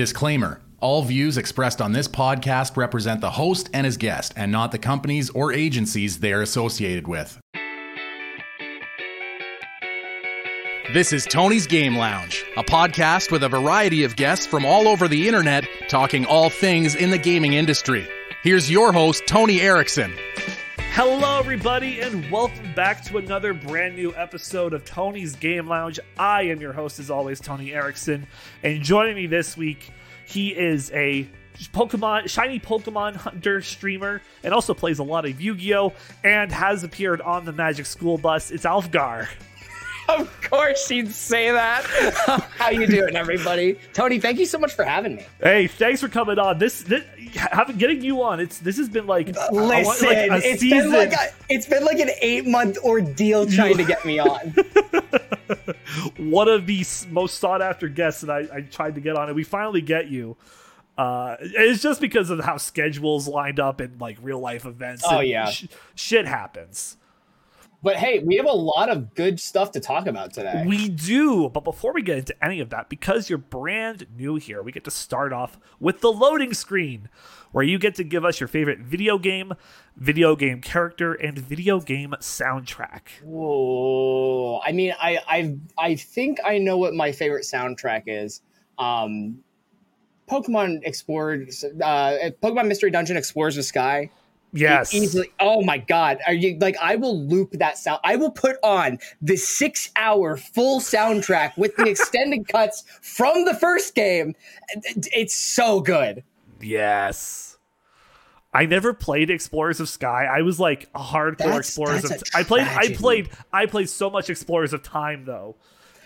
Disclaimer All views expressed on this podcast represent the host and his guest, and not the companies or agencies they are associated with. This is Tony's Game Lounge, a podcast with a variety of guests from all over the internet talking all things in the gaming industry. Here's your host, Tony Erickson. Hello, everybody, and welcome back to another brand new episode of Tony's Game Lounge. I am your host, as always, Tony Erickson, and joining me this week, he is a Pokemon, shiny Pokemon hunter streamer, and also plays a lot of Yu Gi Oh! and has appeared on the Magic School Bus. It's Aelfgar. Of course you'd say that. How you doing, everybody? Tony, thank you so much for having me. Hey, thanks for coming on. This, this having getting you on. It's this has been like Listen, like a it's season. been like a, it's been like an eight month ordeal trying to get me on. one of the most sought after guests that I, I tried to get on, and we finally get you. Uh, it's just because of how schedules lined up and like real life events. Oh, and yeah. sh- shit happens. But hey, we have a lot of good stuff to talk about today. We do, but before we get into any of that, because you're brand new here, we get to start off with the loading screen, where you get to give us your favorite video game, video game character, and video game soundtrack. Whoa! I mean, I I I think I know what my favorite soundtrack is. Um, Pokemon explored uh, Pokemon Mystery Dungeon explores the Sky. Yes, easily. Oh my god! Are you like? I will loop that sound. I will put on the six-hour full soundtrack with the extended cuts from the first game. It's so good. Yes. I never played Explorers of Sky. I was like a hardcore That's- Explorers that's of I played I played I played so much Explorers of Time though.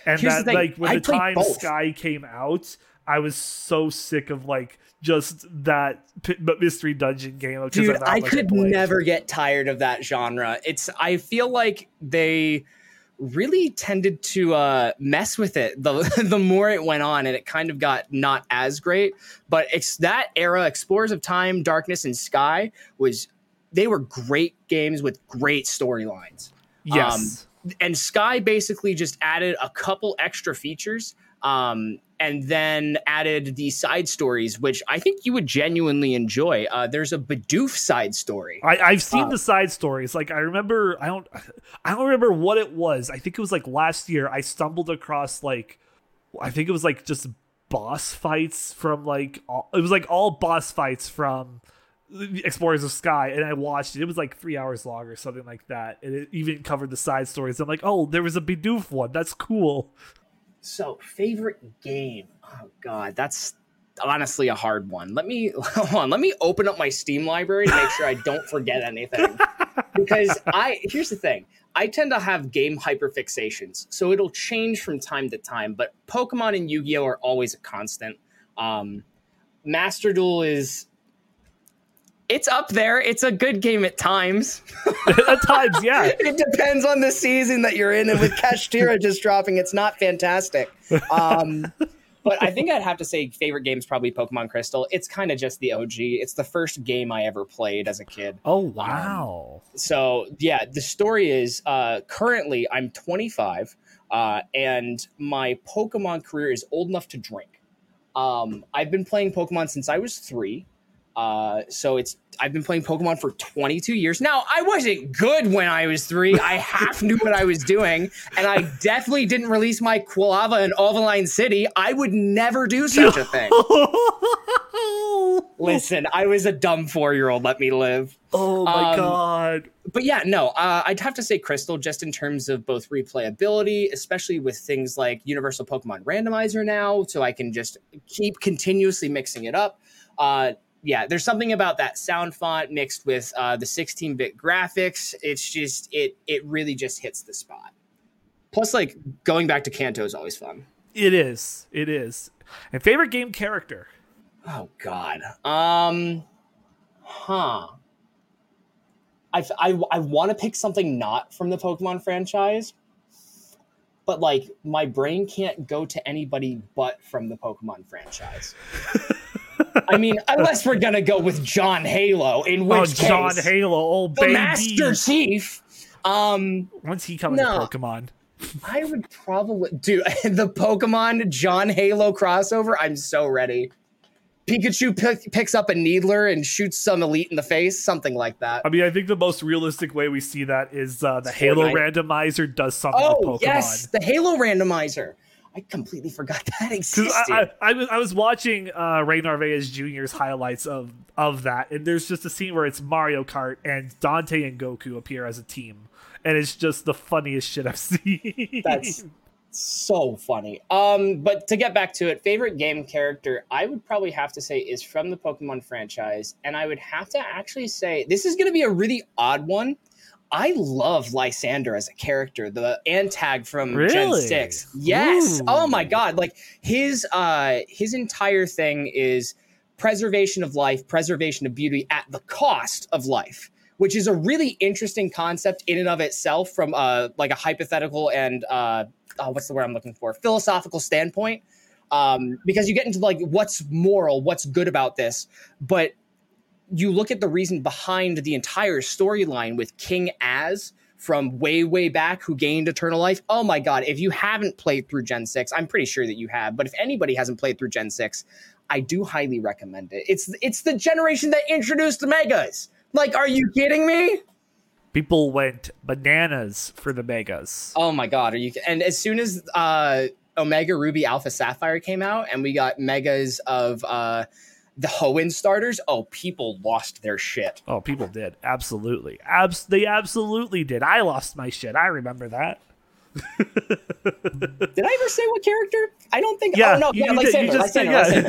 And Here's that like when I the time both. Sky came out, I was so sick of like just that p- mystery dungeon game Dude, I could never get tired of that genre. It's I feel like they really tended to uh, mess with it the the more it went on, and it kind of got not as great. But it's that era, Explorers of Time, Darkness, and Sky was they were great games with great storylines. Yes. and Sky basically just added a couple extra features um, and then added the side stories, which I think you would genuinely enjoy. Uh, there's a Bidoof side story. I, I've seen Uh, the side stories. Like I remember, I don't, I don't remember what it was. I think it was like last year. I stumbled across like, I think it was like just boss fights from like, all, it was like all boss fights from Explorers of Sky, and I watched it. It was like three hours long or something like that, and it even covered the side stories. I'm like, oh, there was a Bidoof one. That's cool. So, favorite game? Oh, God, that's honestly a hard one. Let me, hold on, let me open up my Steam library to make sure I don't forget anything. because I here's the thing. I tend to have game hyperfixations, so it'll change from time to time. But Pokemon and Yu-Gi-Oh are always a constant. Um, Master Duel is it's up there. It's a good game at times. At times, yeah. it depends on the season that you're in, and with Kashtira just dropping, it's not fantastic. Um, but I think I'd have to say favorite game is probably Pokemon Crystal. It's kind of just the OG. It's the first game I ever played as a kid. Oh wow. So yeah, the story is uh, currently I'm 25, uh, and my Pokemon career is old enough to drink. Um, I've been playing Pokemon since I was three. Uh, so it's I've been playing Pokemon for 22 years. Now I wasn't good when I was three. I half knew what I was doing, and I definitely didn't release my Quilava in Olivine City. I would never do such a thing. Listen, I was a dumb four year old. Let me live. oh my Um, god. but yeah, no, uh, I'd have to say Crystal just in terms of both replayability, especially with things like Universal Pokemon Randomizer now, so I can just keep continuously mixing it up. Uh, yeah, there's something about that sound font mixed with uh, the 16-bit graphics. It's just it it really just hits the spot. Plus, like going back to Kanto is always fun. It is. It is. And favorite game character. Oh God. Um. Huh. I I, I want to pick something not from the Pokemon franchise, but like my brain can't go to anybody but from the Pokemon franchise. I mean, unless we're gonna go with John Halo, in which oh, case, John Halo, old the baby. Master Chief. Um, Once he comes No. to Pokemon. I would probably do the Pokemon John Halo crossover. I'm so ready. Pikachu pick, picks up a Needler and shoots some elite in the face, something like that. I mean, I think the most realistic way we see that is uh, the Halo randomizer does something oh, with Pokemon. yes, the Halo randomizer. I completely forgot that existed. I, I, I, was, I was watching uh, Ray Narvaez Jr.'s highlights of, of that, and there's just a scene where it's Mario Kart and Dante and Goku appear as a team, and it's just the funniest shit I've seen. That's so funny. Um, but to get back to it, favorite game character, I would probably have to say is from the Pokemon franchise, and I would have to actually say this is going to be a really odd one. I love Lysandre as a character, the Antag from Really? Gen 6. Yes. Ooh. Oh my god, like his uh his entire thing is preservation of life, preservation of beauty at the cost of life, which is a really interesting concept in and of itself from uh like a hypothetical and uh oh, what's the word I'm looking for? philosophical standpoint. Um, because you get into like what's moral, what's good about this, but you look at the reason behind the entire storyline with King Az from way, way back who gained eternal life. Oh my God. If you haven't played through Gen 6, I'm pretty sure that you have, but if anybody hasn't played through Gen 6, I do highly recommend it. It's it's the generation that introduced the megas. Like, are you kidding me? People went bananas for the megas. Oh my god, are you and as soon as uh Omega Ruby Alpha Sapphire came out and we got megas of uh the Hoenn starters, oh people lost their shit. Oh, people did. Absolutely. Abs- they absolutely did. I lost my shit. I remember that. Did I ever say what character? I don't think. Yeah, oh no, you- yeah, you did- Lysandre. said- Lysandre,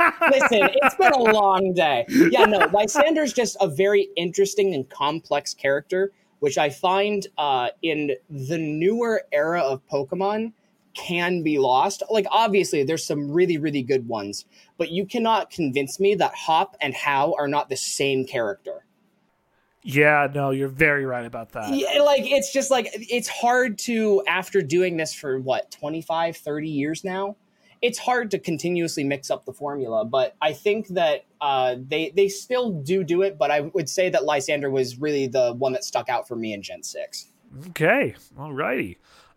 yeah. Listen, it's been a long day. Yeah, no, Lysandre's just a very interesting and complex character, which I find uh, in the newer era of Pokemon can be lost. Like, obviously, there's some really, really good ones, but you cannot convince me that Hop and Hau are not the same character. Yeah, no, you're very right about that. Yeah, like it's just like it's hard to after doing this for what 25 30 years now it's hard to continuously mix up the formula but i think that uh, they they still do do it but i would say that lysandre was really the one that stuck out for me in gen 6 Okay, alrighty.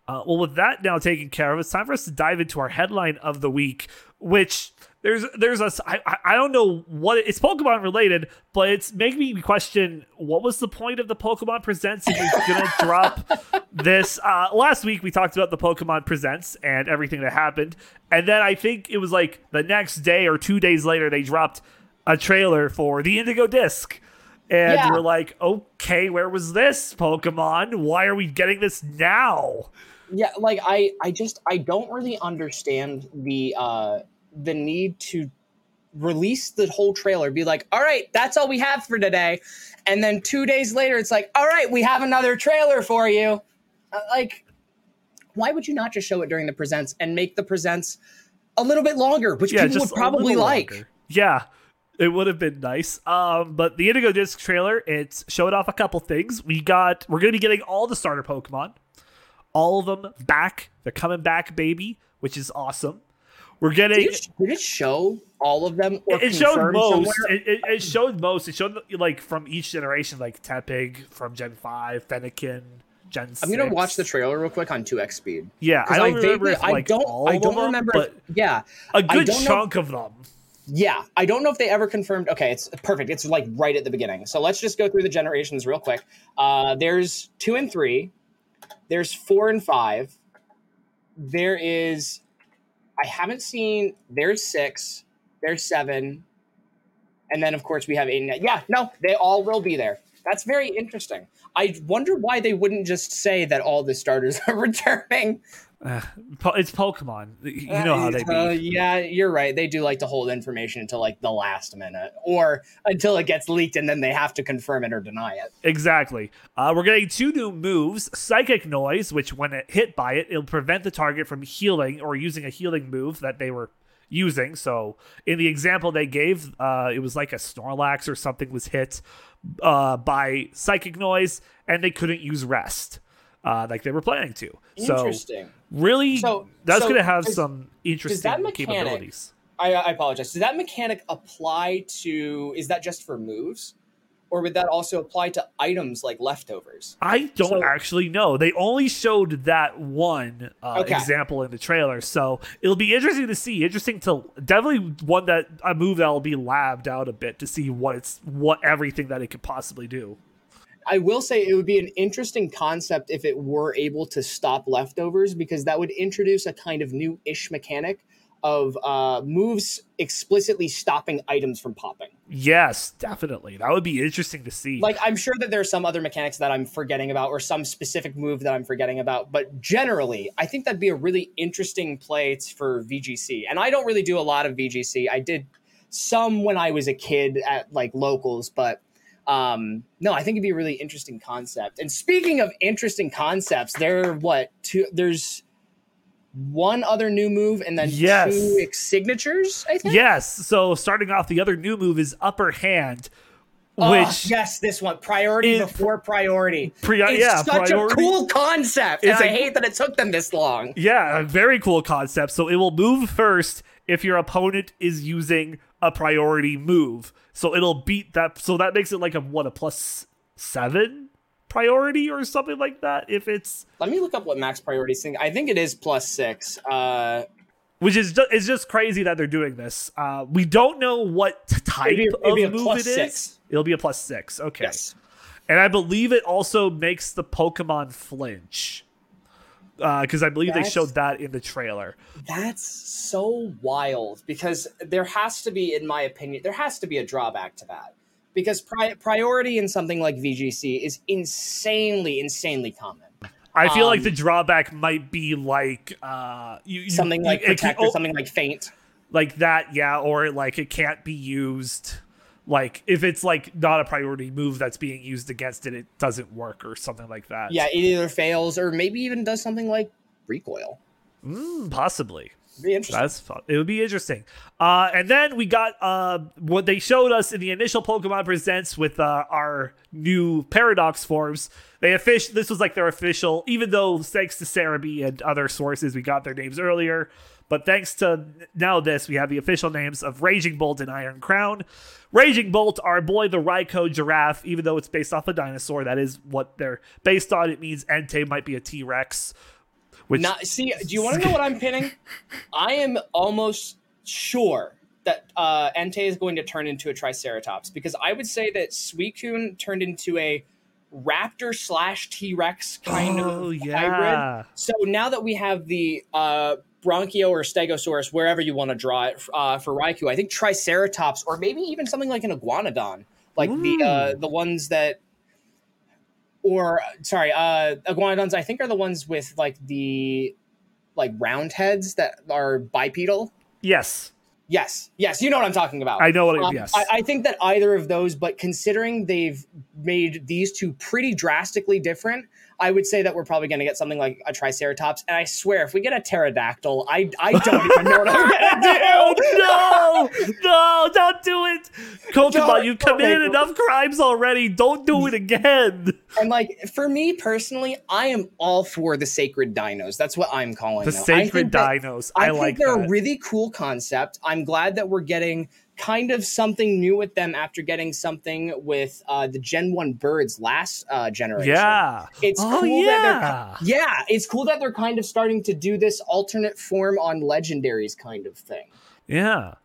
Uh, well, with that now taken care of, it's time for us to dive into our headline of the week, which there's there's a I, I- don't know what it, it's Pokemon related, but it's making me question what was the point of the Pokemon Presents if it's gonna drop this. Uh, last week we talked about the Pokemon Presents and everything that happened, and then I think it was like the next day or two days later they dropped a trailer for the Indigo Disc. And Yeah. we're like, okay, where was this Pokemon? Why are we getting this now? Yeah like i i just i don't really understand the uh the need to release the whole trailer be like all right that's all we have for today and then two days later it's like all right we have another trailer for you Uh, like why would you not just show it during the presents and make the presents a little bit longer which people would probably like longer. Yeah, it would have been nice. Um, but the Indigo Disc trailer, it's showed off a couple things. We got, we're going to be getting all the starter Pokemon, all of them back. They're coming back, baby, which is awesome. We're getting. did it, did it show all of them or It showed most. It, it, it showed most. It showed like from each generation, like Tepig from Gen Five, Fennekin, Gen. i'm gonna 6. watch the trailer real quick on 2x speed Yeah, I don't I remember vaguely- if I don't, I don't them, remember. but if- yeah, a good don't know- chunk of them. Yeah, I don't know if they ever confirmed. Okay, it's perfect. It's like right at the beginning. So let's just go through the generations real quick. Uh, there's two and three. There's four and five. There is. I haven't seen. There's six. There's seven. And then of course we have eight. Yeah, no, they all will be there. That's very interesting. I wonder why they wouldn't just say that all the starters are returning. Uh, it's Pokemon. You know how they be. Uh, yeah, you're right. They do like to hold information until like the last minute, or until it gets leaked, and then they have to confirm it or deny it. Exactly. Uh, we're getting two new moves Psychic Noise, which when it hit by it, it'll prevent the target from healing or using a healing move that they were using. So in the example they gave, uh, it was like a Snorlax or something was hit uh, by Psychic Noise, and they couldn't use Rest. Uh, like they were planning to. So really, So- that's so going to have does- some interesting mechanic- capabilities. I, I apologize. Does that mechanic apply to? Is that just for moves? or would that also apply to items like leftovers? I don't So- actually know. They only showed that one uh, Okay. example in the trailer, so it'll be interesting to see. Interesting to definitely one that a move that will be labbed out a bit to see what it's what everything that it could possibly do. I will say it would be an interesting concept if it were able to stop leftovers because that would introduce a kind of new ish mechanic of uh, moves explicitly stopping items from popping. Yes, definitely. That would be interesting to see. Like I'm sure that there are some other mechanics that I'm forgetting about or some specific move that I'm forgetting about, but generally, I think that'd be a really interesting play for VGC. And I don't really do a lot of VGC. I did some when I was a kid at like locals, but um no, I think it'd be a really interesting concept. And speaking of interesting concepts, there are what two there's one other new move and then Yes. two signatures, I think. yes. So starting off, the other new move is upper hand, Oh, which yes, this one priority is- before priority. Pri- it's yeah, such priority- a cool concept, It's and I a- hate that it took them this long. Yeah, a very cool concept. So it will move first if your opponent is using a priority move. So it'll beat that. So that makes it like a what a plus seven priority or something like that. If it's Let me look up what max priority thing. I think it is plus six. Uh, which is just, it's just crazy that they're doing this. Uh, we don't know what type It'd be- it'd be a of move plus it is. six. It'll be a plus six. Okay. yes. And I believe it also makes the Pokemon flinch. Because I believe they showed that in the trailer. That's so wild because there has to be, in my opinion, there has to be a drawback to that. Because pri- priority in something like VGC is insanely, insanely common. I feel like Um, the drawback might be like uh, you, you- Something like it can- protect or something like faint. like that, yeah, or like it can't be used. Like if it's like not a priority move that's being used against it, it doesn't work or something like that. Yeah, it either fails or maybe even does something like recoil. Mm, possibly. Be interesting. That's fun. It would be interesting. Uh, and then we got uh, what they showed us in the initial Pokemon Presents with uh, our new Paradox forms. They official. This was like their official, even though thanks to Serebii and other sources, we got their names earlier. But thanks to now this, we have the official names of Raging Bolt and Iron Crown. Raging Bolt, our boy, the Raikou giraffe, even though it's based off a dinosaur, that is what they're based on. It means Entei might be a T Rex. Which Not see. Do you want to know what I'm pinning? I am almost sure that uh, Entei is going to turn into a Triceratops because I would say that Suicune turned into a raptor slash T Rex kind oh of yeah, hybrid. So now that we have the uh, Bronchio or Stegosaurus, wherever you want to draw it uh, for Raikou, I think Triceratops or maybe even something like an Iguanodon, like the uh, the ones that, or sorry, uh, Iguanodons. I think are the ones with like the like round heads that are bipedal. yes, Yes, yes, you know what I'm talking about. I know what. It, Um, yes, I, I think that either of those, but considering they've made these two pretty drastically different, I would say that we're probably going to get something like a Triceratops. And I swear, if we get a pterodactyl, I I don't even know what I'm going to do. no, no, don't do it. Kokomo, you've committed don't. enough crimes already. Don't do it again. And like for me personally, I am all for the sacred dinos. That's what I'm calling The them. I sacred that- dinos. I, I, think like they're that. a really cool concept. I'm glad that we're getting kind of something new with them after getting something with uh, the Gen 1 birds last uh, generation. yeah. It's oh cool yeah. that they're yeah, it's cool that they're kind of starting to do this alternate form on legendaries kind of thing. Yeah.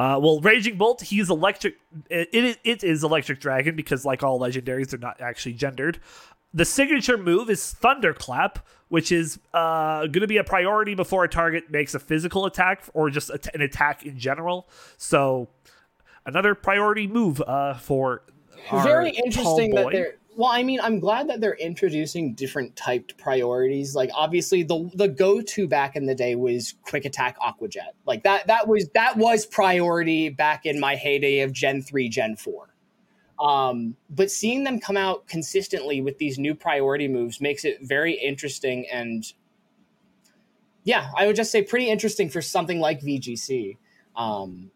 Uh, well, Raging Bolt, he's electric. It, it, it is Electric Dragon because, like all legendaries, they're not actually gendered. The signature move is Thunderclap, which is uh, going to be a priority before a target makes a physical attack or just a, an attack in general. So, another priority move uh, for Very interesting that boy. they're well, I mean, I'm glad that they're introducing different typed priorities. Like obviously the the go-to back in the day was quick attack aquajet. Like that that was that was priority back in my heyday of Gen 3, Gen 4. Um, but seeing them come out consistently with these new priority moves makes it very interesting and yeah, I would just say pretty interesting for something like VGC. Um,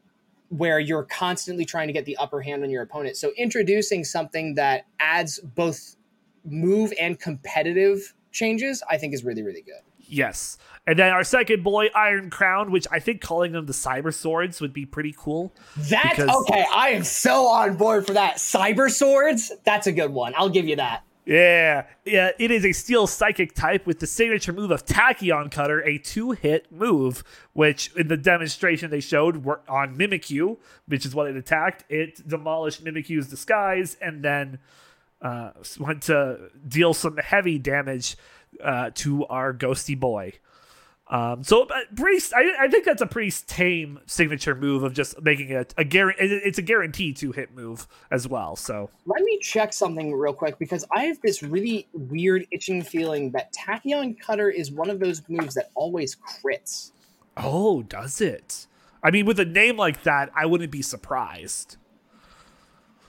where you're constantly trying to get the upper hand on your opponent. So introducing something that adds both move and competitive changes, I think is really, really good. Yes. And then our second boy, Iron Crown, which I think calling them the Cyber Swords would be pretty cool. That's because- okay. I am so on board for that. Cyber swords. That's a good one. I'll give you that. Yeah, yeah. It is a steel psychic type with the signature move of Tachyon Cutter, a two-hit move, which in the demonstration they showed were on Mimikyu, which is what it attacked. It demolished Mimikyu's disguise and then uh, went to deal some heavy damage uh, to our ghosty boy. Um, so uh, pretty, I, I think that's a pretty tame signature move of just making it a guarantee. It's a guaranteed two hit move as well. So Let me check something real quick because I have this really weird itching feeling that Tachyon Cutter is one of those moves that always crits. Oh, does it? I mean, with a name like that, I wouldn't be surprised.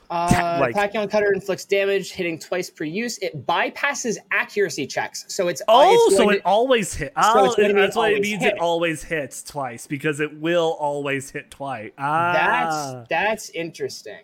Uh, like- Tachyon Cutter inflicts damage, hitting twice per use. It bypasses accuracy checks, so it's uh, Oh, it's so going it to- always hit. so Oh, it's gonna that's what it means. hit. It always hits twice because it will always hit twice. Ah, That's that's interesting.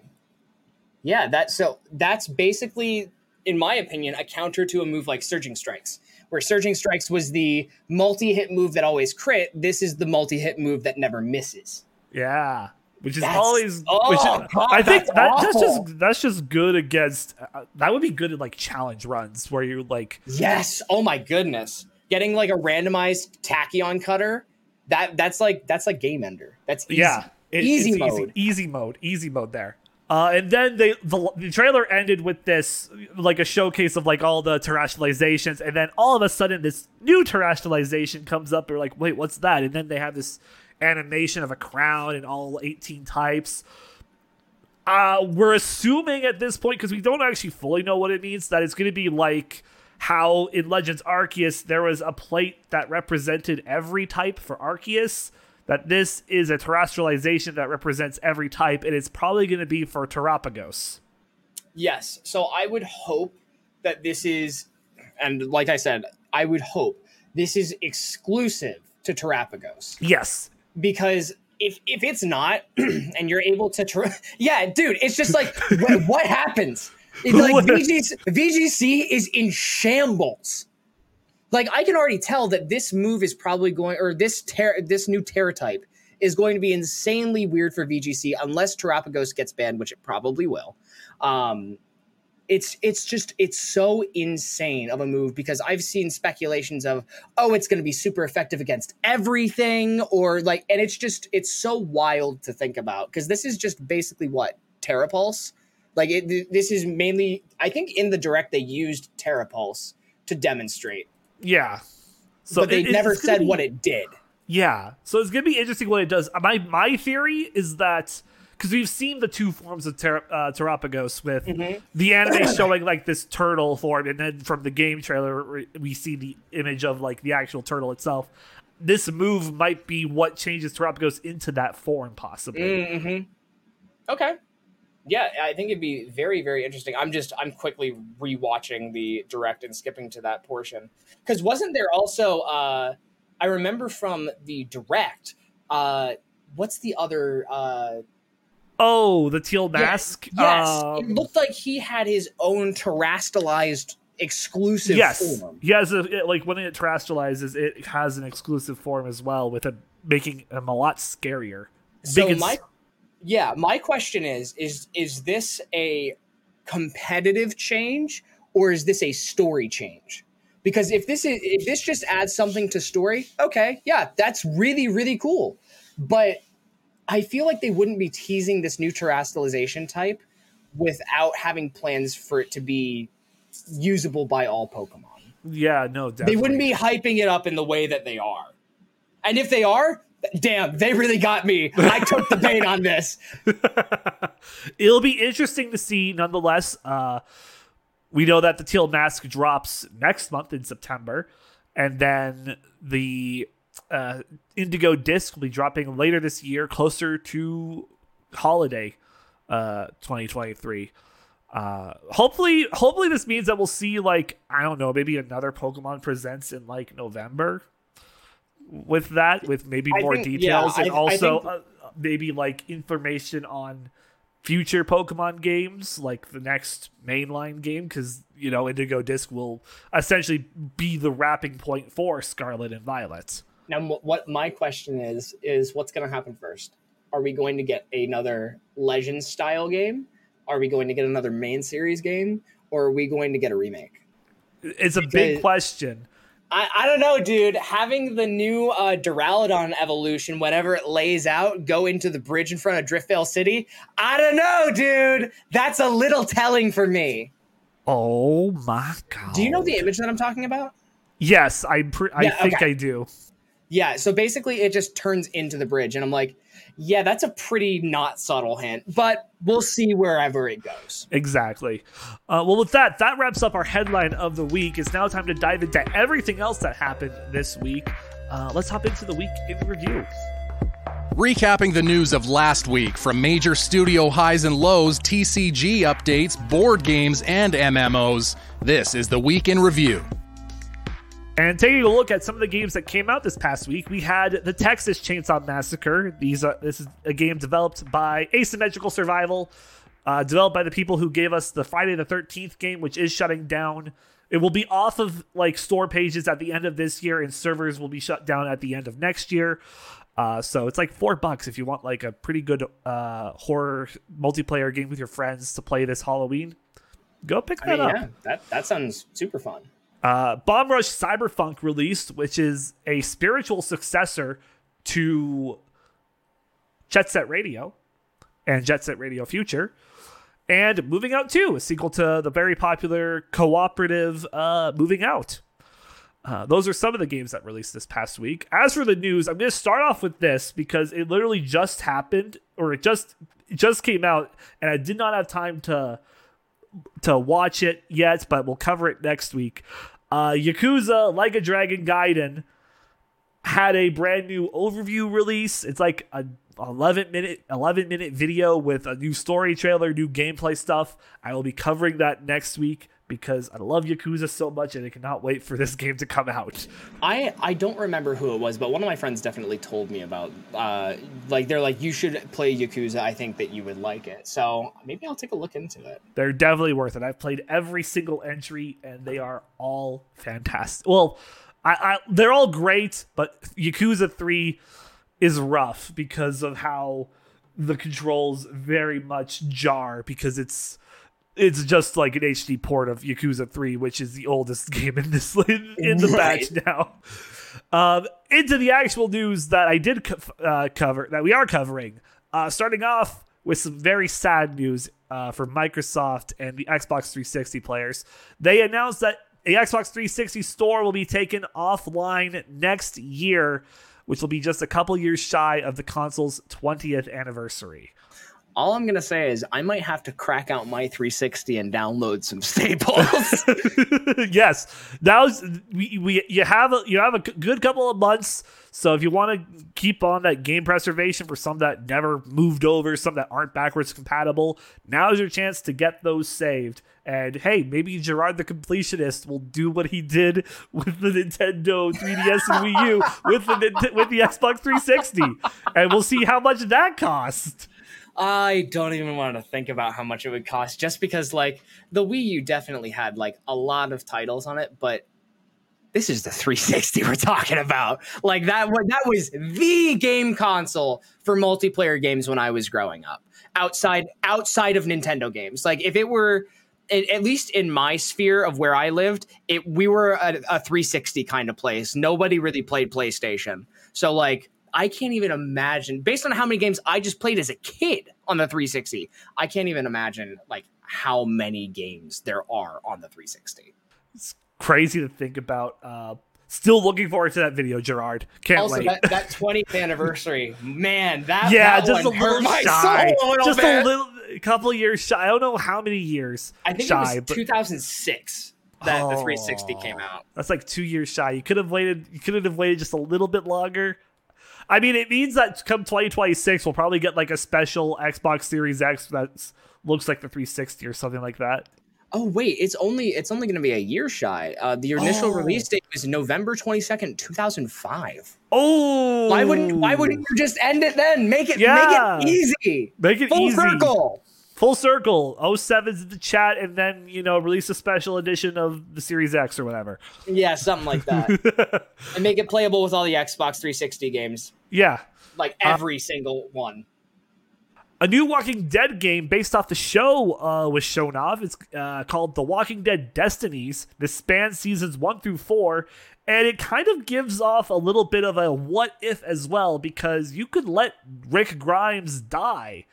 Yeah, that so that's basically, in my opinion, a counter to a move like Surging Strikes, where Surging Strikes was the multi-hit move that always crit. This is the multi-hit move that never misses. yeah. Which is That's- always. oh, which is, God, I think that's that, that's just that's just good against. Uh, that would be good in like challenge runs where you're like, Yes. Oh my goodness. Getting like a randomized tachyon cutter. That that's like that's like game ender. That's easy. yeah, it- easy mode. easy, easy mode, easy mode there. Uh, and then they the, the trailer ended with this like a showcase of like all the terastallizations, and then all of a sudden this new terastallization comes up. They're like, wait, what's that? And then they have this animation of a crown and all 18 types. Uh, we're assuming at this point because we don't actually fully know what it means that it's going to be like how in Legends Arceus there was a plate that represented every type for Arceus. That this is a terastallization that represents every type, and it's probably going to be for Terrapagos. Yes. So I would hope that this is, and like I said, I would hope this is exclusive to Terrapagos Yes, because if if it's not, and you're able to, ter- yeah, dude, it's just like what, what happens? It's like VGC, VGC is in shambles. Like I can already tell that this move is probably going, or this ter- this new Tera type is going to be insanely weird for VGC unless Terrapagos gets banned, which it probably will. Um, it's it's just it's so insane of a move because I've seen speculations of oh it's going to be super effective against everything or like and it's just it's so wild to think about because this is just basically what Terrapulse like it, this is mainly I think in the direct they used Terrapulse to demonstrate yeah. So but they it- never said be- what it did Yeah. So it's gonna be interesting what it does. My my theory is that because we've seen the two forms of ter- uh, Terrapagos with the anime showing like this turtle form, and then from the game trailer we- we see the image of like the actual turtle itself. This move might be what changes Terrapagos into that form, possibly. Mm-hmm. Okay. Yeah, I think it'd be very, very interesting. I'm just, I'm quickly rewatching the direct and skipping to that portion because wasn't there also? uh I remember from the direct. uh What's the other? uh Oh, the teal mask. Yes, Um, it looked like he had his own terastallized exclusive yes. form. He has a it- like when it terastallizes, it has an exclusive form as well, with it making him a lot scarier. So Big my, yeah, my question is: is is this a competitive change or is this a story change? Because if this is if this just adds something to story, okay, yeah, that's really really cool. But I feel like they wouldn't be teasing this new terastallization type without having plans for it to be usable by all Pokemon. Yeah, no, definitely. They wouldn't be hyping it up in the way that they are. And if they are, damn, they really got me. I took the bait on this. It'll be interesting to see, nonetheless. Uh, we know that the Teal Mask drops next month in September, and then the uh, Indigo Disc will be dropping later this year, closer to holiday uh, 2023. Uh, hopefully, hopefully this means that we'll see like I don't know, maybe another Pokemon presents in like November. With that, with maybe I more think- yeah, details, and I- I also think- uh, maybe like information on future Pokemon games, like the next mainline game, because you know Indigo Disc will essentially be the wrapping point for Scarlet and Violet. Now, what my question is is what's going to happen first? Are we going to get another Legends style game? Are we going to get another main series game, or are we going to get a remake? It's a because big question. I, I don't know, dude. Having the new uh, Duraludon evolution, whenever it lays out, go into the bridge in front of Driftveil City. I don't know, dude. That's a little telling for me. Oh my god! Do you know the image that I'm talking about? Yes, I pre- I yeah, think okay. I do. Yeah, so basically it just turns into the bridge, and I'm like, yeah, that's a pretty not subtle hint, but we'll see wherever it goes. Exactly. Uh, well, with that, that wraps up our headline of the week. It's now time to dive into everything else that happened this week. Uh, let's hop into the week in review. Recapping the news of last week from major studio highs and lows, TCG updates, board games, and MMOs, this is the Week in Review. And taking a look at some of the games that came out this past week, we had the Texas Chainsaw Massacre. These are this is a game developed by Asymmetrical Survival, uh, developed by the people who gave us the Friday the Thirteenth game, which is shutting down. It will be off of like store pages at the end of this year, and servers will be shut down at the end of next year. Uh, so it's like four bucks if you want like a pretty good uh, horror multiplayer game with your friends to play this Halloween. Go pick that I mean, up. Yeah, that that sounds super fun. Uh, Bomb Rush Cyberfunk released, which is a spiritual successor to Jet Set Radio and Jet Set Radio Future. And Moving Out 2, a sequel to the very popular cooperative uh, Moving Out. Uh, those are some of the games that released this past week. As for the news, I'm going to start off with this because it literally just happened, or it just it just came out, and I did not have time to to watch it yet, but we'll cover it next week. Uh, Yakuza Like a Dragon Gaiden had a brand new overview release. It's like a 11 minute 11 minute video with a new story trailer, new gameplay stuff. I will be covering that next week because I love Yakuza so much and I cannot wait for this game to come out. I I don't remember who it was, but one of my friends definitely told me about uh like they're like you should play Yakuza. I think that you would like it. So maybe I'll take a look into it. They're definitely worth it. I've played every single entry and they are all fantastic. Well, I, I they're all great, but Yakuza 3 is rough because of how the controls very much jar because it's it's just like an HD port of Yakuza 3, which is the oldest game in this in, in the right. batch now. Um, into the actual news that I did co- uh, cover, that we are covering. Uh, starting off with some very sad news uh, for Microsoft and the Xbox 360 players. They announced that the Xbox 360 store will be taken offline next year, which will be just a couple years shy of the console's 20th anniversary all I'm gonna say is I might have to crack out my 360 and download some staples. yes, now we, we you have a you have a good couple of months. So if you want to keep on that game preservation for some that never moved over, some that aren't backwards compatible, now is your chance to get those saved. And hey, maybe Jirard the completionist will do what he did with the Nintendo 3DS and Wii U with the with the Xbox 360, and we'll see how much that cost. I don't even want to think about how much it would cost just because like the Wii U definitely had like a lot of titles on it, but this is the 360 we're talking about. Like that that was the game console for multiplayer games when I was growing up. Outside outside of Nintendo games. Like if it were at least in my sphere of where I lived, it we were a, a 360 kind of place. Nobody really played PlayStation. So like I can't even imagine, based on how many games I just played as a kid on the 360, I can't even imagine like how many games there are on the 360. It's crazy to think about. Uh, still looking forward to that video, Jirard. Can't also, wait. That, that 20th anniversary, man, that yeah, that just a little shy, a little just bit. a little, a couple years shy. I don't know how many years. I think shy, it was 2006 that oh, the 360 came out. That's like two years shy. You could have waited. You couldn't have waited just a little bit longer. I mean, it means that come 2026, we'll probably get like a special Xbox Series X that looks like the 360 or something like that. Oh wait, it's only it's only going to be a year shy. Uh, the initial oh. release date was November 22nd, 2005. Oh, why wouldn't why wouldn't you just end it then? Make it yeah. make it easy. Make it Full easy. circle. Full circle 07's in the chat and then you know release a special edition of the series x or whatever Yeah, something like that. and make it playable with all the Xbox 360 games. yeah Like every single one. a new walking dead game based off the show uh, was shown off it's uh, called the walking dead destinies this spans seasons one through four and it kind of gives off a little bit of a what if as well because you could let rick grimes die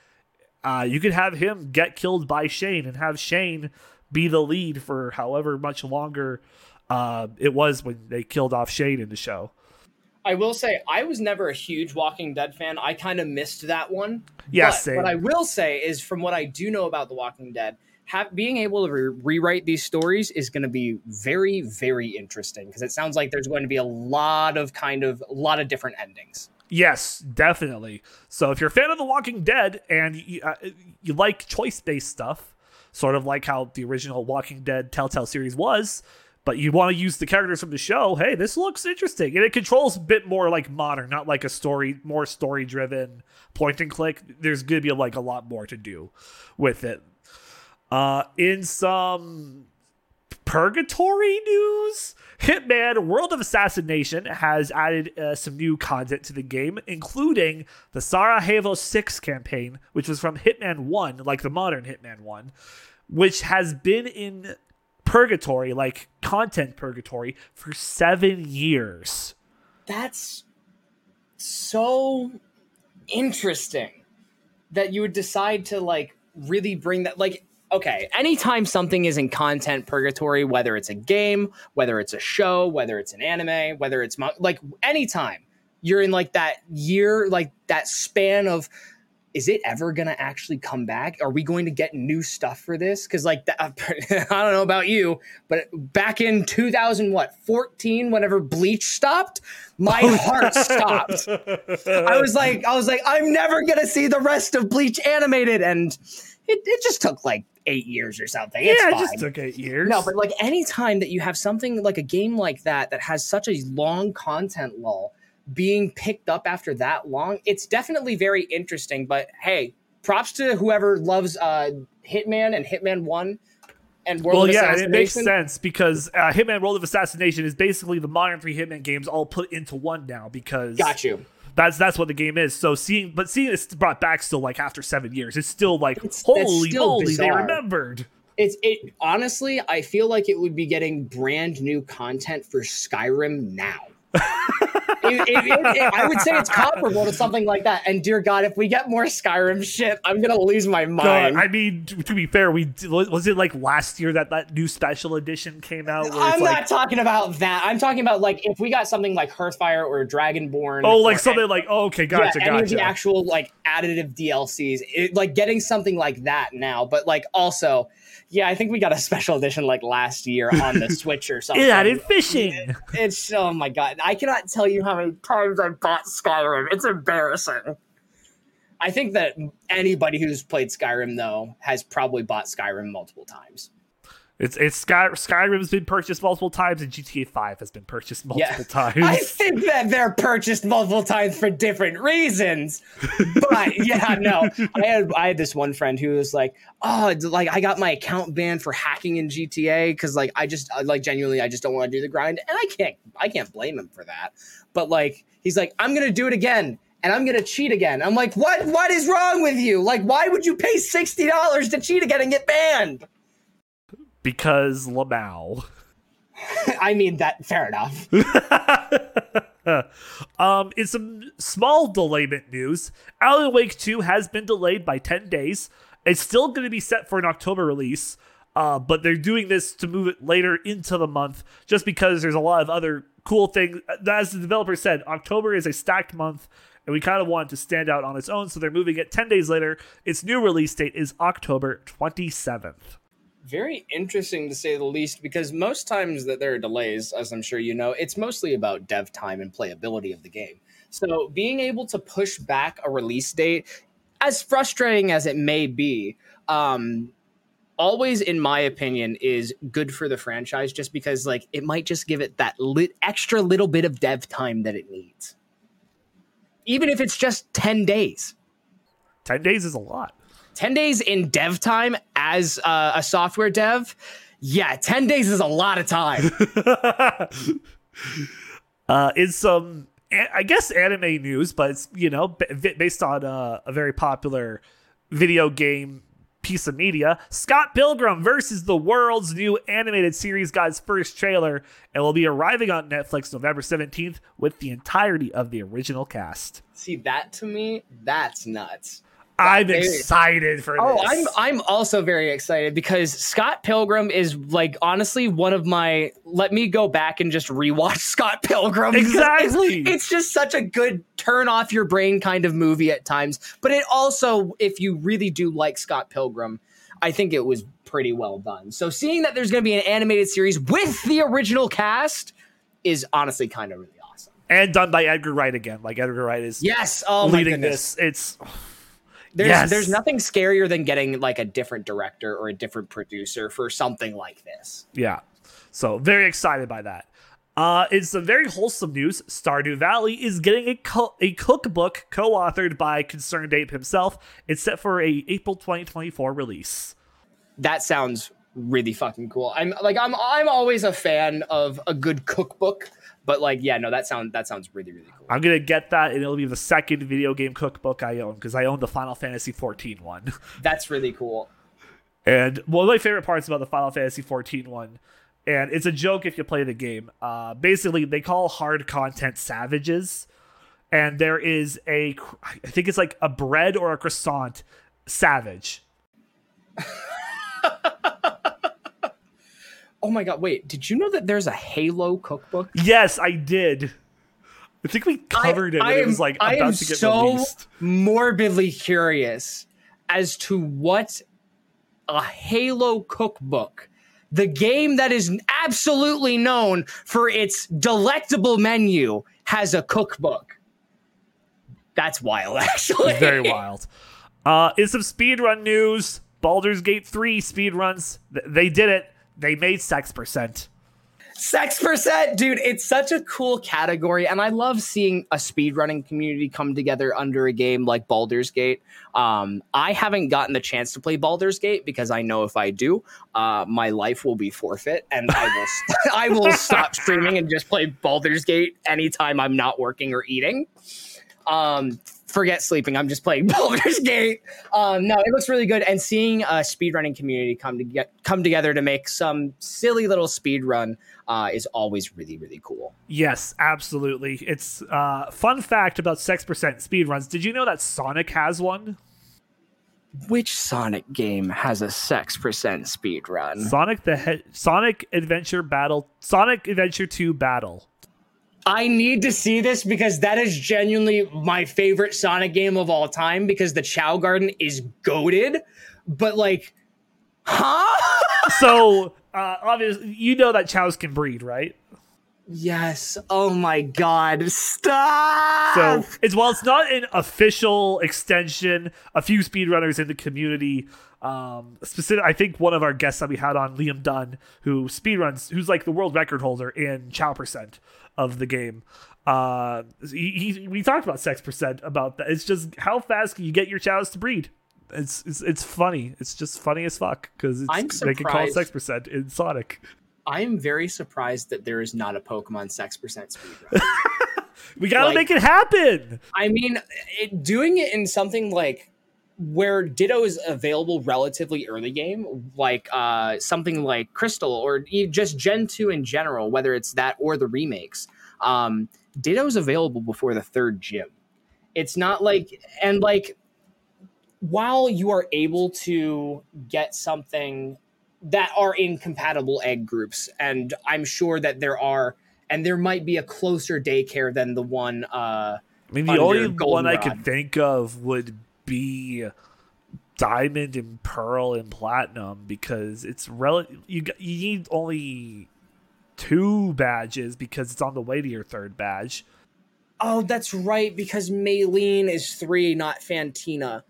uh, you could have him get killed by Shane and have Shane be the lead for however much longer uh, it was when they killed off Shane in the show. I will say I was never a huge Walking Dead fan. I kind of missed that one. Yeah, But same. what I will say is, from what I do know about The Walking Dead, have, being able to re- rewrite these stories is going to be very, very interesting because it sounds like there's going to be a lot of kind of a lot of different endings. Yes, definitely. So if you're a fan of The Walking Dead and you, uh, you like choice based stuff, sort of like how the original Walking Dead Telltale series was, but you want to use the characters from the show, hey, this looks interesting. And it controls a bit more like modern, not like a story, more story driven point and click. There's going to be like a lot more to do with it. Uh, in some purgatory news? Hitman world of assassination has added uh, some new content to the game including the sarajevo 6 campaign which was from hitman 1 like the modern hitman 1 which has been in purgatory like content purgatory for seven years. That's so interesting that you would decide to like really bring that like okay anytime something is in content purgatory whether it's a game whether it's a show whether it's an anime whether it's mo- like anytime you're in like that year like that span of is it ever going to actually come back? Are we going to get new stuff for this? Because like that, i don't know about you but back in 2000 what 14 whenever bleach stopped my oh, heart stopped. I was like, I was like, I'm never gonna see the rest of Bleach animated, and it, it just took like eight years or something. It's yeah it fine. just took eight years no, but like anytime that you have something like a game like that that has such a long content lull being picked up after that long, it's definitely very interesting. But hey, props to whoever loves uh Hitman and Hitman One and World of Assassination. well, yeah, it makes sense because uh, Hitman: World of Assassination is basically the modern three Hitman games all put into one now. Because Got you. That's that's what the game is. So seeing, but seeing it's brought back still like after seven years, it's still like It's- holy still moly, they remembered. It's it honestly, I feel like it would be getting brand new content for Skyrim now. It- it- I would say it's comparable to something like that. And dear God, if we get more Skyrim shit, I'm gonna lose my God, mind. I mean, to, to be fair, we was it like last year that that new special edition came out? Where I'm not like, talking about that. I'm talking about like if we got something like Hearthfire or Dragonborn. oh, like something like oh, okay, gotcha, yeah, any of the actual like additive DLCs, it, like getting something like that now. But like also, yeah, I think we got a special edition like last year on the Switch or something. It added fishing. It's oh my god! I cannot tell you how many times I've bought Skyrim. It's embarrassing. I think that anybody who's played Skyrim though has probably bought Skyrim multiple times. It's it's Sky, Skyrim's been purchased multiple times, and GTA Five has been purchased multiple Yeah. times. I think that they're purchased multiple times for different reasons. But yeah, no. I had I had this one friend who was like, "Oh, like I got my account banned for hacking in GTA cuz like I just uh, like genuinely I just don't want to do the grind." And I can't I can't blame him for that. But like he's like, "I'm going to do it again." And I'm gonna cheat again. I'm like, what? What is wrong with you? Like, why would you pay sixty dollars to cheat again and get banned? Because Lamau. I mean, that fair enough. um, in some small delayment news, Alan Wake 2 has been delayed by 10 days. It's still going to be set for an October release, uh, but they're doing this to move it later into the month just because there's a lot of other cool things. As the developer said, October is a stacked month, and we kind of want it to stand out on its own, so they're moving it 10 days later. Its new release date is October 27th. Very interesting to say the least because most times that there are delays as i'm sure you know it's mostly about dev time and playability of the game. So being able to push back a release date as frustrating as it may be um always in my opinion is good for the franchise just because like it might just give it that extra little bit of dev time that it needs. Even if it's just 10 days. 10 days is a lot. 10 days in dev time as uh, a software dev. Yeah, 10 days is a lot of time. uh, in some, I guess, anime news, but it's, you know, based on uh, a very popular video game piece of media. Scott Pilgrim versus the world's new animated series got its first trailer and will be arriving on Netflix November 17th with the entirety of the original cast. See, that to me, that's nuts. I'm excited for oh, this. I'm I'm also very excited because Scott Pilgrim is like honestly one of my let me go back and just rewatch Scott Pilgrim. Exactly. It's, it's, just such a good turn off your brain kind of movie at times. But it also, if you really do like Scott Pilgrim, I think it was pretty well done. So seeing that there's gonna be an animated series with the original cast is honestly kind of really awesome. And done by Edgar Wright again. Like Edgar Wright is yes, oh leading this. It's there's yes. there's nothing scarier than getting like a different director or a different producer for something like this. Yeah. So very excited by that. Uh, it's some very wholesome news. Stardew Valley is getting a co- a cookbook co-authored by Concerned Ape himself. It's set for a April 2024 release. That sounds really fucking cool. I'm like I'm I'm always a fan of a good cookbook but like, yeah, no, that sounds that sounds really really cool. I'm gonna get that, and it'll be the second video game cookbook I own because I own the Final Fantasy 14 one. That's really cool. And one of my favorite parts about the Final Fantasy 14 one, and it's a joke if you play the game. Uh, basically, they call hard content savages, and there is a, I think it's like a bread or a croissant savage. Oh my god, wait, did you know that there's a Halo cookbook? Yes, I did. I think we covered I, it. I am, it was like I about am to get so released. morbidly curious as to what a Halo cookbook, the game that is absolutely known for its delectable menu, has a cookbook. That's wild, actually. Very wild. Uh, in some speedrun news, Baldur's Gate 3 speedruns, th- they did it they made sex percent. Sex percent, dude, it's such a cool category, and I love seeing a speedrunning community come together under a game like Baldur's Gate. Um, I haven't gotten the chance to play Baldur's Gate because I know if I do, uh, my life will be forfeit, and I will st- I will stop streaming and just play Baldur's Gate anytime I'm not working or eating. Um, forget sleeping. I'm just playing Baldur's Gate. Um, no, it looks really good, and seeing a speedrunning community come to get come together to make some silly little speed run uh, is always really really cool. Yes, absolutely. It's uh, fun fact about six percent speed runs. Did you know that Sonic has one? Which Sonic game has a sex percent speed run? Sonic the he- Sonic Adventure Battle, Sonic Adventure Two Battle. I need to see this because that is genuinely my favorite Sonic game of all time because the Chao Garden is goaded, but like, huh? so, uh, obviously, you know that Chaos can breed, right? Yes. Oh my God. Stop. So it's while it's not an official extension, a few speedrunners in the community. Um, specific, I think one of our guests that we had on, Liam Dunn, who speedruns, who's like the world record holder in Chao percent of the game. Uh, he, he, we talked about sex percent about that. It's just how fast can you get your Chaos to breed? It's it's, it's funny. It's just funny as fuck because they can call it sex percent in Sonic. I am very surprised that there is not a Pokemon sex percent speed. we gotta like, make it happen. I mean, it, doing it in something like where Ditto is available relatively early game, like uh, something like Crystal or just Gen 2 in general, whether it's that or the remakes, um, Ditto is available before the third gym. It's not like, and like, while you are able to get something that are incompatible egg groups, and I'm sure that there are, and there might be a closer daycare than the one. Uh, I mean, the only one I could think of would be diamond and pearl and platinum because it's rel you you need only two badges because it's on the way to your third badge. Oh, that's right because Maylene is 3 not Fantina.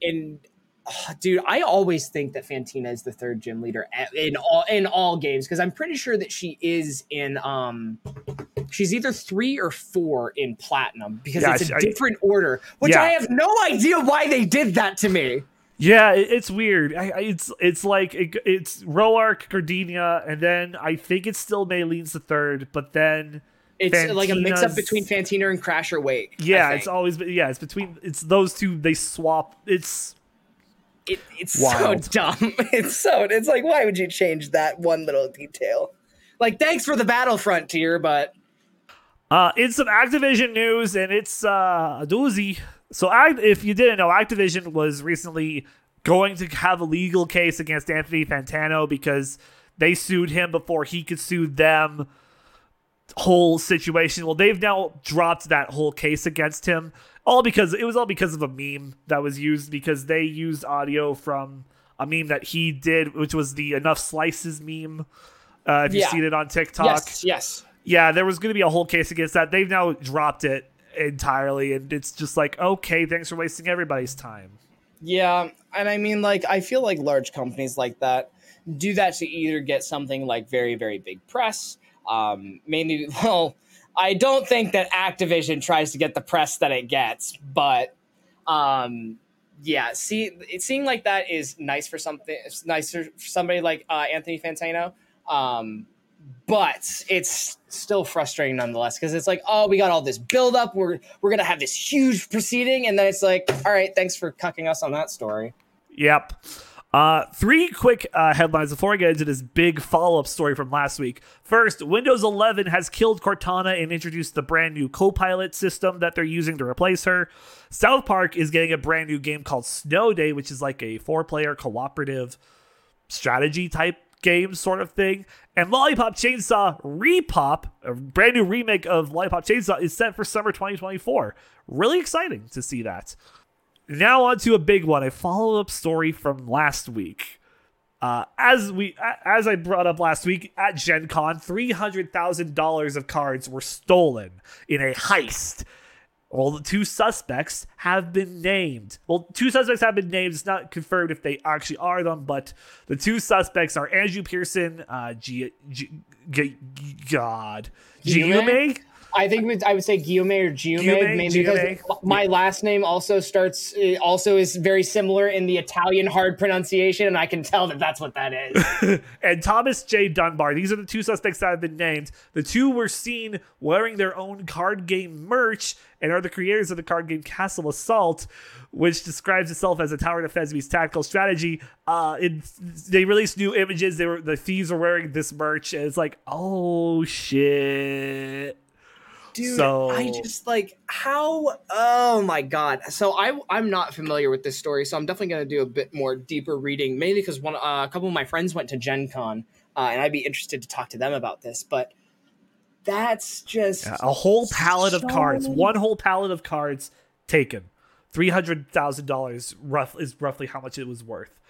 And oh, dude, I always think that Fantina is the third gym leader in all in all games because I'm pretty sure that she is in um she's either three or four in platinum because yeah, it's a I, different order, which yeah. I have no idea why they did that to me. Yeah, it's weird. I, it's it's like it, it's Roark, Gardenia, and then I think it's still Maylene's the third, but then It's like a mix up between Fantina and Crasher Wake. Yeah, it's always yeah, it's between it's those two. They swap. It's it, it's Wild. so dumb. It's so it's like why would you change that one little detail? Like thanks for the Battlefront tier, but Uh, in some Activision news, and it's uh, a doozy. So, Act- if you didn't know, Activision was recently going to have a legal case against Anthony Fantano because they sued him before he could sue them. Whole situation. Well, they've now dropped that whole case against him, all because it was all because of a meme that was used because they used audio from a meme that he did, which was the enough slices meme. Uh, if you've seen it on TikTok, yes, yes. yeah, there was going to be a whole case against that. They've now dropped it entirely, and it's just like, okay, thanks for wasting everybody's time. Yeah, and I mean, like, I feel like large companies like that do that to either get something like very, very big press. Um, mainly, well, I don't think that Activision tries to get the press that it gets, but um, yeah, see, it seeing like that is nice for something. It's nicer for somebody like uh, Anthony Fantano. Um, but it's still frustrating nonetheless because it's like, oh, we got all this build up. We're we're gonna have this huge proceeding, and then it's like, all right, thanks for cucking us on that story. Yep. Uh, three quick uh, headlines before I get into this big follow up story from last week. First, Windows 11 has killed Cortana and introduced the brand new Copilot system that they're using to replace her. South Park is getting a brand new game called Snow Day, which is like a four player cooperative strategy type game sort of thing. And Lollipop Chainsaw Repop, a brand new remake of Lollipop Chainsaw, is set for summer 2024. Really exciting to see that. Now on to a big one, a follow-up story from last week. Uh, as we as I brought up last week at Gen Con, three hundred thousand dollars of cards were stolen in a heist. Well, the two suspects have been named. Well, two suspects have been named. It's not confirmed if they actually are them, but the two suspects are Andrew Pearson, uh, G- G- G- God, Guillaume? Giume. I think I would say Guillaume or Guillaume, Guillaume, mainly because Guillaume. my last name also starts, also is very similar in the Italian hard pronunciation, and I can tell that that's what that is. and Thomas J. Dunbar. These are the two suspects that have been named. The two were seen wearing their own card game merch and are the creators of the card game Castle Assault, which describes itself as a tower defense meets tactical strategy. Uh, it, they released new images. They were the thieves were wearing this merch, and it's like, oh shit. Dude, So- I just like how. Oh my god! So I I'm not familiar with this story, so I'm definitely gonna do a bit more deeper reading, mainly because one uh, a couple of my friends went to Gen Con, uh, and I'd be interested to talk to them about this. But that's just A whole pallet of cards, many- one whole pallet of cards taken. Three hundred thousand dollars rough is roughly how much it was worth.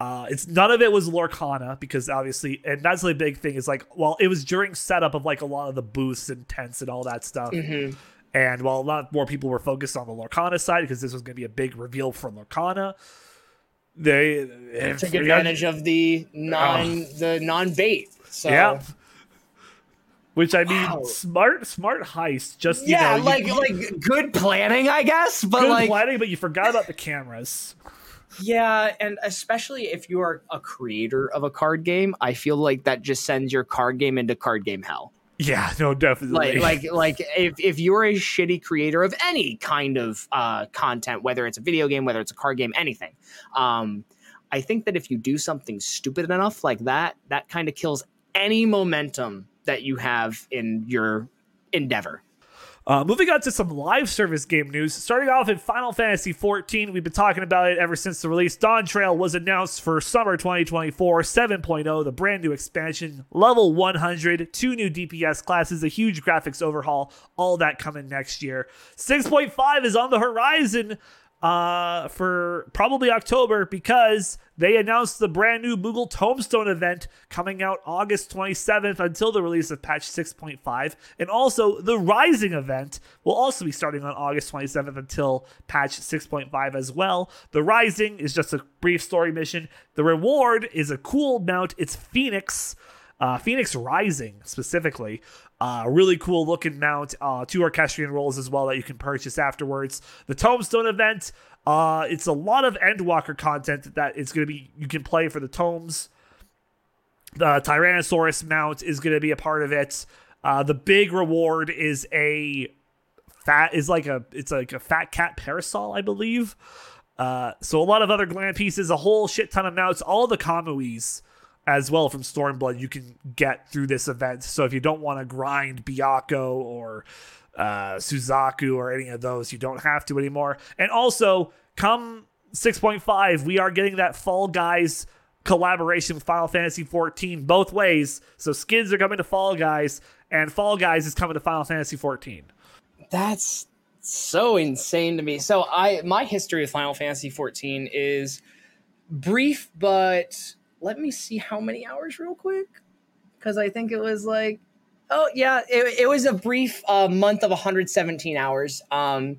Uh, it's none of it was Lorcana because obviously, and that's the big thing is like, well, it was during setup of like a lot of the booths and tents and all that stuff. And while a lot more people were focused on the Lorcana side because this was going to be a big reveal for Lorcana, they took advantage of the non the non bait. So Yeah. Which I mean, Wow. smart, smart heist. Just you yeah, know, you- like like good planning, I guess. But good like planning, but you forgot about the cameras. Yeah, and especially if you are a creator of a card game, I feel like that just sends your card game into card game hell. Yeah, no, definitely. Like, like, like if if you're a shitty creator of any kind of uh, content, whether it's a video game, whether it's a card game, anything, um, I think that if you do something stupid enough like that, that kind of kills any momentum that you have in your endeavor. Uh, moving on to some live service game news. Starting off in Final Fantasy XIV, we've been talking about it ever since the release. Dawntrail was announced for summer 2024 7.0, oh, the brand new expansion, level 100, two new DPS classes, a huge graphics overhaul, all that coming next year. 6.5 is on the horizon uh, for probably October because they announced the brand new Moogle Tomestone event coming out August 27th until the release of patch 6.5. And also, the Rising event will also be starting on August 27th until patch 6.5 as well. The Rising is just a brief story mission. The reward is a cool mount, it's Phoenix. Uh, Phoenix Rising specifically, uh, really cool looking mount. Uh, two Orchestrion rolls as well that you can purchase afterwards. The Tomestone event Uh, it's a lot of Endwalker content that it's going to be you can play for the tomes. The Tyrannosaurus mount is going to be a part of it. Uh, the big reward is a fat is like a it's like a fat cat parasol, I believe. Uh, so a lot of other gland pieces, a whole shit ton of mounts, all the Kamuis as well from Stormblood you can get through this event. So if you don't want to grind Byakko or uh, Suzaku or any of those, you don't have to anymore. And also, come 6.5, we are getting that Fall Guys collaboration with Final Fantasy 14 both ways. So skids are coming to Fall Guys, and Fall Guys is coming to Final Fantasy 14. That's so insane to me. So I my history with Final Fantasy 14 is brief, but let me see how many hours real quick? Because I think it was like oh yeah it, it was a brief uh, month of 117 hours um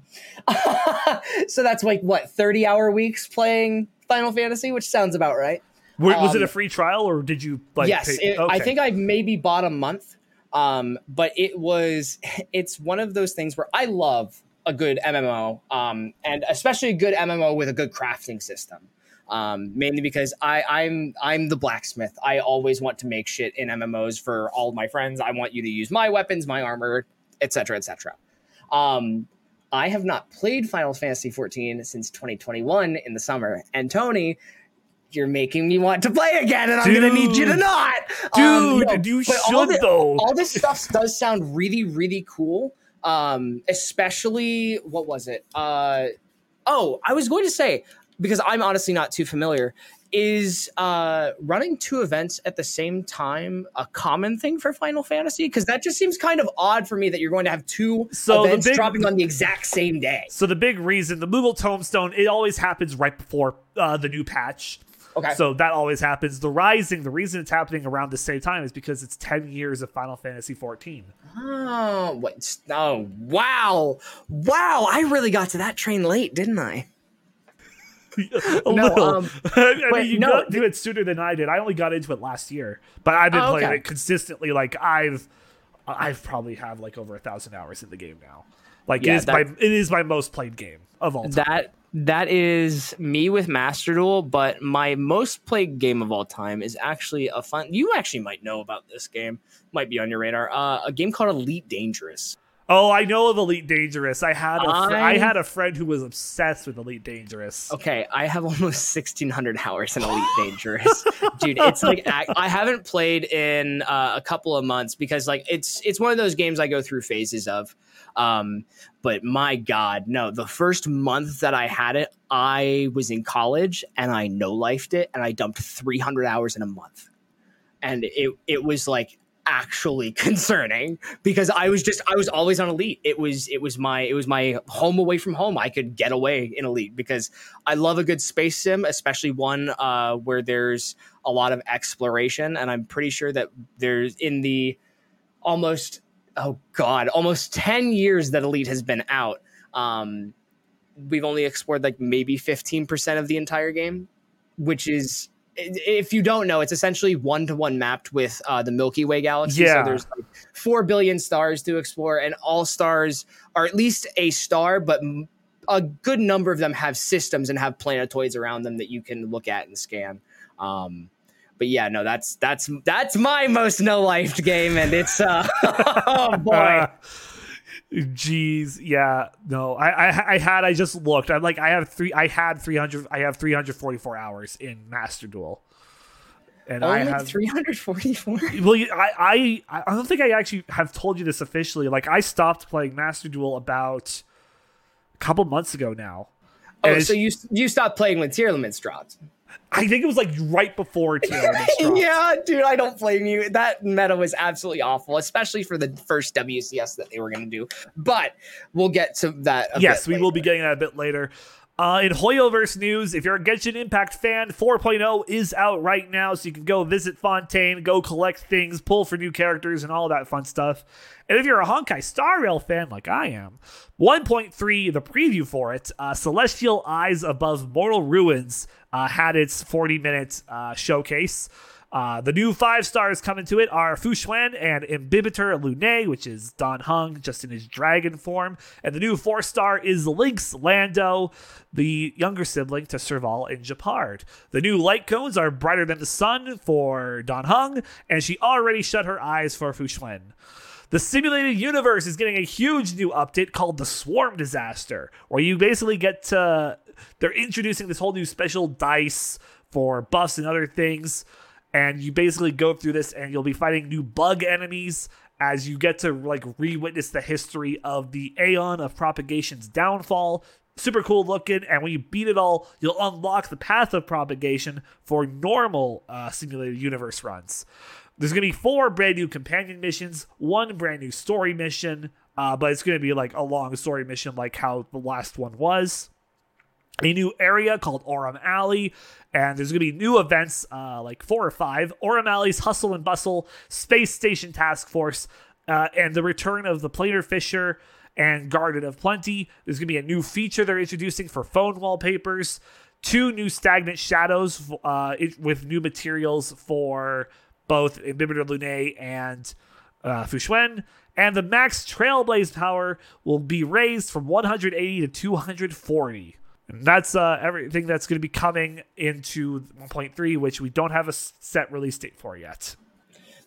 so that's like what 30 hour weeks playing Final Fantasy which sounds about right. Was um, it a free trial or did you like yes pay- it, okay. I think I maybe bought a month um but it was it's one of those things where I love a good MMO um and especially a good MMO with a good crafting system um, mainly because I, I'm I'm the blacksmith. I always want to make shit in MMOs for all my friends. I want you to use my weapons, my armor, etc., etc. Um, I have not played Final Fantasy 14 since 2021 in the summer, and Tony. You're making me want to play again, and I'm gonna need you to not, dude. Um, no, you should all the, though. All this stuff does sound really, really cool. Um, especially what was it? Uh, oh, I was going to say because I'm honestly not too familiar. Is uh, running two events at the same time a common thing for Final Fantasy? Because that just seems kind of odd for me that you're going to have two so events big, dropping on the exact same day. So the big reason, the Moogle Tomestone, it always happens right before uh, the new patch. Okay. So that always happens. The Rising, the reason it's happening around the same time is because it's 10 years of Final Fantasy 14. Oh, what? Oh, wow. Wow. I really got to that train late, didn't I? a no, little. Um, I mean, you no, got to it sooner than I did. I only got into it last year, but I've been oh, playing okay. it consistently. Like I've, I've probably have like over a thousand hours in the game now. Like yeah, it is that, my it is my most played game of all time. That that is me with Master Duel, but my most played game of all time is actually a fun. You actually might know about this game, might be on your radar. Uh, a game called Elite Dangerous. Oh, I know of Elite Dangerous. I had a fr- I, I had a friend who was obsessed with Elite Dangerous. Okay, I have almost sixteen hundred hours in Elite Dangerous, dude. It's like I haven't played in uh, a couple of months because like it's it's one of those games I go through phases of. Um, but my God, no! The first month that I had it, I was in college and I no lifed it, and I dumped three hundred hours in a month, and it it was like actually concerning because I was just I was always on elite. It was it was my it was my home away from home. I could get away in elite because I love a good space sim, especially one uh, where there's a lot of exploration. And I'm pretty sure that there's in the almost oh god almost 10 years that elite has been out um, we've only explored like maybe 15% of the entire game which is if you don't know, it's essentially one to one mapped with uh, the Milky Way galaxy. Yeah. So there's like four billion stars to explore, and all stars are at least a star, but a good number of them have systems and have planetoids around them that you can look at and scan. Um, but yeah, no, that's that's that's my most no life game, and it's uh, oh boy. Jeez, yeah, no, I, I, I had, I just looked. I'm like, I have three, I had 300, I have 344 hours in Master Duel, and Only I oh, have 344. Well, I, I, I don't think I actually have told you this officially. Like, I stopped playing Master Duel about a couple months ago now. Oh, so you you stopped playing when tier limits dropped? I think it was like right before yeah, dude, I don't blame you. That meta was absolutely awful, especially for the first WCS that they were going to do. But we'll get to that. yes, we will be getting that a bit later. Uh, in Hoyoverse news, if you're a Genshin Impact fan, 4.0 is out right now, so you can go visit Fontaine, go collect things, pull for new characters, and all that fun stuff. And if you're a Honkai Star Rail fan like I am, 1.3, the preview for it, uh, Celestial Eyes Above Mortal Ruins, uh, had its 40 minute uh, showcase. Uh, the new five stars coming to it are Fu Xuan and Imbibitor Lunae, which is Dan Heng just in his dragon form. And the new four star is Lynx Landau, the younger sibling to Serval and Gepard. The new light cones are Brighter Than the Sun for Dan Heng, and she already shut her eyes for Fu Xuan. The simulated universe is getting a huge new update called the Swarm Disaster, where you basically get to. They're introducing this whole new special dice for buffs and other things and you basically go through this and you'll be fighting new bug enemies as you get to like re-witness the history of the aeon of propagation's downfall super cool looking and when you beat it all you'll unlock the path of propagation for normal uh, simulated universe runs there's to be four brand new companion missions one brand new story mission uh, but it's to be like a long story mission like how the last one was a new area called Aurum Alley, and there's to be new events, uh, like four or five. Aurum Alley's Hustle and Bustle, Space Station Task Force, uh, and the return of the Planar Fissure and Garden of Plenty. There's to be a new feature they're introducing for phone wallpapers, two new Stagnant Shadows uh, with new materials for both Imbibitor Lunae and uh, Fu Xuan. And the max Trailblaze power will be raised from 180 to 240. And that's uh, everything that's going to be coming into 1.3, which we don't have a set release date for yet.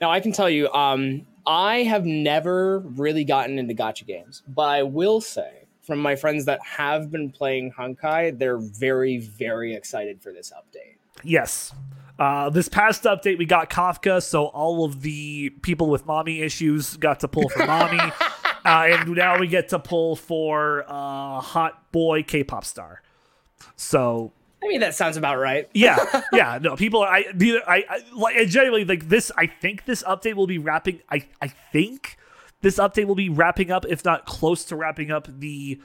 Now, I can tell you, um, I have never really gotten into gacha games, but I will say from my friends that have been playing Honkai, they're very, very excited for this update. Yes. Uh, this past update, we got Kafka, so all of the people with mommy issues got to pull for mommy. uh, and now we get to pull for uh, hot boy K-pop star. So I mean, that sounds about right. yeah, yeah. No, people are. I, I, I like genuinely like this. I think this update will be wrapping. I, I think this update will be wrapping up, if not close to wrapping up the,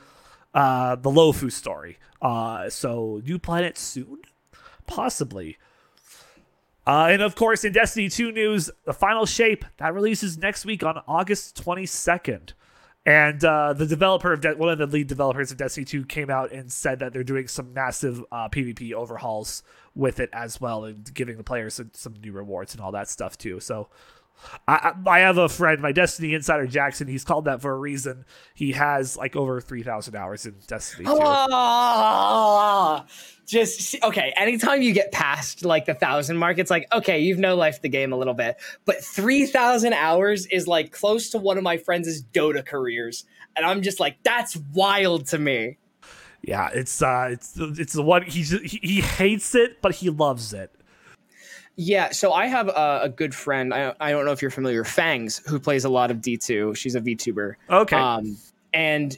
uh, the Luofu story. Uh, so new planet soon, possibly. Uh, and of course, in Destiny 2 news, the final shape that releases next week on August 22nd. And uh, the developer of De- one of the lead developers of Destiny 2 came out and said that they're doing some massive uh, PvP overhauls with it as well, and giving the players some, some new rewards and all that stuff too. So I, I have a friend, my Destiny insider Jackson. He's called that for a reason. He has like over three thousand hours in Destiny. Oh, just okay. Anytime you get past like the thousand mark, it's like okay, you've no life the game a little bit. But three thousand hours is like close to one of my friends' Dota careers, and I'm just like, that's wild to me. Yeah, it's uh, it's it's the one he he hates it, but he loves it. Yeah, so I have a, a, good friend. I, I don't know if you're familiar, Fangs, who plays a lot of D2. She's a VTuber. Okay. Um, and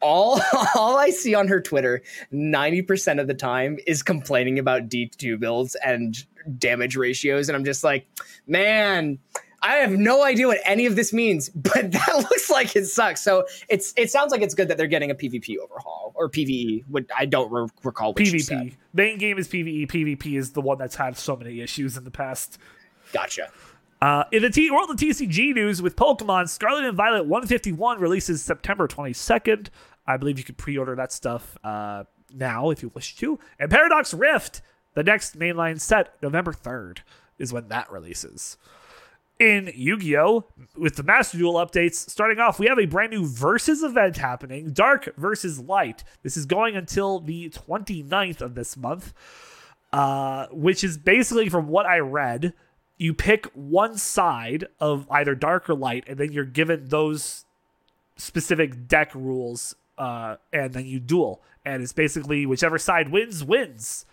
all all I see on her Twitter, 90% of the time is complaining about D2 builds and damage ratios. And I'm just like, man, I have no idea what any of this means, but that looks like it sucks. So it's it sounds like it's good that they're getting a PvP overhaul or PVE. What I don't re- recall. PvP. Main game is PVE. PvP is the one that's had so many issues in the past. Gotcha. Uh, in the T- world of TCG news with Pokemon, Scarlet and Violet 151 releases September 22nd. I believe you can pre-order that stuff uh, now if you wish to. And Paradox Rift, the next mainline set, November 3rd is when that releases in Yu-Gi-Oh! with the Master Duel updates. Starting off, we have a brand new Versus event happening, Dark versus Light. This is going until the 29th of this month, uh, which is basically, from what I read, you pick one side of either Dark or Light, and then you're given those specific deck rules, uh, and then you duel. And it's basically whichever side wins, wins.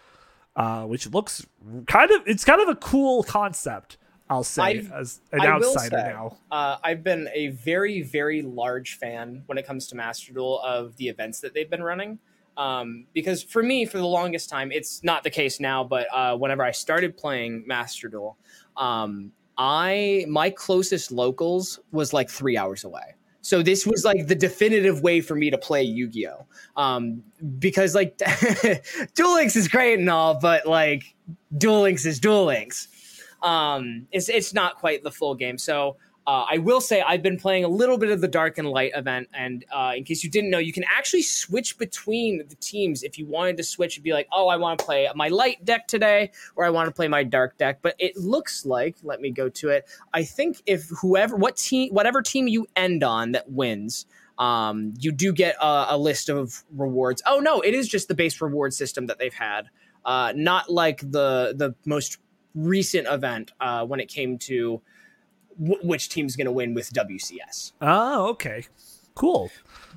Uh, which looks kind of, it's kind of a cool concept. I'll say I've, as an I outsider say, now. Uh, I've been a very, very large fan when it comes to Master Duel of the events that they've been running. Um, because for me, for the longest time, it's not the case now, but uh, whenever I started playing Master Duel, um, I my closest locals was like three hours away. So this was like the definitive way for me to play Yu-Gi-Oh. Um, because like Duel Links is great and all, but like Duel Links is Duel Links um, it's it's not quite the full game. So Uh, I will say I've been playing a little bit of the Dark and Light event, and uh, in case you didn't know, you can actually switch between the teams if you wanted to switch and be like, "Oh, I want to play my light deck today, or I want to play my dark deck." But it looks like, let me go to it. I think if whoever, what team, whatever team you end on that wins, um, you do get a, a, list of rewards. Oh no, it is just the base reward system that they've had, uh, not like the the most recent event uh, when it came to w- which team's going to win with WCS. Oh, okay. Cool.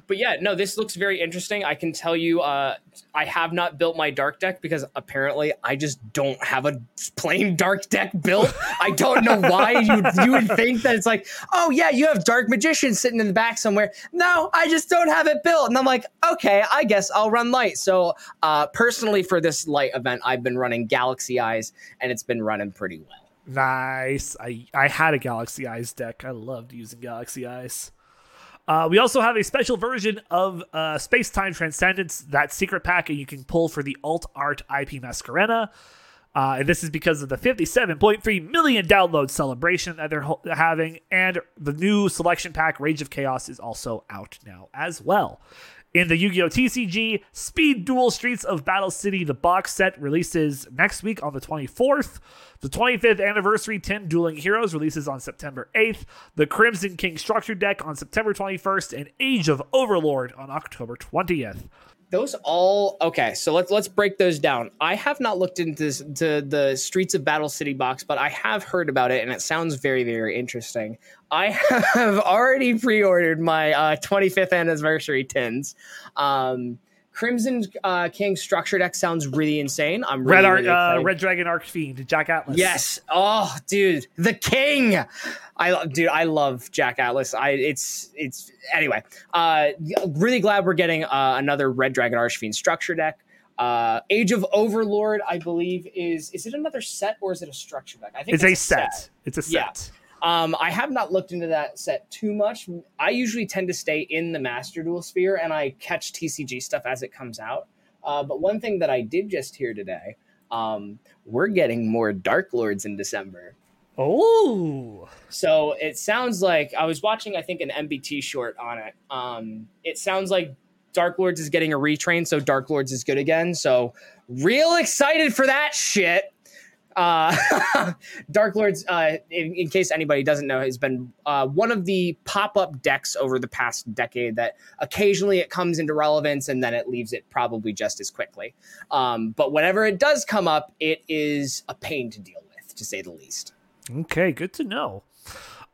But yeah, no, this looks very interesting. I can tell you, uh, I have not built my dark deck because apparently I just don't have a plain dark deck built. I don't know why you you would think that it's like, oh yeah, you have dark magician sitting in the back somewhere. No, I just don't have it built, and I'm like, okay, I guess I'll run light. So uh, personally, for this light event, I've been running Galaxy Eyes, and it's been running pretty well. Nice. I I had a Galaxy Eyes deck. I loved using Galaxy Eyes. Uh, we also have a special version of uh, Space Time Transcendence, that secret pack you can pull for the Alt Art I:P Masquerena. Uh, and this is because of the 57.3 million download celebration that they're ho- having. And the new selection pack, Rage of Chaos, is also out now as well. In the Yu Gi Oh! TCG, Speed Duel Streets of Battle City, the box set releases next week on the 24th. The 25th anniversary 10 Dueling Heroes releases on September 8th. The Crimson King Structure Deck on September 21st, and Age of Overlord on October 20th those all okay so let's let's break those down. I have not looked into this, to the streets of battle city box but i have heard about it and it sounds very very interesting. I have already pre-ordered my uh, 25th anniversary tins. Um, Crimson uh, King structure deck sounds really insane. I'm really, Red Arc, really uh, Red Dragon Archfiend, Jack Atlas. Yes. Oh, dude, the king. I love, dude, I love Jack Atlas. I it's it's anyway. Uh, really glad we're getting uh, another Red Dragon Archfiend structure deck. Uh, Age of Overlord, I believe, is is it another set or is it a structure deck? I think it's, it's a, set. set. It's a set. Yeah. Um, I have not looked into that set too much. I usually tend to stay in the Master Duel sphere and I catch TCG stuff as it comes out. Uh, but one thing that I did just hear today, um, we're getting more Dark Lords in December. Oh, so it sounds like I was watching, I think, an MBT short on it. Um, it sounds like Dark Lords is getting a retrain, so Dark Lords is good again. So real excited for that shit. Uh, Dark Lords, uh, in, in, case anybody doesn't know, has been uh, one of the pop up decks over the past decade that occasionally it comes into relevance and then it leaves it probably just as quickly. Um, but whenever it does come up, it is a pain to deal with, to say the least. Okay, good to know.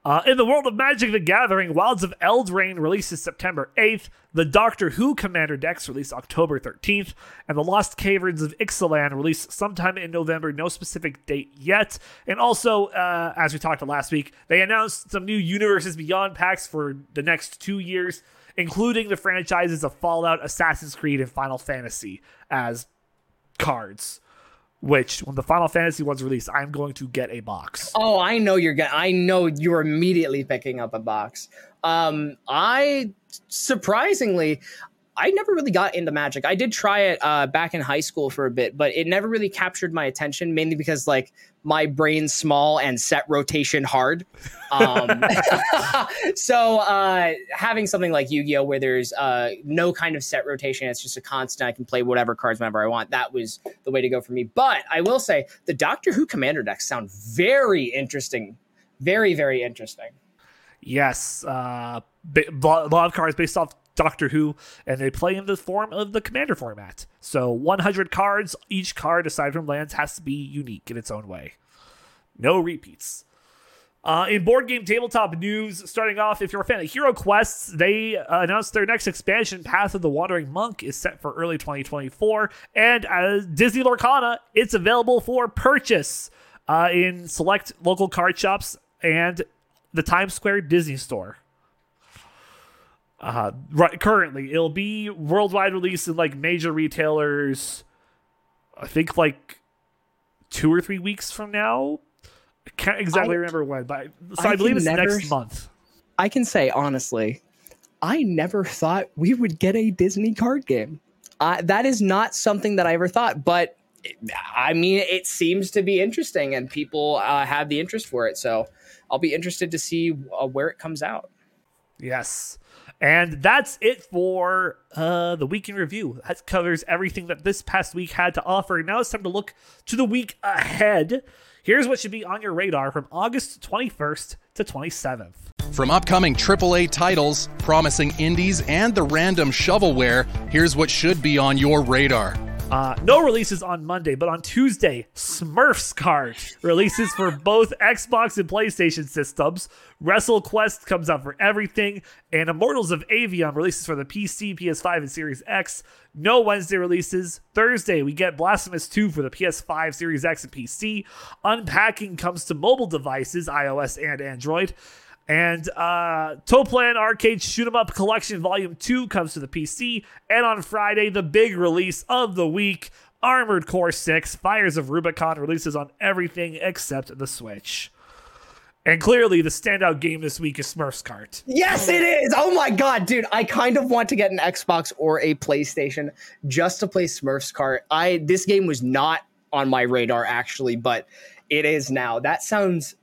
Uh, in the world of Magic the Gathering, Wilds of Eldraine releases September 8th, the Doctor Who Commander decks release October 13th, and the Lost Caverns of Ixalan release sometime in November, no specific date yet. And also, uh, as we talked last week, they announced some new Universes Beyond packs for the next two years, including the franchises of Fallout, Assassin's Creed, and Final Fantasy as cards which when the Final Fantasy one's released, I'm going to get a box. Oh, I know you're going I know you're immediately picking up a box. Um I surprisingly I never really got into Magic. I did try it uh, back in high school for a bit, but it never really captured my attention, mainly because like my brain's small and set rotation hard. Um, so uh, having something like Yu-Gi-Oh, where there's uh, no kind of set rotation, it's just a constant. I can play whatever cards whenever I want. That was the way to go for me. But I will say the Doctor Who Commander decks sound very interesting, very very interesting. Yes, uh, a lot of cards based off Doctor Who, and they play in the form of the Commander format. So 100 cards, each card, aside from lands, has to be unique in its own way. No repeats. Uh, in board game tabletop news, starting off, if you're a fan of Hero Quests, they uh, announced their next expansion, Path of the Wandering Monk, is set for early 2024. And as Disney Lorcana, it's available for purchase uh, in select local card shops and the Times Square Disney Store. Uh, right, currently, it'll be worldwide release in like major retailers. I think like two or three weeks from now. I can't exactly I, remember when, but so I, I believe it's never, next month. I can say honestly, I never thought we would get a Disney card game. Uh, that is not something that I ever thought, but I mean, it seems to be interesting, and people uh, have the interest for it. So I'll be interested to see uh, where it comes out. Yes. And that's it for uh, the week in review. That covers everything that this past week had to offer. Now it's time to look to the week ahead. Here's what should be on your radar from August 21st to 27th. From upcoming AAA titles, promising indies, and the random shovelware, here's what should be on your radar. Uh, no releases on Monday, but on Tuesday, Smurfs Kart releases for both Xbox and PlayStation systems. WrestleQuest comes out for everything, and Immortals of Aveum releases for the PC, PS5, and Series X. No Wednesday releases. Thursday, we get Blasphemous 2 for the PS5, Series X, and PC. Unpacking comes to mobile devices, iOS and Android. And uh, Toaplan Arcade Shoot 'em Up Collection Volume 2 comes to the PC. And on Friday, the big release of the week Armored Core 6 Fires of Rubicon releases on everything except the Switch. And clearly, the standout game this week is Smurfs Kart. Yes, it is. Oh my god, dude! I kind of want to get an Xbox or a PlayStation just to play Smurfs Kart. I this game was not on my radar actually, but it is now. That sounds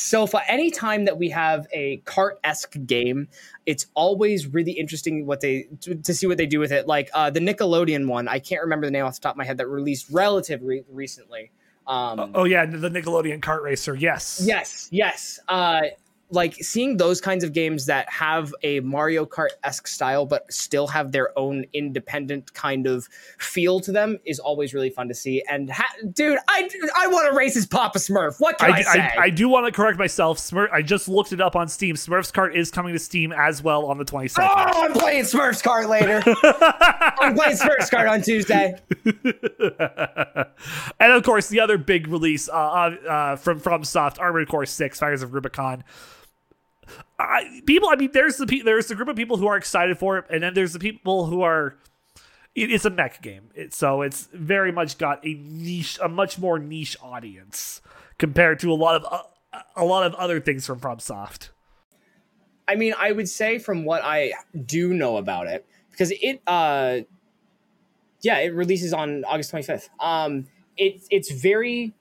so fun. Anytime that we have a cart esque game, it's always really interesting what they to, to, see what they do with it. Like uh, the Nickelodeon one, I can't remember the name off the top of my head that released relatively recently. Um, oh yeah, the Nickelodeon kart racer. Yes, yes, yes. Uh, like seeing those kinds of games that have a Mario Kart esque style, but still have their own independent kind of feel to them is always really fun to see. And ha- dude, I I want to race as Papa Smurf. What can I, I say? I, I, do want to correct myself. Smurf. I just looked it up on Steam. Smurfs Kart is coming to Steam as well on the twenty second. Oh, I'm playing Smurfs Kart later. I'm playing Smurfs Kart on Tuesday. and of course, the other big release uh, uh, from FromSoft, Armored Core Six: Fires of Rubicon. I, people, I mean, there's the there's the group of people who are excited for it, and then there's the people who are. It, it's a mech game, it, so it's very much got a niche, a much more niche audience compared to a lot of uh, a lot of other things from FromSoft. I mean, I would say from what I do know about it, because it, uh, yeah, it releases on August 25th. Um, it, it's very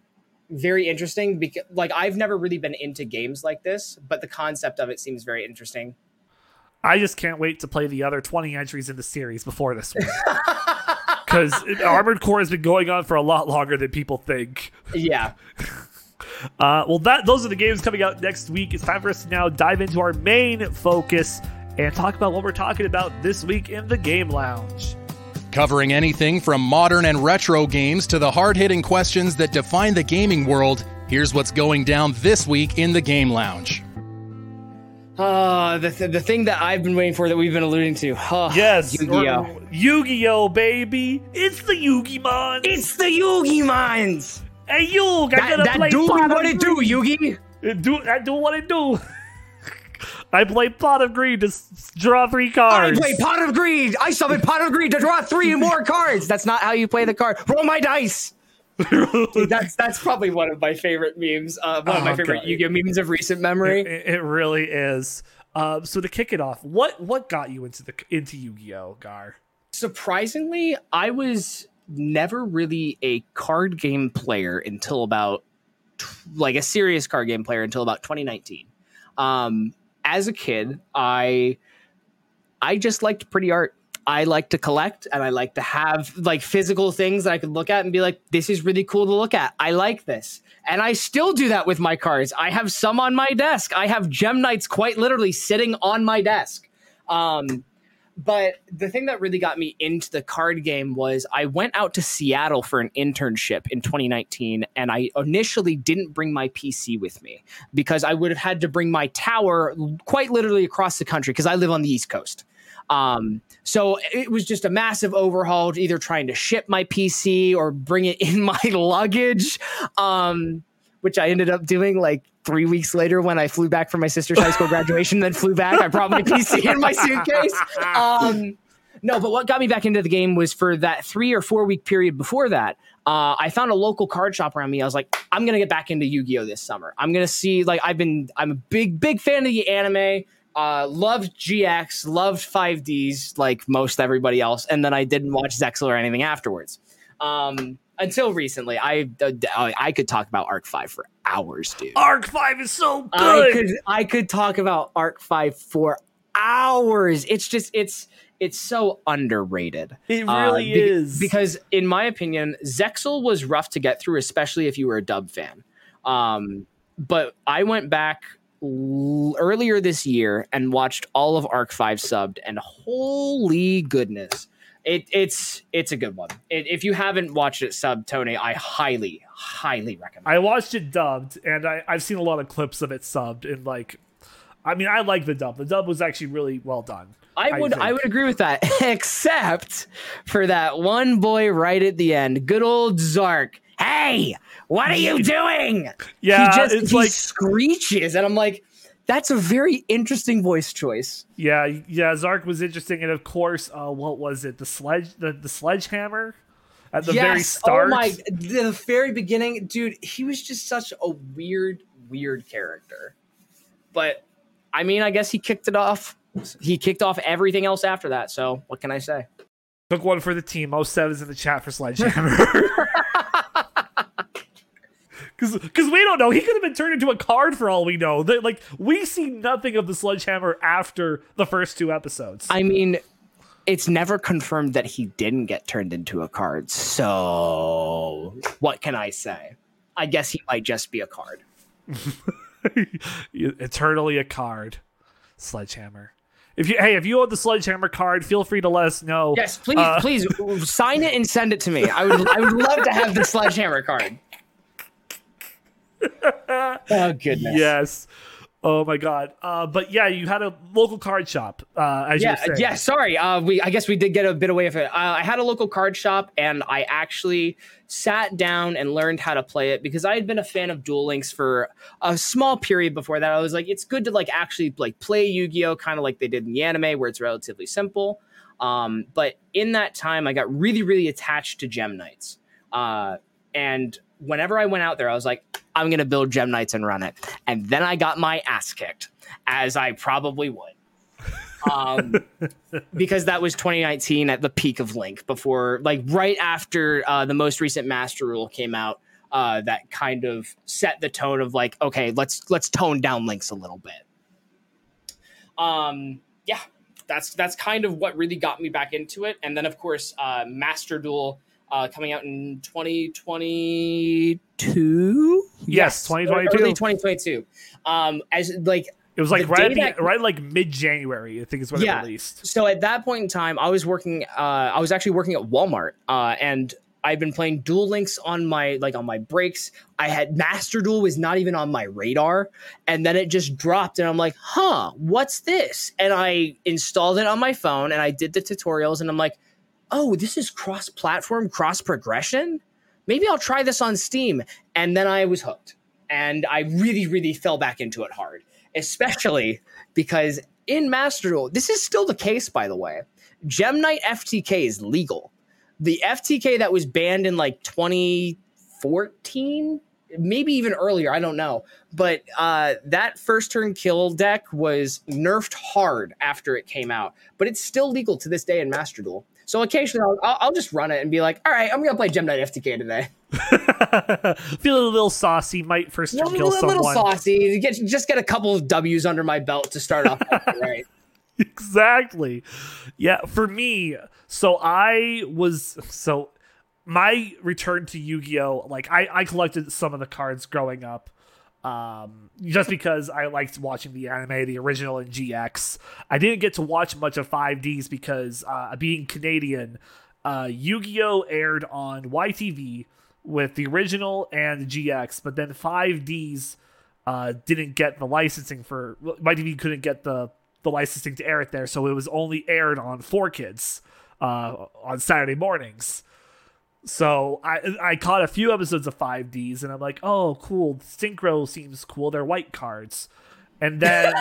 very interesting because like I've never really been into games like this, but the concept of it seems very interesting. I just can't wait to play the other 20 entries in the series before this one. Because Armored Core has been going on for a lot longer than people think. Yeah. uh, well, that those are the games coming out next week. It's time for us to now dive into our main focus and talk about what we're talking about this week in the Game Lounge. Covering anything from modern and retro games to the hard hitting questions that define the gaming world, here's what's going down this week in the Game Lounge. Uh, the, th- the thing that I've been waiting for that we've been alluding to. Uh, yes. Yu-Gi-Oh! Yu-Gi-Oh, baby. It's the Yugi Mons. It's the Yugi Mons. Hey, Yugi, I gotta that play do what it do, Yugi. It do, I do what it do. I play Pot of Greed to s- draw three cards. I play Pot of Greed. I summon Pot of Greed to draw three more cards. That's not how you play the card. Roll my dice. Dude, that's that's probably one of my favorite memes. Uh, one of my oh, favorite God. Yu-Gi-Oh memes of recent memory. It, it really is. Um, so to kick it off, what what got you into the into Yu-Gi-Oh, Gar? Surprisingly, I was never really a card game player until about like a serious card game player until about 2019. Um, as a kid, I I just liked pretty art. I like to collect and I like to have like physical things that I could look at and be like, this is really cool to look at. I like this. And I still do that with my cards. I have some on my desk. I have Gem Knights quite literally sitting on my desk. Um, but the thing that really got me into the card game was I went out to Seattle for an internship in 2019, and I initially didn't bring my PC with me because I would have had to bring my tower quite literally across the country because I live on the East Coast. Um, so it was just a massive overhaul, either trying to ship my PC or bring it in my luggage. Um, which I ended up doing like three weeks later when I flew back from my sister's high school graduation, then flew back. I brought my PC in my suitcase. Um, no, but what got me back into the game was for that three or four week period before that. Uh, I found a local card shop around me. I was like, I'm gonna get back into Yu-Gi-Oh this summer. I'm gonna see like I've been. I'm a big big fan of the anime. Uh, loved GX, loved 5Ds like most everybody else, and then I didn't watch Zexal or anything afterwards. Um, until recently, I uh, I could talk about Arc Five for hours, dude. Arc Five is so I good. could I could talk about Arc Five for hours. It's just it's it's so underrated. it Uh, really be- is because in my opinion, Zexal was rough to get through, especially if you were a dub fan. Um, but I went back l- earlier this year and watched all of Arc Five subbed, and holy goodness, it, it's it's a good one. It, if you haven't watched it subbed, Tony, I highly highly recommend. I watched it dubbed, and I, I've seen a lot of clips of it subbed. And like, I mean, I like the dub. The dub was actually really well done. I I would I, think. would agree with that, except for that one boy right at the end, good old Zark. Hey, what are you doing? Yeah, he just it's he like screeches, and I'm like, that's a very interesting voice choice. yeah, yeah. Zark was interesting, and of course, uh, what was it? The sledge, the, the sledgehammer at the very start. Oh my, the very beginning, dude. He was just such a weird, weird character. But I mean, I guess he kicked it off. He kicked off everything else after that. So what can I say? Took one for the team. Most sevens in the chat for sledgehammer. Because because we don't know. He could have been turned into a card for all we know. That like we see nothing of the sledgehammer after the first two episodes. I mean, it's never confirmed that he didn't get turned into a card. So what can I say? I guess he might just be a card. Eternally a card. Sledgehammer. If you hey, if you own the sledgehammer card, feel free to let us know. Yes, please, Uh, please sign it and send it to me. I would, I would love to have the sledgehammer card. Oh goodness. Yes. Oh my god. Uh, but yeah, you had a local card shop. Uh, as you Yeah, yeah. Sorry, uh, we. I guess we did get a bit away with it. Uh, I had a local card shop, and I actually sat down and learned how to play it because I had been a fan of Duel Links for a small period before that. I was like, it's good to like actually like play Yu-Gi-Oh, kind of like they did in the anime, where it's relatively simple. Um, but in that time, I got really, really attached to Gem Knights. Uh, and whenever I went out there, I was like, I'm gonna build Gem Knights and run it. And then I got my ass kicked, as I probably would. um, because that was 2019 at the peak of Link, before like right after uh, the most recent Master Rule came out. Uh, that kind of set the tone of like, okay, let's let's tone down Links a little bit. Um, yeah, that's that's kind of what really got me back into it. And then of course, uh, Master Duel uh, coming out in 2022. Yes, 2022. Early 2022. Um, as like It was like right at the, that- right like mid January, I think is when Yeah. it released. so at that point in time, I was working. Uh, I was actually working at Walmart, uh, and I've been playing Duel Links on my like on my breaks. I had Master Duel was not even on my radar, and then it just dropped, and I'm like, "Huh, what's this?" And I installed it on my phone, and I did the tutorials, and I'm like, "Oh, this is cross-platform, cross-progression. Maybe I'll try this on Steam." And then I was hooked, and I really, really fell back into it hard, especially because in Master Duel, this is still the case, by the way. Gem Knight FTK is legal. The FTK that was banned in like 2014, maybe even earlier, I don't know. But uh, that first turn kill deck was nerfed hard after it came out, but it's still legal to this day in Master Duel. So occasionally I'll, I'll, I'll just run it and be like, all right, I'm going to play Gem Knight FTK today. Feeling a little saucy, might first A turn little, kill a little someone. saucy. Get, just get a couple of W's under my belt to start off, right? exactly. Yeah, for me, so I was so my return to Yu-Gi-Oh, like I I collected some of the cards growing up. Um, just because I liked watching the anime, the original and GX. I didn't get to watch much of 5Ds because uh, being Canadian, uh, Yu-Gi-Oh aired on YTV with the original and GX, but then 5Ds uh, didn't get the licensing for YTV couldn't get the the licensing to air it there, so it was only aired on Four Kids uh, on Saturday mornings. So I I caught a few episodes of 5Ds and I'm like, oh cool, Synchro seems cool. They're white cards, and then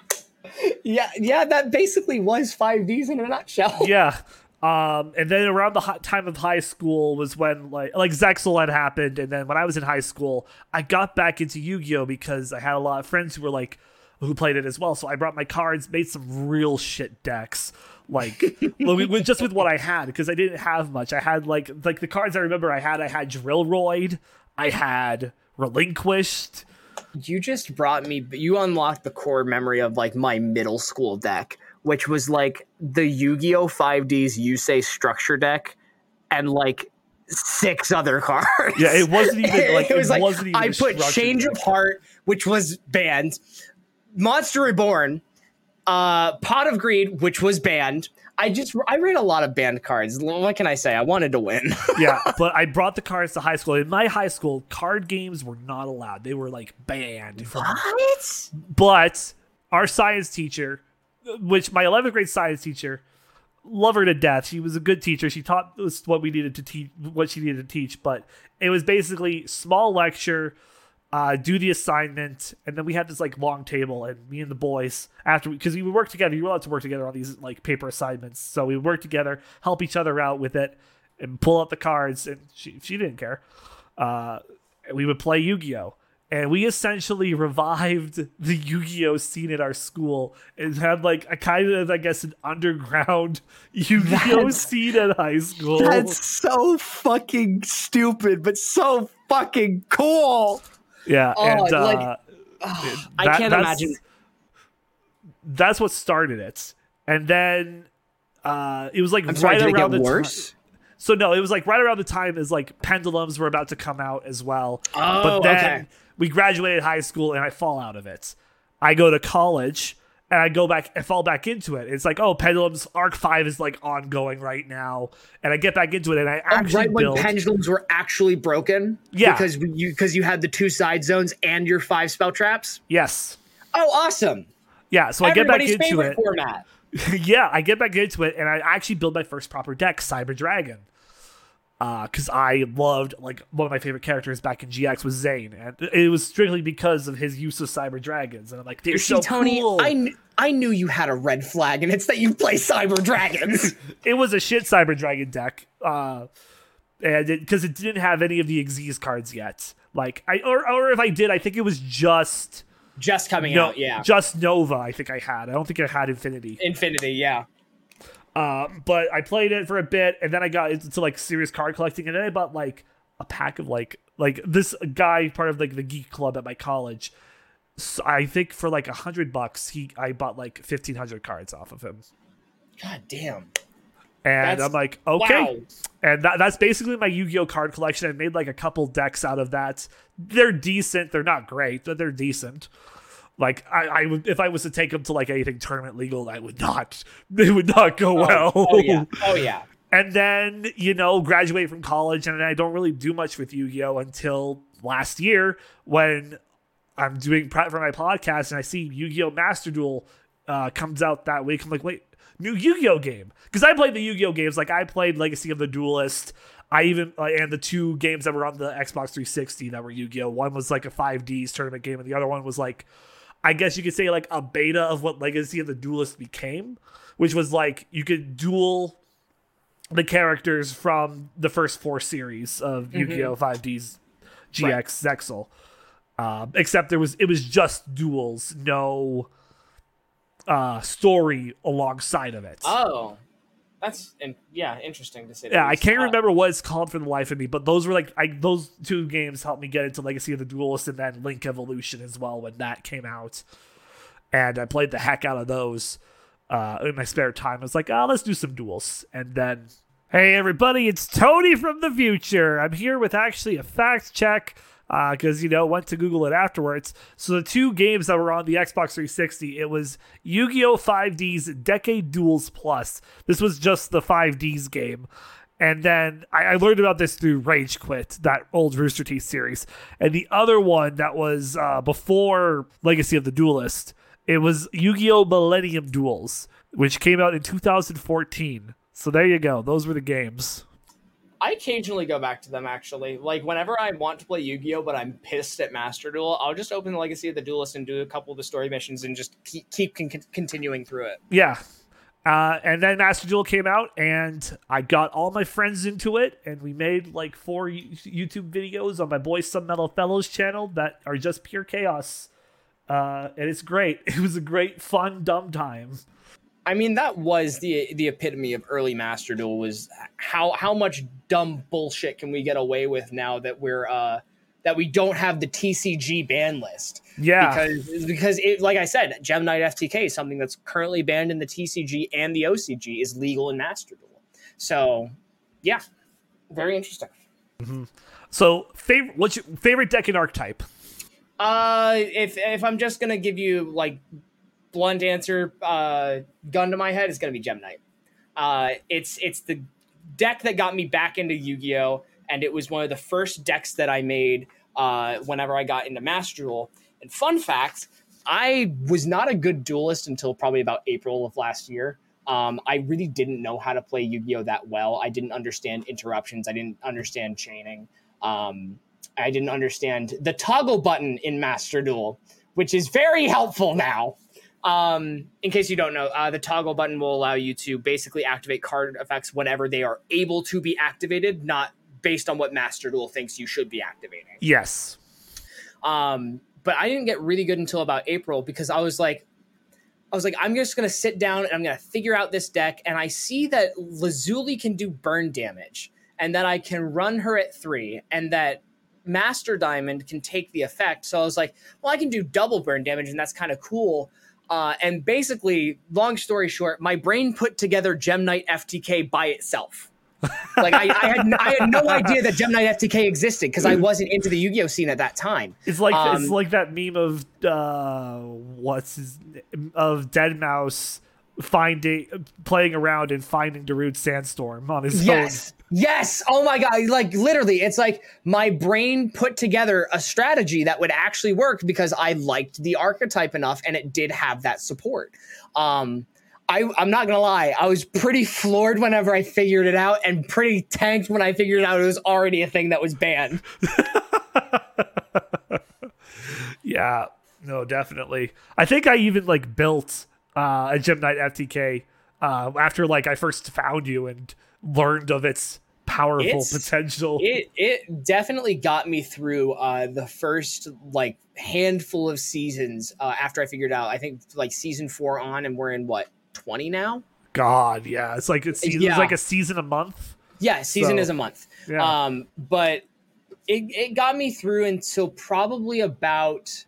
yeah, yeah, that basically was 5Ds in a nutshell. yeah. Um, and then around the time of high school was when like like Zexal had happened, and then when I was in high school, I got back into Yu-Gi-Oh because I had a lot of friends who were like who played it as well. So I brought my cards, made some real shit decks, Like with, just with what I had because I didn't have much. I had like like the cards I remember I had. I had Drillroid. I had Relinquished. You just brought me. You unlocked the core memory of like my middle school deck, which was like the Yu-Gi-Oh! 5D's Yusei structure deck, and like six other cards. Yeah, it wasn't even like it was like wasn't even I put Change deck. of Heart, which was banned, Monster Reborn, uh, Pot of Greed, which was banned. I just I ran a lot of banned cards. What can I say? I wanted to win. yeah, but I brought the cards to high school. In my high school, card games were not allowed. They were like banned. From, what? But our science teacher, which my 11th grade science teacher, love her to death. She was a good teacher. She taught us what we needed to teach, what she needed to teach. But it was basically small lecture, uh, do the assignment, and then we had this like long table, and me and the boys after because we, we would work together. You were allowed to work together on these like paper assignments, so we would work together, help each other out with it, and pull out the cards. And she she didn't care. Uh, we would play Yu Gi Oh and we essentially revived the Yu-Gi-Oh scene at our school and had like a kind of I guess an underground Yu-Gi-Oh scene at high school. That's so fucking stupid, but so fucking cool. Yeah, oh, and like, uh, that, I can't imagine. That's what started it, and then uh, it was like I'm right sorry, around the worse. Time, so no, it was like right around the time as like pendulums were about to come out as well. Oh, but then okay we graduated high school and I fall out of it. I go to college and I go back and fall back into it. It's like, oh, Pendulums Arc Five is like ongoing right now, and I get back into it, and I actually oh, right build... when Pendulums were actually broken, yeah, because you because you had the two side zones and your five spell traps. Yes. Oh, awesome. Yeah, so Everybody's I get back into it. Format. yeah, I get back into it, and I actually build my first proper deck, Cyber Dragon because uh, I loved like one of my favorite characters back in GX was Zane, and it was strictly because of his use of Cyber Dragons. And I'm like, they're See, so Tony, cool. I, kn- I knew you had a red flag, and it's that you play Cyber Dragons. it was a shit Cyber Dragon deck, uh, and because it, it, didn't have any of the Xyz cards yet. Like I or or if I did, I think it was just just coming no, out. Yeah, just Nova. I think I had. I don't think I had Infinity. Infinity, yeah. Uh, but I played it for a bit, and then I got into like serious card collecting, and then I bought like a pack of like like this guy part of like the geek club at my college. So I think for like a hundred bucks, he I bought like fifteen hundred cards off of him. God damn. And that's, I'm like, okay. Wow. And that, that's basically my Yu Gi Oh card collection. I made like a couple decks out of that. They're decent. They're not great, but they're decent. Like I, I would if I was to take them to like anything tournament legal, I would not. They would not go oh, well. Oh yeah. Oh yeah. and then you know graduate from college, and I don't really do much with Yu-Gi-Oh until last year when I'm doing prep for my podcast, and I see Yu-Gi-Oh Master Duel uh, comes out that week. I'm like, wait, new Yu-Gi-Oh game because I played the Yu-Gi-Oh games. Like I played Legacy of the Duelist. I even uh, and the two games that were on the Xbox 360 that were Yu-Gi-Oh. One was like a 5Ds tournament game, and the other one was like I guess you could say like a beta of what Legacy of the Duelist became, which was like you could duel the characters from the first four series of mm-hmm. Yu-Gi-Oh! 5D's GX right. Zexal. Um, except there was it was just duels, no uh, story alongside of it. Oh, that's in, yeah, interesting to say. Yeah, I can't uh, remember what it's called for the life of me, but those were like I, those two games helped me get into Legacy of the Duelist and then Link Evolution as well when that came out, and I played the heck out of those uh, in my spare time. I was like, oh, let's do some duels, and then. Hey everybody, it's Tony from the future. I'm here with actually a fact check because uh, you know went to Google it afterwards. So the two games that were on the Xbox 360, it was Yu-Gi-Oh 5D's Decade Duels Plus. This was just the 5D's game. And then I, I learned about this through Rage Quit, that old Rooster Teeth series. And the other one that was uh, before Legacy of the Duelist, it was Yu-Gi-Oh Millennium Duels, which came out in 2014. So there you go. Those were the games. I occasionally go back to them actually. Like whenever I want to play Yu-Gi-Oh, but I'm pissed at Master Duel, I'll just open the Legacy of the Duelist and do a couple of the story missions and just keep keep con- continuing through it. Yeah. Uh, and then Master Duel came out, and I got all my friends into it, and we made like four YouTube videos on my boy Some Metal Fellows channel that are just pure chaos. Uh, and it's great. It was a great, fun, dumb time. I mean, that was the the epitome of early Master Duel was how how much dumb bullshit can we get away with now that we're uh that we don't have the TCG ban list. Yeah. Because because it like I said, Gem Knight FTK is something that's currently banned in the TCG and the OCG is legal in Master Duel. So yeah. Very interesting. Mm-hmm. So favorite what's your favorite deck and archetype? Uh if if I'm just gonna give you like blunt answer, uh, gun to my head is going to be Gem Knight. Uh, it's it's the deck that got me back into Yu Gi Oh, and it was one of the first decks that I made uh, whenever I got into Master Duel. And fun fact, I was not a good duelist until probably about April of last year. Um, I really didn't know how to play Yu Gi Oh that well. I didn't understand interruptions. I didn't understand chaining. Um, I didn't understand the toggle button in Master Duel, which is very helpful now. Um, in case you don't know, uh, the toggle button will allow you to basically activate card effects whenever they are able to be activated, not based on what Master Duel thinks you should be activating. Yes. Um, but I didn't get really good until about April because I was like, I was like, I'm just gonna sit down and I'm gonna figure out this deck, and I see that Lazuli can do burn damage, and that I can run her at three, and that Master Diamond can take the effect. So I was like, well, I can do double burn damage, and that's kind of cool. Uh, and basically, long story short, my brain put together Gem Knight FTK by itself. like I, I, had I had no idea that Gem Knight FTK existed because I wasn't into the Yu-Gi-Oh scene at that time. It's like um, it's like that meme of uh, what's his of Deadmau5 finding playing around and finding Darude Sandstorm on his yes. phone. Yes. Oh my god. Like literally, it's like my brain put together a strategy that would actually work because I liked the archetype enough and it did have that support. Um I, I'm not gonna lie, I was pretty floored whenever I figured it out, and pretty tanked when I figured out it was already a thing that was banned. yeah, no, definitely. I think I even like built uh, a Gem Knight FTK uh, after like I first found you and learned of its powerful it's, potential. It it definitely got me through uh, the first like handful of seasons uh, after I figured out. I think like season four on, and we're in what twenty now. God, yeah, it's like it's, yeah. it's like a season a month. Yeah, season so, is a month. Yeah. Um, but it it got me through until probably about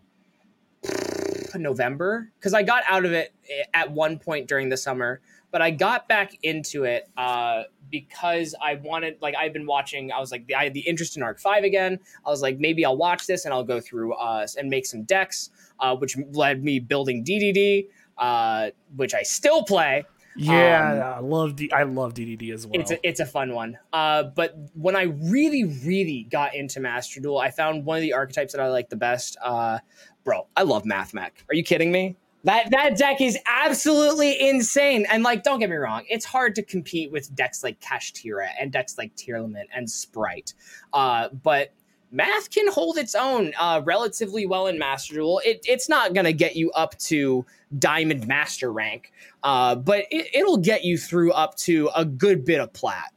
November because I got out of it eh, at one point during the summer, but I got back into it uh, because I wanted like I've been watching. I was like I had the interest in Arc Five again. I was like maybe I'll watch this and I'll go through uh, and make some decks, uh, which led me building DDD, uh, which I still play. Yeah, um, I love D- I love DDD as well. It's a, it's a fun one. Uh, but when I really really got into Master Duel, I found one of the archetypes that I like the best. Uh, bro, I love Math Mech. Are you kidding me? That that deck is absolutely insane. And like, don't get me wrong, it's hard to compete with decks like Kashtira and decks like Tearlament and Sprite. Uh, but math can hold its own uh, relatively well in Master Duel. It, it's not going to get you up to Diamond Master rank, uh, but it, will get you through up to a good bit of plat.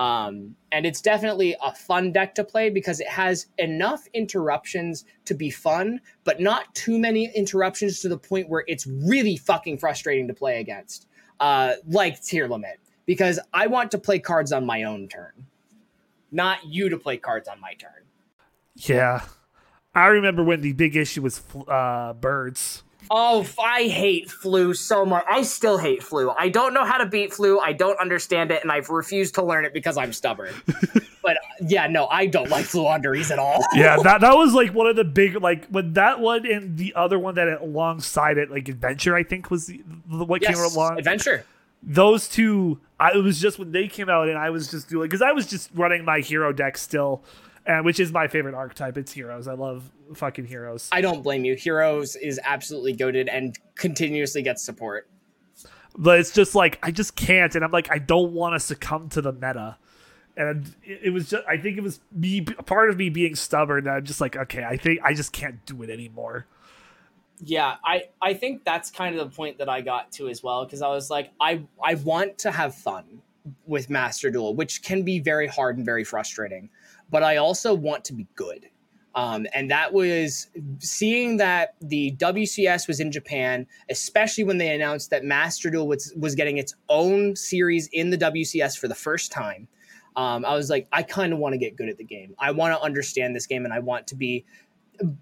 Um, and it's definitely a fun deck to play because it has enough interruptions to be fun, but not too many interruptions to the point where it's really fucking frustrating to play against. Uh, like Limit. because I want to play cards on my own turn, not you to play cards on my turn. Yeah, I remember when the big issue was uh, birds. Oh, I hate flu so much. I still hate flu. I don't know how to beat flu. I don't understand it, and I've refused to learn it because I'm stubborn. but uh, yeah, no, I don't like Floowandereeze at all. yeah, that that was like one of the big like when that one and the other one that alongside it, like Adventure, I think was the, the what yes, came along. Adventure. Those two, I, it was just when they came out, and I was just doing because I was just running my hero deck still and which is my favorite archetype. It's heroes. I love fucking heroes. I don't blame you. Heroes is absolutely goaded and continuously gets support. But it's just like I just can't, and I'm like I don't want to succumb to the meta. And it, it was just I think it was me part of me being stubborn. That I'm just like okay, I think I just can't do it anymore. Yeah, I I think that's kind of the point that I got to as well because I was like I I want to have fun with Master Duel, which can be very hard and very frustrating but I also want to be good. Um, and that was seeing that the WCS was in Japan, especially when they announced that Master Duel was, was getting its own series in the WCS for the first time. Um, I was like, I kind of want to get good at the game. I want to understand this game and I want to be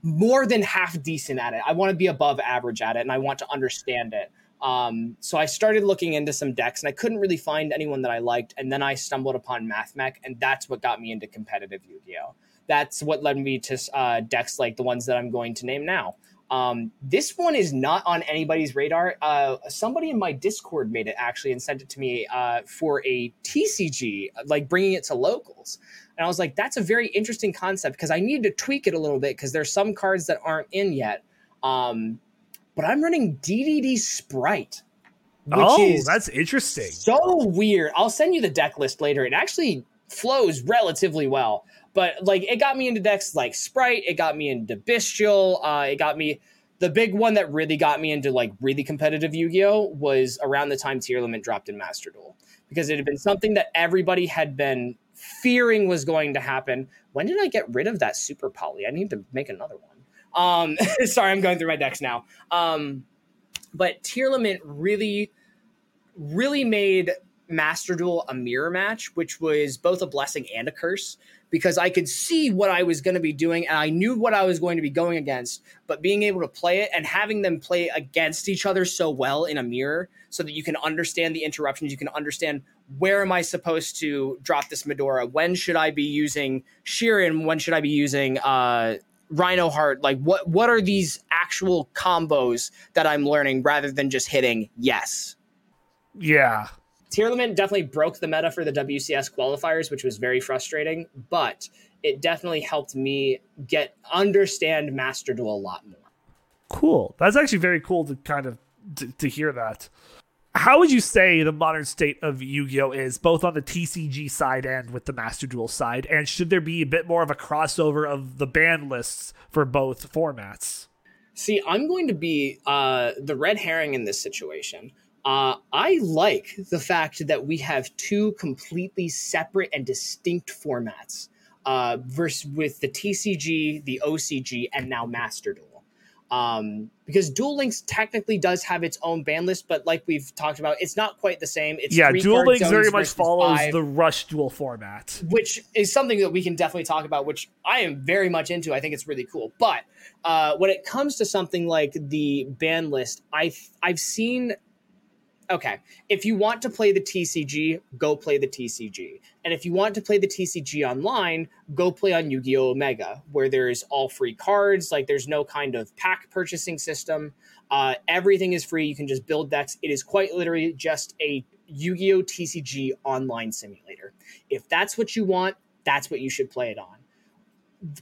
more than half decent at it. I want to be above average at it and I want to understand it. Um, so I started looking into some decks and I couldn't really find anyone that I liked. And then I stumbled upon MathMech, and that's what got me into competitive Yu Gi Oh! That's what led me to uh, decks like the ones that I'm going to name now. Um, this one is not on anybody's radar. Uh, somebody in my Discord made it actually and sent it to me uh, for a TCG, like bringing it to locals. And I was like, that's a very interesting concept because I need to tweak it a little bit because there's some cards that aren't in yet. Um, but I'm running DDD Sprite. oh, that's interesting. So weird. I'll send you the deck list later. It actually flows relatively well, but like it got me into decks like Sprite. It got me into Bystial. Uh, it got me. The big one that really got me into like really competitive Yu-Gi-Oh was around the time Tearlament dropped in Master Duel because it had been something that everybody had been fearing was going to happen. When did I get rid of that Super Poly? I need to make another one. Um, sorry, I'm going through my decks now. Um, but Tearlament really, really made Master Duel a mirror match, which was both a blessing and a curse because I could see what I was going to be doing and I knew what I was going to be going against. But being able to play it and having them play against each other so well in a mirror so that you can understand the interruptions, you can understand where am I supposed to drop this Mudora? When should I be using Scheiren? When should I be using uh, Reinoheart? Like what what are these actual combos that I'm learning rather than just hitting yes? Yeah. Tearlament definitely broke the meta for the WCS qualifiers, which was very frustrating, but it definitely helped me get understand Master Duel a lot more. Cool. That's actually very cool to kind of to, to hear that. How would you say the modern state of Yu-Gi-Oh is both on the TCG side and with the Master Duel side? And should there be a bit more of a crossover of the ban lists for both formats? See, I'm going to be uh, the red herring in this situation. Uh, I like the fact that we have two completely separate and distinct formats uh, versus with the TCG, the OCG, and now Master Duel. Um, because Duel Links technically does have its own ban list, but like we've talked about, it's not quite the same. It's yeah, Duel Links very much follows five, the Rush Duel format, which is something that we can definitely talk about, which I am very much into. I think it's really cool. But uh, when it comes to something like the ban list, I've I've seen okay, if you want to play the TCG, go play the TCG. And if you want to play the TCG online, go play on Yu Gi Oh! Omega, where there's all free cards. Like there's no kind of pack purchasing system. Uh, everything is free. You can just build decks. It is quite literally just a Yu Gi Oh! TCG online simulator. If that's what you want, that's what you should play it on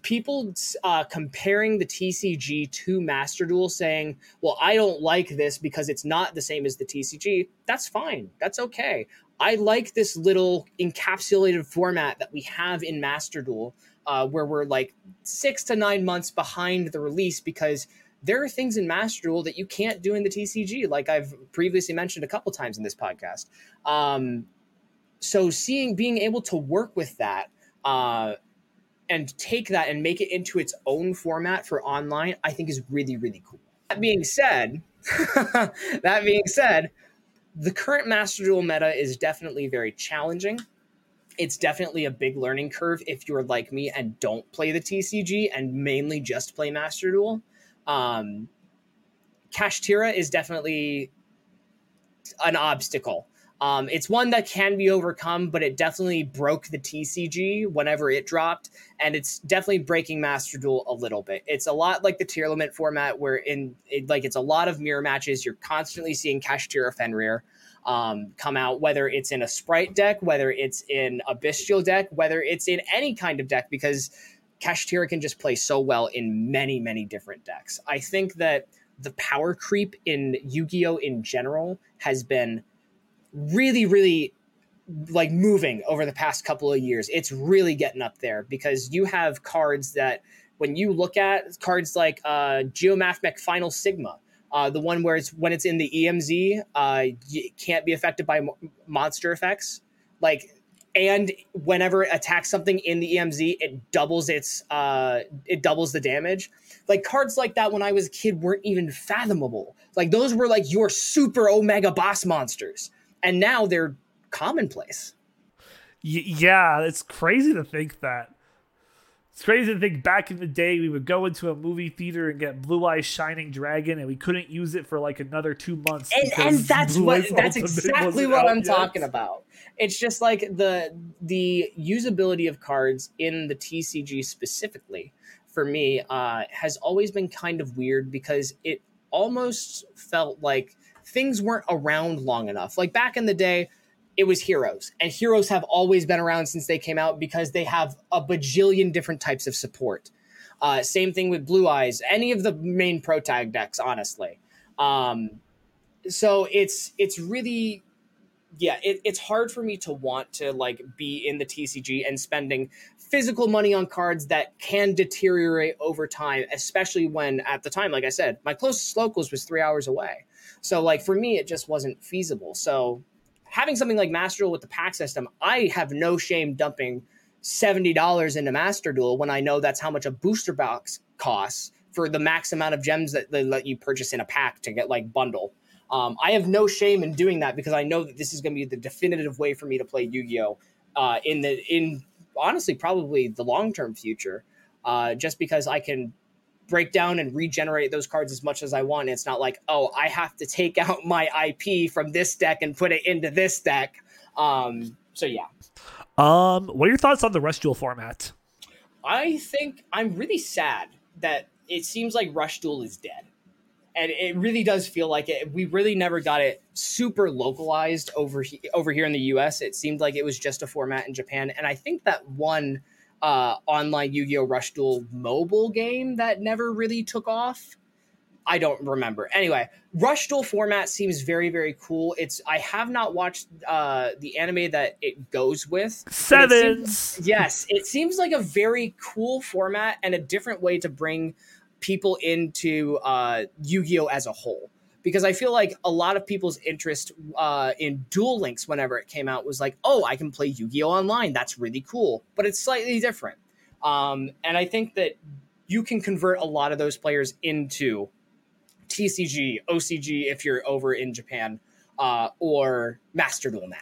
people uh, comparing the TCG to Master Duel, saying, "Well, I don't like this because it's not the same as the TCG." That's fine. That's okay. I like this little encapsulated format that we have in Master Duel, uh, where we're like six to nine months behind the release because there are things in Master Duel that you can't do in the TCG, like I've previously mentioned a couple times in this podcast. Um, so, seeing being able to work with that. Uh, and take that and make it into its own format for online, I think is really, really cool. That being said, that being said, the current Master Duel meta is definitely very challenging. It's definitely a big learning curve if you're like me and don't play the TCG and mainly just play Master Duel. Um, Kashtira is definitely an obstacle um, it's one that can be overcome, but it definitely broke the TCG whenever it dropped, and it's definitely breaking Master Duel a little bit. It's a lot like the Tearlament format, where in it, like it's a lot of mirror matches. You're constantly seeing Kashtira Fenrir um, come out, whether it's in a Sprite deck, whether it's in a Bystial deck, whether it's in any kind of deck, because Kashtira can just play so well in many, many different decks. I think that the power creep in Yu-Gi-Oh in general has been really, really like moving over the past couple of years. It's really getting up there because you have cards that when you look at cards like uh, Geomathmech Final Sigma, uh, the one where it's when it's in the EMZ, uh, it can't be affected by mo- monster effects. Like and whenever it attacks something in the EMZ, it doubles its uh, it doubles the damage. Like cards like that when I was a kid weren't even fathomable. Like those were like your super omega boss monsters, and now they're commonplace. Y- yeah, it's crazy to think that. It's crazy to think back in the day we would go into a movie theater and get Blue Eyes Shining Dragon and we couldn't use it for like another two months. And, and that's Blue what Eyes that's Ultimate exactly what I'm yet. talking about. It's just like the the usability of cards in the TCG specifically for me uh, has always been kind of weird because it almost felt like things weren't around long enough. Like back in the day, it was heroes and heroes have always been around since they came out because they have a bajillion different types of support. Uh, same thing with blue eyes any of the main pro tag decks honestly. Um, so it's it's really yeah it, it's hard for me to want to like be in the tcg and spending physical money on cards that can deteriorate over time especially when at the time like i said my closest locals was three hours away so like for me it just wasn't feasible so having something like Master Duel with the pack system, I have no shame dumping $70 into Master Duel when I know that's how much a booster box costs for the max amount of gems that they let you purchase in a pack to get like bundle. Um, I have no shame in doing that because I know that this is going to be the definitive way for me to play Yu-Gi-Oh uh, in the in honestly probably the long term future. Uh, just because I can break down and regenerate those cards as much as I want. It's not like, oh, I have to take out my IP from this deck and put it into this deck. Um, so yeah. Um, what are your thoughts on the Rush Duel format? I think I'm really sad that it seems like Rush Duel is dead. And it really does feel like it. We really never got it super localized over he, over here in the U.S. It seemed like it was just a format in Japan, and I think that one uh, online Yu-Gi-Oh! Rush Duel mobile game that never really took off. I don't remember. Anyway, Rush Duel format seems very, very cool. It's I have not watched uh, the anime that it goes with. Sevens. It yes, it seems like a very cool format and a different way to bring people into uh, Yu-Gi-Oh as a whole because I feel like a lot of people's interest uh, in Duel Links whenever it came out was like, oh, I can play Yu Gi Oh! online. That's really cool. But it's slightly different. Um, and I think that you can convert a lot of those players into TCG, OCG if you're over in Japan, uh, or Master Duel now.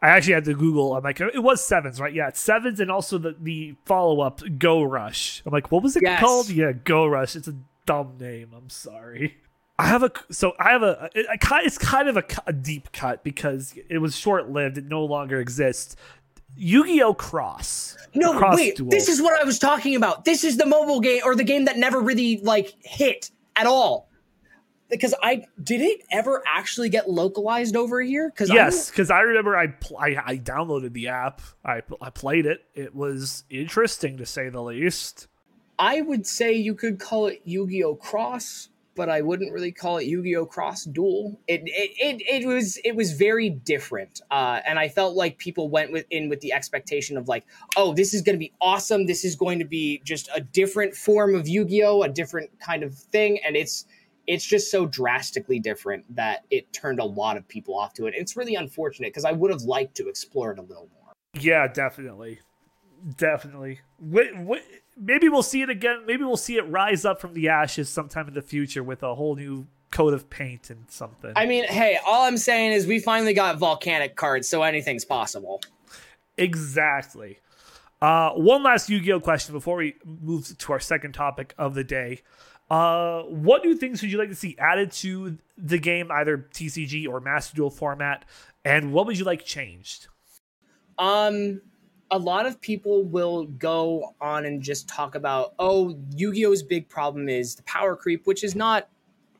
I actually had to Google. I'm like, it was sevens, right? Yeah, it's sevens, and also the the follow up Go Rush. I'm like, what was it yes. called? Yeah, Go Rush. It's a dumb name. I'm sorry. I have a so I have a, a, a it's kind of a, a, deep cut because it was short lived. It no longer exists. Yu-Gi-Oh Cross. No, Cross wait. Duel. This is what I was talking about. This is the mobile game or the game that never really like hit at all. Because I did it ever actually get localized over here? Because yes, because I, remember I, pl- I, I downloaded the app. I I played it. It was interesting to say the least. I would say you could call it Yu-Gi-Oh Cross but I wouldn't really call it Yu-Gi-Oh! Cross Duel. It it, it, it was it was very different, uh, and I felt like people went with in with the expectation of like, oh, this is going to be awesome. This is going to be just a different form of Yu-Gi-Oh! a different kind of thing, and it's it's just so drastically different that it turned a lot of people off to it. It's really unfortunate because I would have liked to explore it a little more. Yeah, definitely, definitely. Maybe we'll see it again. Maybe we'll see it rise up from the ashes sometime in the future with a whole new coat of paint and something. I mean, hey, all I'm saying is we finally got volcanic cards, so anything's possible. Exactly. Uh, one last Yu-Gi-Oh question before we move to our second topic of the day. Uh, what new things would you like to see added to the game, either TCG or Master Duel format, and what would you like changed? Um, a lot of people will go on and just talk about, oh, Yu Gi Oh's big problem is the power creep, which is not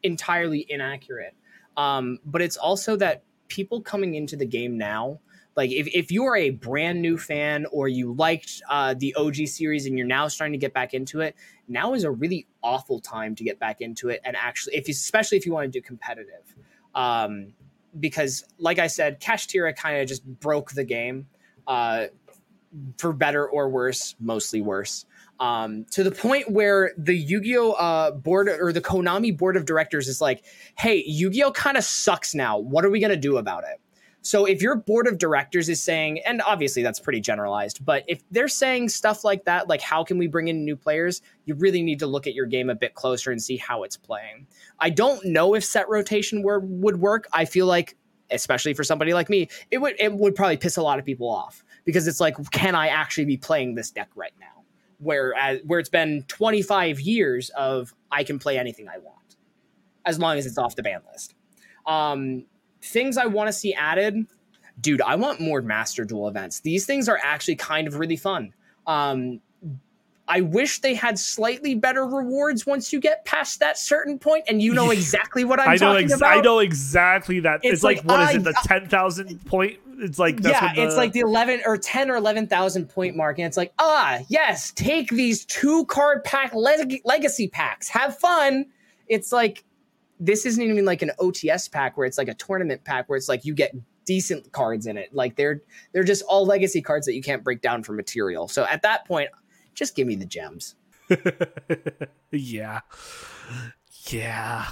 entirely inaccurate. Um, but it's also that people coming into the game now, like if, if you are a brand new fan or you liked uh, the OG series and you're now starting to get back into it, now is a really awful time to get back into it. And actually, if you, especially if you want to do competitive, um, because like I said, Kashtira kind of just broke the game. Uh, for better or worse, mostly worse. Um, to the point where the Yu-Gi-Oh uh, board or the Konami board of directors is like, "Hey, Yu-Gi-Oh kind of sucks now. What are we gonna do about it?" So if your board of directors is saying, and obviously that's pretty generalized, but if they're saying stuff like that, like how can we bring in new players, you really need to look at your game a bit closer and see how it's playing. I don't know if set rotation were, would work. I feel like, especially for somebody like me, it would it would probably piss a lot of people off because it's like, can I actually be playing this deck right now? Where as, where it's been 25 years of I can play anything I want, as long as it's off the ban list. Um, things I want to see added, dude, I want more Master Duel events. These things are actually kind of really fun. Um, I wish they had slightly better rewards once you get past that certain point, and you know exactly what I'm I know talking ex- about. I know exactly that. It's, It's like, like, what is I- it? The ten thousand point. It's like that's yeah, what the, it's like the eleven or ten or eleven thousand point mark, and it's like, ah, yes, take these two card pack leg- legacy packs, have fun. It's like this isn't even like an OTS pack where it's like a tournament pack where it's like you get decent cards in it. Like they're they're just all legacy cards that you can't break down for material. So at that point, just give me the gems. yeah, yeah.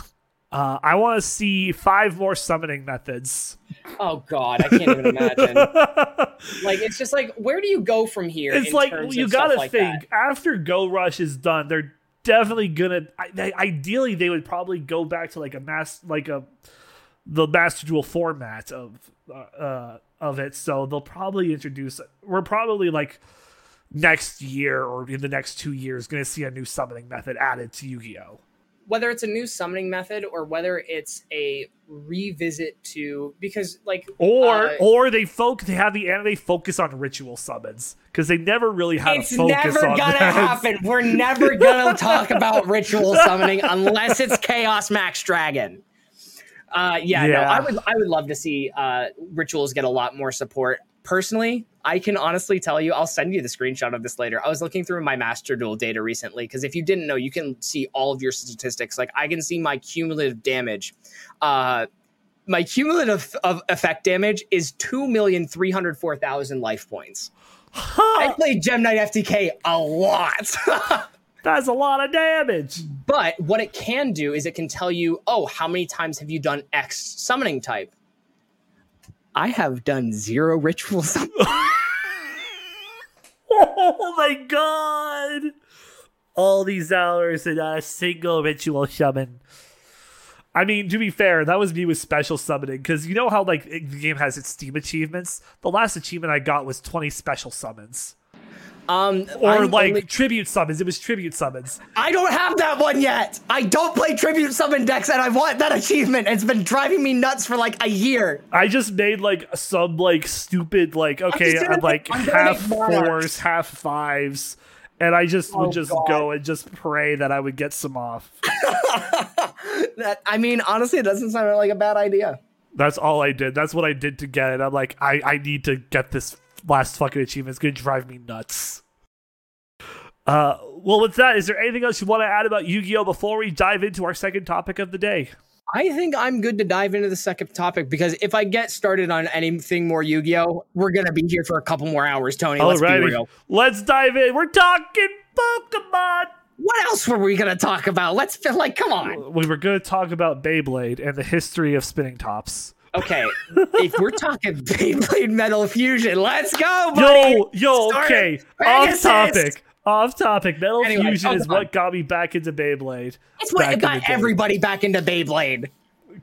Uh, I want to see five more summoning methods. Oh God, I can't even imagine. Like it's just like where do you go from here? it's like you gotta like think that? after Go Rush is done, they're definitely gonna. I, they, ideally, they would probably go back to like a mass, like a the Master Duel format of uh, uh, of it. So they'll probably introduce. We're probably like next year or in the next two years going to see a new summoning method added to Yu-Gi-Oh. Whether it's a new summoning method or whether it's a revisit to because like Or uh, or they folk they have the anime focus on ritual summons because they never really had it's a focus never on gonna that. happen. We're never gonna talk about ritual summoning unless it's Chaos Max Dragon. Uh, yeah, no, I would I would love to see uh, rituals get a lot more support. Personally, I can honestly tell you, I'll send you the screenshot of this later. I was looking through my Master Duel data recently because if you didn't know, you can see all of your statistics. Like I can see my cumulative damage. Uh, my cumulative of effect damage is two million three hundred four thousand life points. I played Gem Knight FTK a lot. That's a lot of damage. But what it can do is it can tell you, oh, how many times have you done X summoning type? I have done zero rituals. Oh my god! All these hours and not a single ritual summon. I mean, to be fair, that was me with special summoning because you know how like the game has its Steam achievements. The last achievement I got was twenty special summons, Um, or I'm like only- tribute summons. It was tribute summons. I don't have that one yet. I don't play tribute summon decks, and I want that achievement. It's been driving me nuts for like a year. I just made like some like stupid like okay, I'm like I'm half fours, half fives, and I just Oh, would just God. go and just pray that I would get some off. That I mean, honestly, it doesn't sound like a bad idea. That's all I did. That's what I did to get it. I'm like, I, I need to get this last fucking achievement. is gonna drive me nuts. Uh, well, with that, is there anything else you want to add about Yu-Gi-Oh before we dive into our second topic of the day? I think I'm good to dive into the second topic because if I get started on anything more Yu-Gi-Oh, we're gonna be here for a couple more hours, Tony. Let's be real. let's dive in. We're talking Pokemon. What else were we gonna talk about? Let's feel like, come on. We were going to talk about Beyblade and the history of spinning tops. Okay, if we're talking Beyblade Metal Fusion, let's go, buddy. Yo, yo, Start okay. Off topic. Off topic. Metal Anyway, Fusion is Pokemon. what got me back into Beyblade. It's what got everybody back into Beyblade.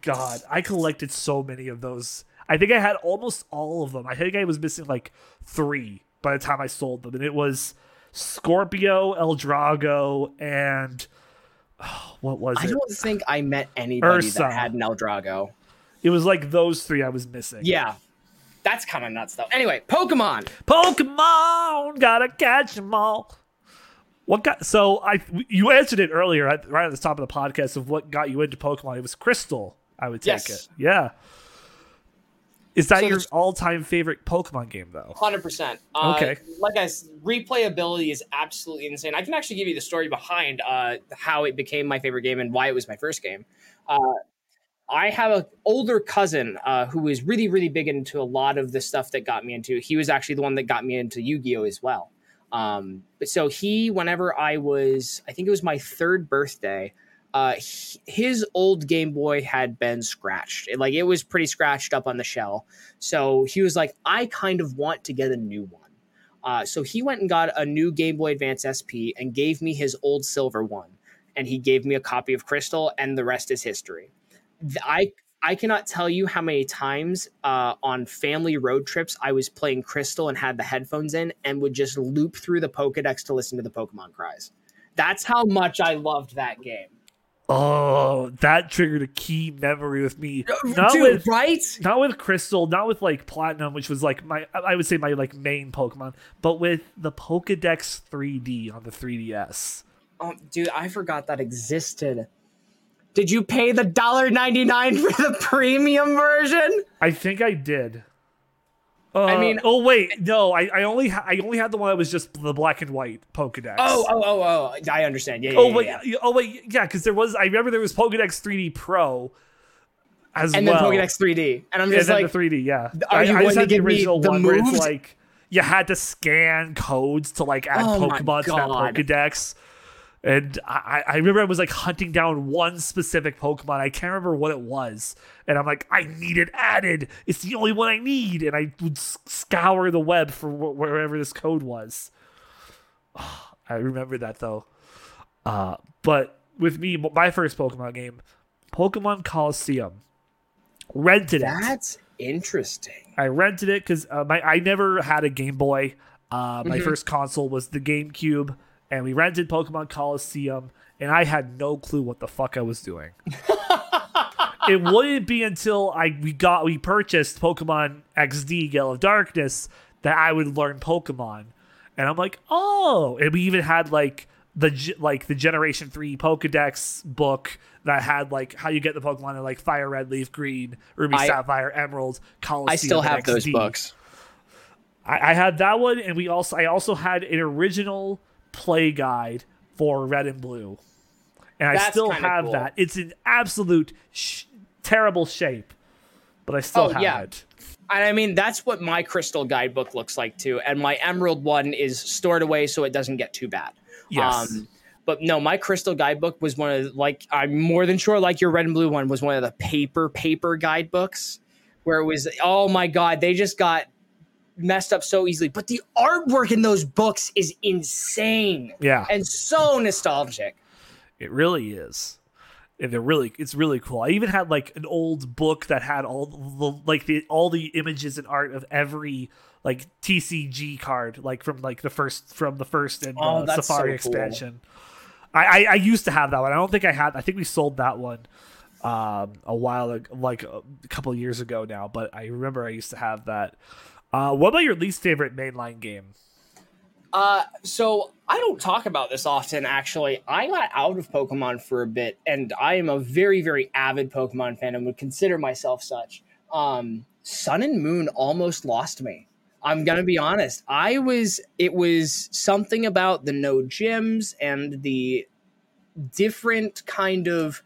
God, I collected so many of those. I think I had almost all of them. I think I was missing like three by the time I sold them, and it was Scorpio, L-Drago, and oh, what was I it? I don't think I met anybody Ursa. that had an L-Drago. It was like those three I was missing. Yeah, that's kind of nuts, though. Anyway, Pokemon. Pokemon, gotta catch 'em all. What got so I you answered it earlier at, right at the top of the podcast of what got you into Pokemon. It was Crystal. I would take Yes. it. Yeah. Is that So your all-time favorite Pokemon game though? Hundred percent. Uh, Okay. Like I replayability is absolutely insane. I can actually give you the story behind uh, how it became my favorite game and why it was my first game. Uh, I have an older cousin uh, who was really, really big into a lot of the stuff that got me into. He was actually the one that got me into Yu-Gi-Oh as well. Um, but so he, whenever I was, I think it was my third birthday, uh, he- his old Game Boy had been scratched. It- like it was pretty scratched up on the shell. So he was like, I kind of want to get a new one. Uh, so he went and got a new Game Boy Advance SP and gave me his old silver one. And he gave me a copy of Crystal, and the rest is history. I I cannot tell you how many times uh, on family road trips I was playing Crystal and had the headphones in and would just loop through the Pokedex to listen to the Pokemon cries. That's how much I loved that game. Oh, that triggered a key memory with me. Not Dude, with right? not with Crystal, not with like Platinum, which was like my I would say my like main Pokemon, but with the Pokedex 3D on the 3DS. Oh, dude, I forgot that existed. Did you pay the dollar ninety nine for the premium version? I think I did. Uh, I mean- oh wait, no, I, I only ha- I only had the one that was just the black and white Pokedex. Oh, oh, oh, oh! I understand. Yeah, yeah, oh yeah, wait, yeah. oh wait, yeah, because there was I remember there was Pokedex 3D Pro as well. And well. then Pokedex 3D, and I'm just then like, the 3D, yeah. Are you I going just to had give me original the one where it's moves? like you had to scan codes to like add Oh Pokemon to that. Pokedex. And I, I remember I was like hunting down one specific Pokemon. I can't remember what it was. And I'm like, I need it added. It's the only one I need. And I would scour the web for wh- wherever this code was. I remember that though. Uh, but with me, my first Pokemon game, Pokemon Colosseum. Rented it. that's interesting. I rented it because uh, my I never had a Game Boy. Uh, my Mhm. first console was the GameCube, and we rented Pokemon Colosseum, and I had no clue what the fuck I was doing. it wouldn't be until I we got we purchased Pokemon XD Gale of Darkness that I would learn Pokemon, and I'm like, oh, and we even had like the like the Generation Three Pokedex book that had like how you get the Pokemon in like Fire Red, Leaf Green, Ruby, I- Sapphire, Emerald, Colosseum. I still and have those books. I, I had that one, and we also I also had an original play guide for Red and Blue, and I still have cool. that. It's in absolute sh- terrible shape, but I still Oh, have yeah. it. And I mean, that's what my crystal guidebook looks like too. And my emerald one is stored away so it doesn't get too bad. Yes. Um, but no, my crystal guidebook was one of like I'm more than sure like your red and blue one was one of the paper paper guidebooks where it was oh my god they just got messed up so easily. But the artwork in those books is insane yeah, and so nostalgic. it really is. And they're really, it's really cool. I even had like an old book that had all the like the all the images and art of every like TCG card, like from like the first from the first and Oh, uh, Safari so cool. expansion. I, I I used to have that one. I don't think I had. I think we sold that one um a while ago, like a couple years ago now. But I remember I used to have that. Uh, what about your least favorite mainline game? Uh, so I don't talk about this often. Actually, I got out of Pokemon for a bit, and I am a very, very avid Pokemon fan, and would consider myself such. Um, Sun and Moon almost lost me. I'm gonna be honest. I was. It was something about the no gyms and the different kind of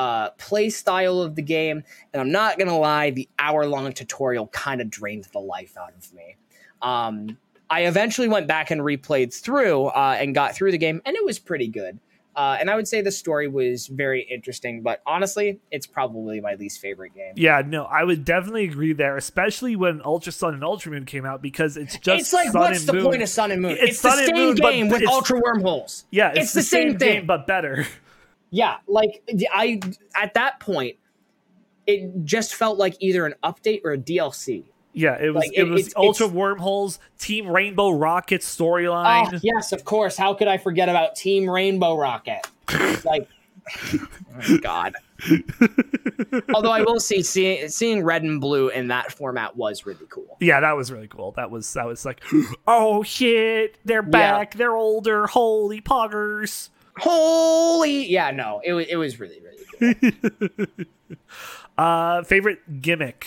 uh, play style of the game. And I'm not gonna lie, the hour long tutorial kind of drained the life out of me. Um, I eventually went back and replayed through uh, and got through the game, and it was pretty good. Uh, and I would say the story was very interesting, but honestly, it's probably my least favorite game. Yeah, no, I would definitely agree there, especially when Ultra Sun and Ultra Moon came out because it's just it's like, Sun what's the Moon. point of Sun and Moon? It's It's, the same Moon, game with ultra wormholes. Yeah, it's, it's the same, same thing. game but better. Yeah, like I at that point, it just felt like either an update or a DLC. Yeah, it was Like, it, it- was it's- Ultra it's- Wormholes, Team Rainbow Rocket Oh storyline. yes, of course. How could I forget about Team Rainbow Rocket? like, oh god. Although I will see, see seeing red and blue in that format was really cool. Yeah, that was really cool. That was that was like, oh shit, they're back, they're older, holy poggers. Holy, yeah, no, it was it was really really. Uh, favorite gimmick.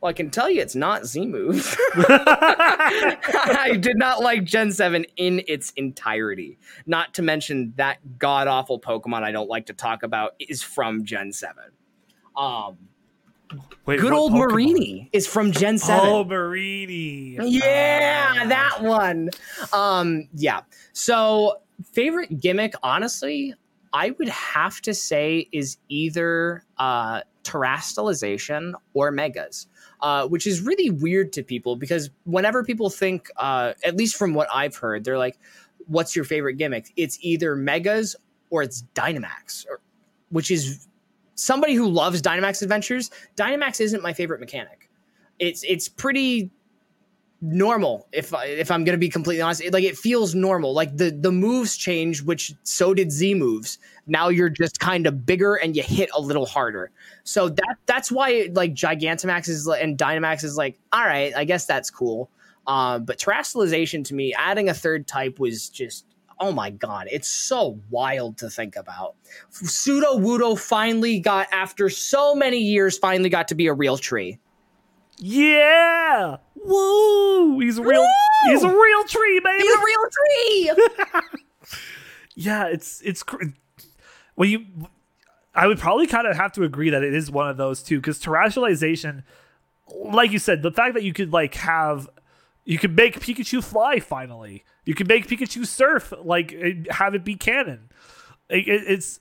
Well, I can tell you it's not Z move. I did not like Gen 7 in its entirety. Not to mention that god awful Pokemon I don't like to talk about is from Gen 7. Um, Wait, good old Pokemon? Mareanie is from Gen 7. Oh, Mareanie. Yeah, Ah. that one. Um, yeah. So favorite gimmick, honestly, I would have to say is either uh, terastallization or megas. Uh, which is really weird to people because whenever people think, uh, at least from what I've heard, they're like, "What's your favorite gimmick?" It's either megas or it's Dynamax, or, which is somebody who loves Dynamax adventures. Dynamax isn't my favorite mechanic. It's it's pretty normal if if I'm going to be completely honest. It, like it feels normal. Like the the moves change, which so did Z moves. Now you're just kind of bigger and you hit a little harder. So that that's why like Gigantamax is and Dynamax is like, all right, I guess that's cool. Um, but terastallization to me, adding a third type was just oh my god, it's so wild to think about. Sudowoodo finally got after so many years, finally got to be a real tree. Yeah. Woo! He's a real Woo! he's a real tree, baby. He's a real tree. yeah, it's it's cr- well you I would probably kind of have to agree that it is one of those two cuz terastallization like you said, the fact that you could like have you could make Pikachu fly finally. You could make Pikachu surf like eh, have it be canon. It, it, it's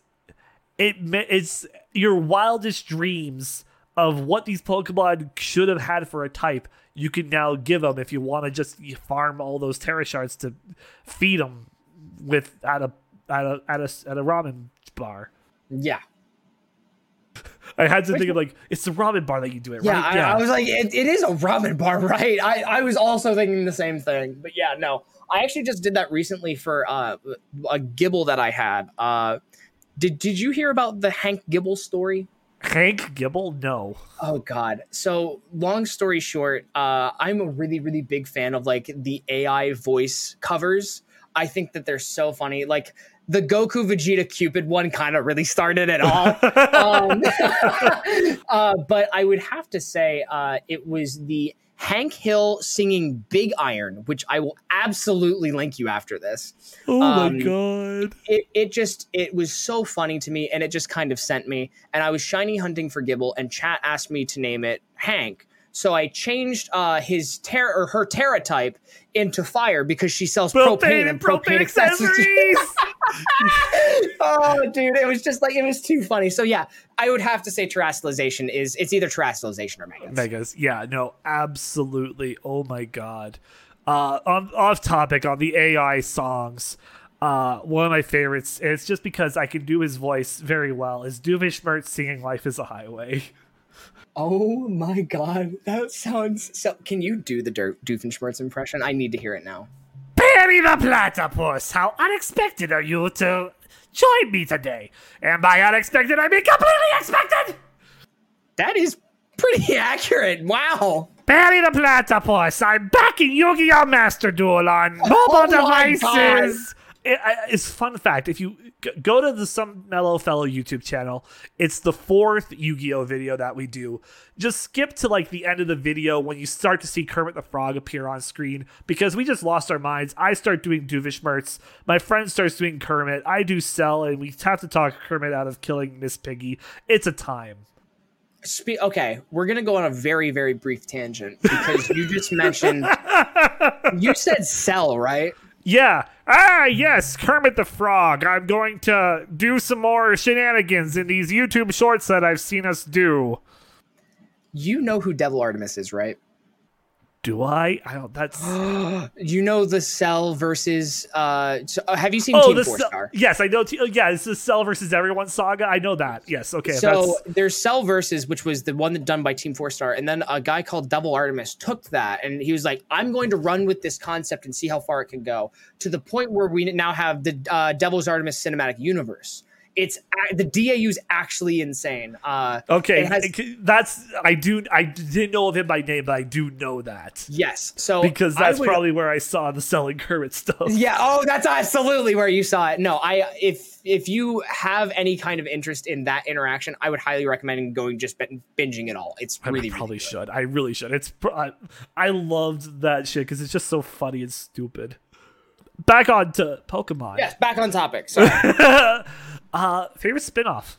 it it's your wildest dreams of what these Pokemon should have had for a type, you can now give them if you want to just farm all those Tera shards to feed them with at a at a at a at a ramen bar. Yeah. I had to Which think of like it's the ramen bar that you do it yeah, right. I, yeah, I was like, it, it is a ramen bar, right? I, I was also thinking the same thing, but yeah, no, I actually just did that recently for uh, a Gible that I had. Uh, did did you hear about the Hank Gible story? Hank Gible? No. Oh God. So long story short, uh, I'm a really, really big fan of like the AI voice covers. I think that they're so funny. Like the Goku Vegeta Cupid one kind of really started it all. um, uh, but I would have to say uh, it was the Hank Hill singing Big Iron, which I will absolutely link you after this. Oh um, my god. It it just it was so funny to me and it just kind of sent me and I was shiny hunting for Gible and chat asked me to name it Hank. So I changed uh, his ter- or her Tera type into fire because she sells propane, propane and propane, propane accessories. oh, dude, it was just like it was too funny. So yeah, I would have to say terastallization is it's either terastallization or megas. Megas, yeah, no, absolutely. Oh my god. Uh, on off topic on the AI songs. Uh, one of my favorites. It's just because I can do his voice very well. Is Doofenshmirtz singing "Life Is a Highway." Oh my god, that sounds so. Can you do the Doofenshmirtz impression? I need to hear it now. Perry the Platypus, how unexpected are you to join me today? And by unexpected, I mean completely expected! That is pretty accurate. Wow. Perry the Platypus, I'm back in Yu Gi Oh! Master Duel on mobile oh devices it, it's fun fact. If you go to the Some Mellow Fellow YouTube channel, it's the fourth Yu-Gi-Oh video that we do. Just skip to like the end of the video when you start to see Kermit the Frog appear on screen because we just lost our minds. I start doing Doofenshmirtz. My friend starts doing Kermit. I do sell and we have to talk Kermit out of killing Miss Piggy. It's a time. Spe- okay, we're gonna go on a very, very brief tangent because you just mentioned you said sell right? Yeah. Ah, yes, Kermit the Frog. I'm going to do some more shenanigans in these YouTube shorts that I've seen us do. You know who Devil Artemis is, right? Do I? I don't. That's. you know the Cell versus. Uh, so, uh, have you seen oh, Team Four Star? Yes, I know. T- uh, yeah, it's the Cell versus Everyone saga. I know that. Yes. Okay. So there's Cell versus, which was the one that done by Team Four Star, and then a guy called Devil Artemis took that, and he was like, "I'm going to run with this concept and see how far it can go." To the point where we now have the uh, Devil's Artemis cinematic universe it's the DAU is actually insane. Uh, okay, has, that's I do I didn't know of him by name, but I do know that. Yes, so because that's would, probably where I saw the selling Kermit stuff. Yeah. Oh, that's absolutely where you saw it. No, I if if you have any kind of interest in that interaction, I would highly recommend going just binging it all. It's really I probably really should. I really should. It's I, I loved that shit because it's just so funny and stupid. Back on to Pokemon. Yes, back on topic. Sorry. Uh, favorite spinoff?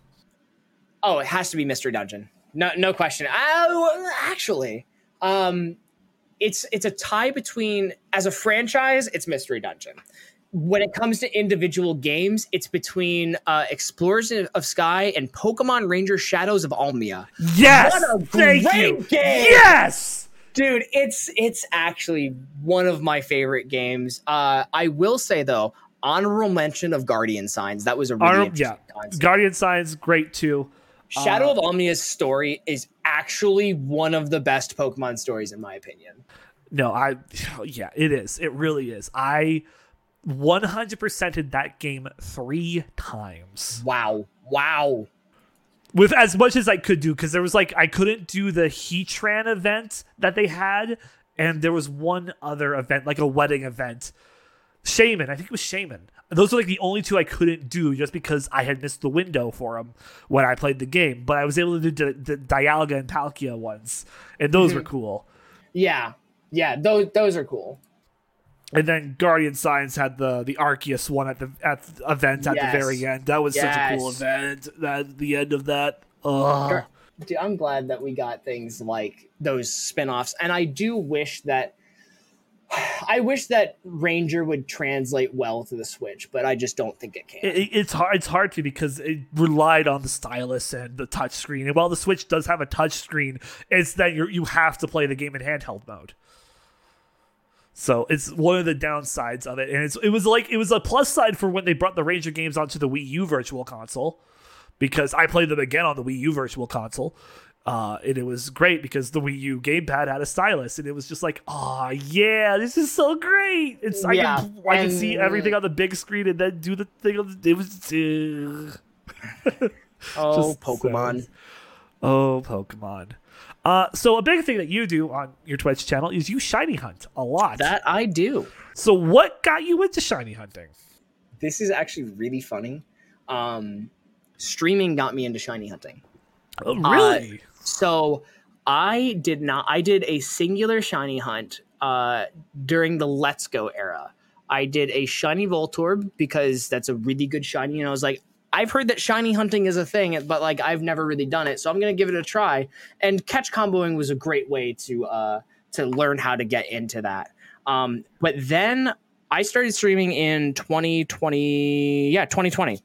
Oh, it has to be Mystery Dungeon. No, no question. Uh, actually, um, it's it's a tie between as a franchise, it's Mystery Dungeon. when it comes to individual games, it's between uh, Explorers of Sky and Pokemon Ranger Shadows of Almia. Yes, What a thank great you. game! Yes, Dude, it's it's actually one of my favorite games. Uh, I will say though, honorable mention of Guardian Signs. That was a really Honor- yeah. concept. Guardian Signs great too. Shadow Uh, of Almia's story is actually one of the best Pokemon stories in my opinion. No, I yeah, it is. It really is. I 100%ed that game 3 times. Wow. Wow. With as much as I could do cuz there was like I couldn't do the Heatran event that they had and there was one other event like a wedding event. Shaymin, I think it was Shaymin. Those were like the only two I couldn't do just because I had missed the window for them when I played the game. But I was able to do the, the Dialga and Palkia ones, and those were mm-hmm. cool. Yeah. Yeah, those those are cool. And then Guardian Signs had the the Arceus one at the at the event at Yes. the very end. That was such a cool event. That the end of that. Ugh. Dude, I'm glad that we got things like those spin-offs and I do wish that I wish that Ranger would translate well to the Switch, but I just don't think it can. It, it- it's hard. It's hard to because it relied on the stylus and the touch screen. And while the Switch does have a touch screen, it's that you you have to play the game in handheld mode. So it's one of the downsides of it, and it's it was like it was a plus side for when they brought the Ranger games onto the Wii U Virtual Console, because I played them again on the Wii U Virtual Console, uh, and it was great because the Wii U gamepad had a stylus, and it was just like, oh yeah, this is so great. It's I can I can see everything on the big screen and then do the thing. On the, it was. ugh. oh, just Pokemon. so- Oh, Pokemon. Uh, so a big thing that you do on your Twitch channel is you shiny hunt a lot. That I do. so what got you into shiny hunting? This is actually really funny. Um streaming got me into shiny hunting. Oh, really? So I did not. I did a singular shiny hunt uh, during the Let's Go era. I did a shiny Voltorb because that's a really good shiny, and I was like, I've heard that shiny hunting is a thing, but like I've never really done it, so I'm gonna give it a try. And catch comboing was a great way to uh, to learn how to get into that. Um, but then I started streaming in 2020, yeah, 2020,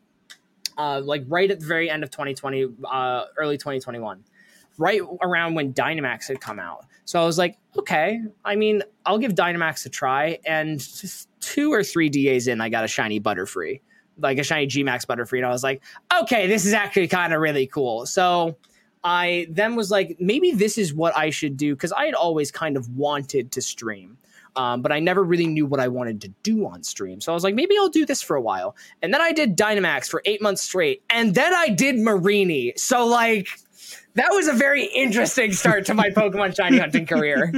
uh, like right at the very end of 2020, uh, early 2021 right around when Dynamax had come out. So I was like, okay, I mean, I'll give Dynamax a try. And two or three DAs in, I got a shiny Butterfree, like a shiny Gmax Butterfree. And I was like, okay, this is actually kind of really cool. So I then was like, maybe this is what I should do because I had always kind of wanted to stream. Um, but I never really knew what I wanted to do on stream. So I was like, maybe I'll do this for a while. And then I did Dynamax for eight months straight. And then I did Mareanie. So, like, that was a very interesting start to my Pokemon shiny hunting career.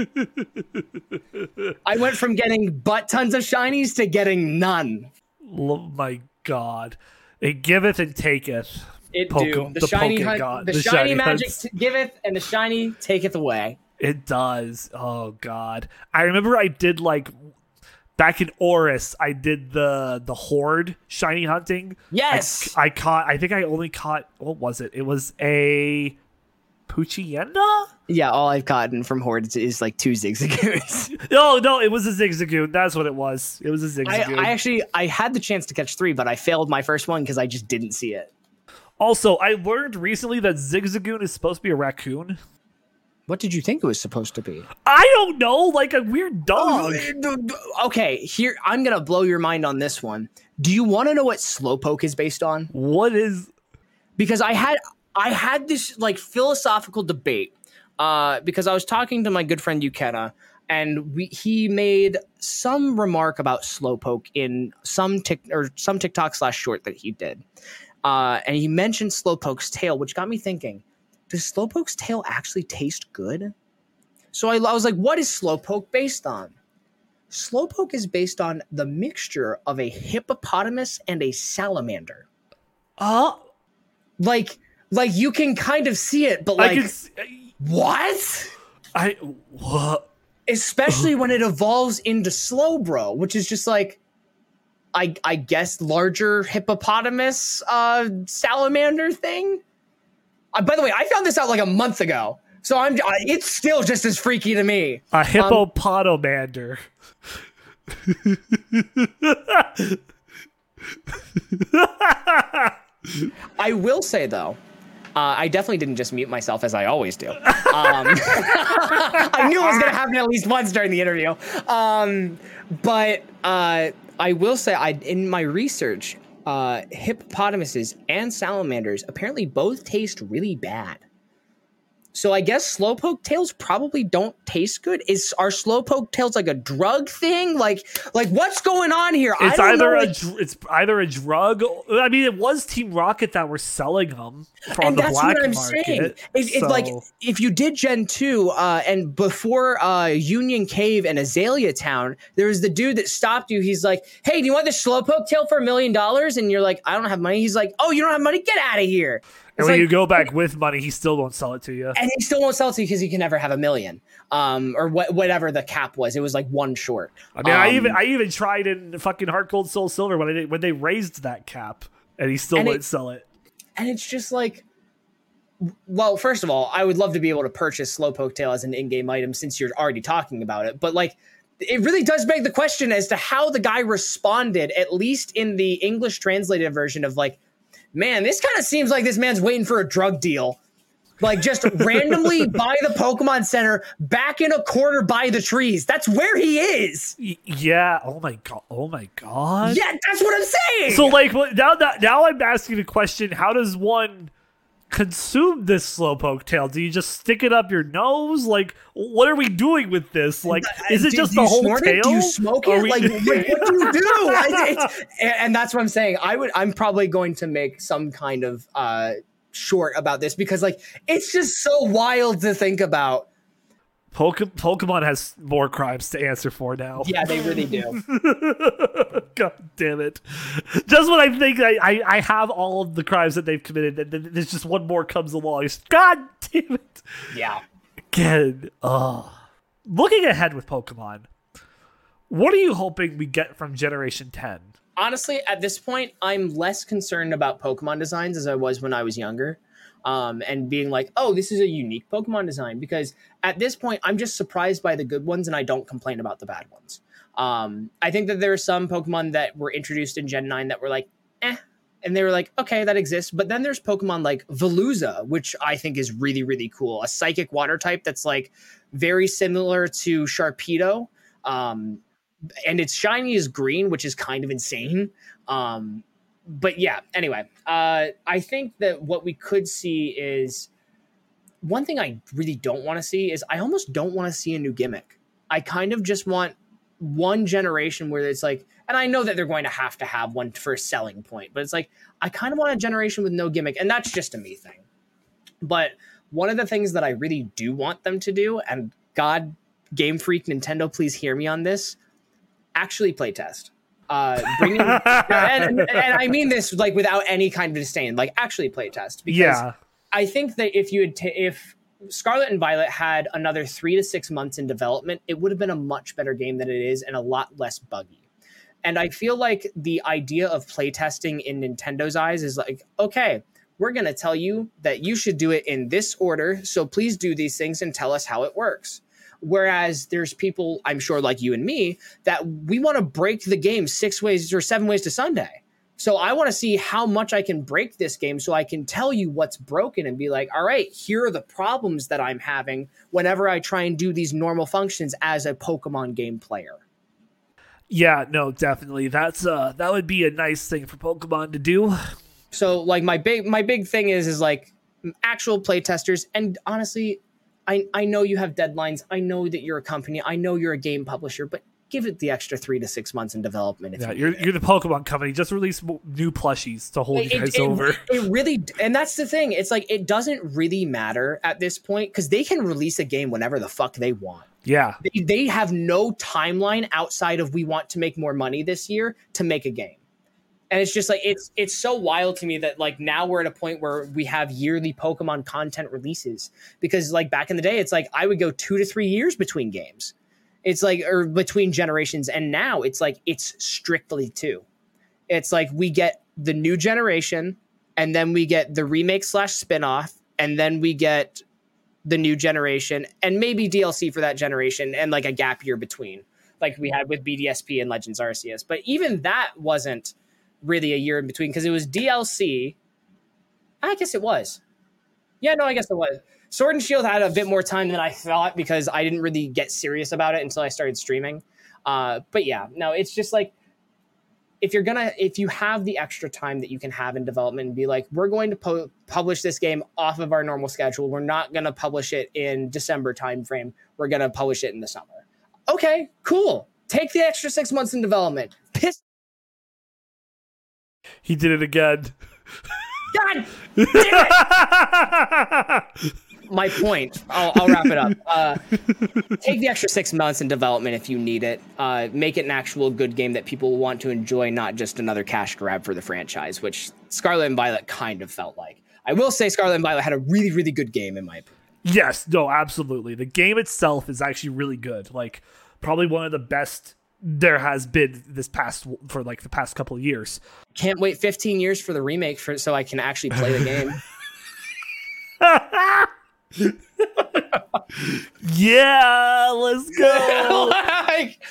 I went from getting butt tons of shinies to getting none. Oh my god. It giveth and taketh. It Poke- do the, the shiny hunt, God- the, the shiny, shiny magic t- giveth, and the shiny taketh away. It does. Oh god. I remember I did like back in ORAS, I did the the horde shiny hunting. Yes, I, I caught I think I only caught what was it? It was a Poochyena? yeah. All I've gotten from hordes is like two Zigzagoons. No, no, it was a Zigzagoon. That's what it was. It was a Zigzagoon. I actually I had the chance to catch three, but I failed my first one because I just didn't see it. also, I learned recently that Zigzagoon is supposed to be a raccoon. What did you think it was supposed to be? I don't know, like a weird dog. Oh, okay, here I'm gonna blow your mind on this one. Do you want to know what Slowpoke is based on? What is because I had I had this like philosophical debate uh, because I was talking to my good friend Ukena and we he made some remark about Slowpoke in some tick or some TikTok slash short that he did, uh, and he mentioned Slowpoke's tail, which got me thinking: Does Slowpoke's tail actually taste good? So I, I was like, "What is Slowpoke based on?" Slowpoke is based on the mixture of a hippopotamus and a salamander uh like like you can kind of see it but I like can s- what? I what especially when it evolves into slowbro which is just like i i guess larger hippopotamus uh salamander thing. Uh, by the way i found this out like a month ago. So i'm uh, it's still just as freaky to me. A hippopotomander. I will say though, uh, I definitely didn't just mute myself as I always do. Um, I knew it was going to happen at least once during the interview. Um, but uh, I will say, I in my research, uh, hippopotamuses and salamanders apparently both taste really bad. So I guess slowpoke tails probably don't taste good. Is are slowpoke tails like a drug thing? Like like what's going on here? It's either know, a like, it's either a drug. I mean, it was Team Rocket that were selling them from and the that's black what I'm market. Saying. It, it's so. like if you did Gen two uh, and before uh, Union Cave and Azalea Town, there was the dude that stopped you. He's like, "Hey, do you want this slowpoke tail for a million dollars?" And you're like, "I don't have money." He's like, "Oh, you don't have money? Get out of here." And when like, you go back with money, he still won't sell it to you. And he still won't sell it to you because he can never have a million, um, or wh- whatever the cap was. It was like one short. I mean, um, I even I even tried in fucking Heart Gold Soul Silver when I when they raised that cap, and he still wouldn't it, sell it. And it's just like, well, first of all, I would love to be able to purchase Slowpoke Tail as an in-game item since you're already talking about it, but like it really does beg the question as to how the guy responded, at least in the English translated version of like, man, this kind of seems like this man's waiting for a drug deal. Like just randomly by the Pokemon Center, back in a corner by the trees. That's where he is. Yeah. Oh my god. Oh my god. Yeah, that's what I'm saying. So like now, now I'm asking the question: How does one? Consume this slowpoke tail? Do you just stick it up your nose? Like, what are we doing with this? Like, is it do, just do the whole tail? It? Do you smoke it? We... Like, like, what do you do? and that's what I'm saying. I would. I'm probably going to make some kind of uh, short about this because, like, it's just so wild to think about Pokemon has more crimes to answer for now. Yeah, they really do. God damn it! Just when I think I, I, I, have all of the crimes that they've committed, and there's just one more comes along. God damn it! Yeah. Again, oh. Looking ahead with Pokemon, what are you hoping we get from Generation 10? Honestly, at this point, I'm less concerned about Pokemon designs as I was when I was younger um, and being like, oh, this is a unique Pokemon design. Because at this point, I'm just surprised by the good ones and I don't complain about the bad ones. Um, I think that there are some Pokemon that were introduced in Gen 9 that were like, eh. And they were like, okay, that exists. But then there's Pokemon like Veluza, which I think is really, really cool. A psychic water type that's like very similar to Sharpedo. Um, and its shiny is green, which is kind of insane. Um, but yeah, anyway, uh, I think that what we could see is one thing I really don't want to see is I almost don't want to see a new gimmick. I kind of just want one generation where it's like, and I know that they're going to have to have one for a selling point, but it's like, I kind of want a generation with no gimmick. And that's just a me thing. But one of the things that I really do want them to do, and God, Game Freak, Nintendo, please hear me on this, actually play test uh, bringing and, and, I mean this like without any kind of disdain, like actually playtest. because yeah. I think that if you had t- if Scarlet and Violet had another three to six months in development, it would have been a much better game than it is and a lot less buggy. And I feel like the idea of playtesting in Nintendo's eyes is like, okay, we're going to tell you that you should do it in this order. So please do these things and tell us how it works. Whereas there's people, I'm sure, like you and me, that we want to break the game six ways or seven ways to Sunday. So I want to see how much I can break this game so I can tell you what's broken and be like, all right, here are the problems that I'm having whenever I try and do these normal functions as a Pokemon game player. Yeah, no, definitely. That's uh that would be a nice thing for Pokemon to do. So like my big my big thing is is like actual playtesters and honestly I, I know you have deadlines. I know that you're a company. I know you're a game publisher, but give it the extra three to six months in development. yeah, you are you're, you're the Pokemon company. Just release new plushies to hold it, you guys it, over. It, really, and that's the thing. It's like it doesn't really matter at this point because they can release a game whenever the fuck they want. Yeah, they, they have no timeline outside of we want to make more money this year to make a game and it's just like it's it's so wild to me that like now we're at a point where we have yearly pokemon content releases. Because like back in the day it's like i would go two to three years between games. It's like or between generations. And now it's like it's strictly two. It's like we get the new generation and then we get the remake slash spin-off and then we get the new generation and maybe dlc for that generation and like a gap year between like we had with BDSP and Legends Arceus. But even that wasn't really a year in between because it was DLC. I guess it was. Yeah, no, I guess it was. Sword and Shield had a bit more time than I thought because I didn't really get serious about it until I started streaming. Uh, but yeah, no, it's just like if you're gonna if you have the extra time that you can have in development and be like we're going to po- publish this game off of our normal schedule we're not going to publish it in december timeframe we're going to publish it in the summer okay cool take the extra six months in development piss He did it again. god damn it! my point I'll, I'll wrap it up uh, take the extra six months in development if you need it uh, make it an actual good game that people want to enjoy not just another cash grab for the franchise which scarlet and violet kind of felt like i will say scarlet and violet had a really really good game in my opinion Yes, no, absolutely. The game itself is actually really good. Like probably one of the best there has been this past for like the past couple years. can't wait 15 years for the remake for so i can actually play the game yeah, let's go. like,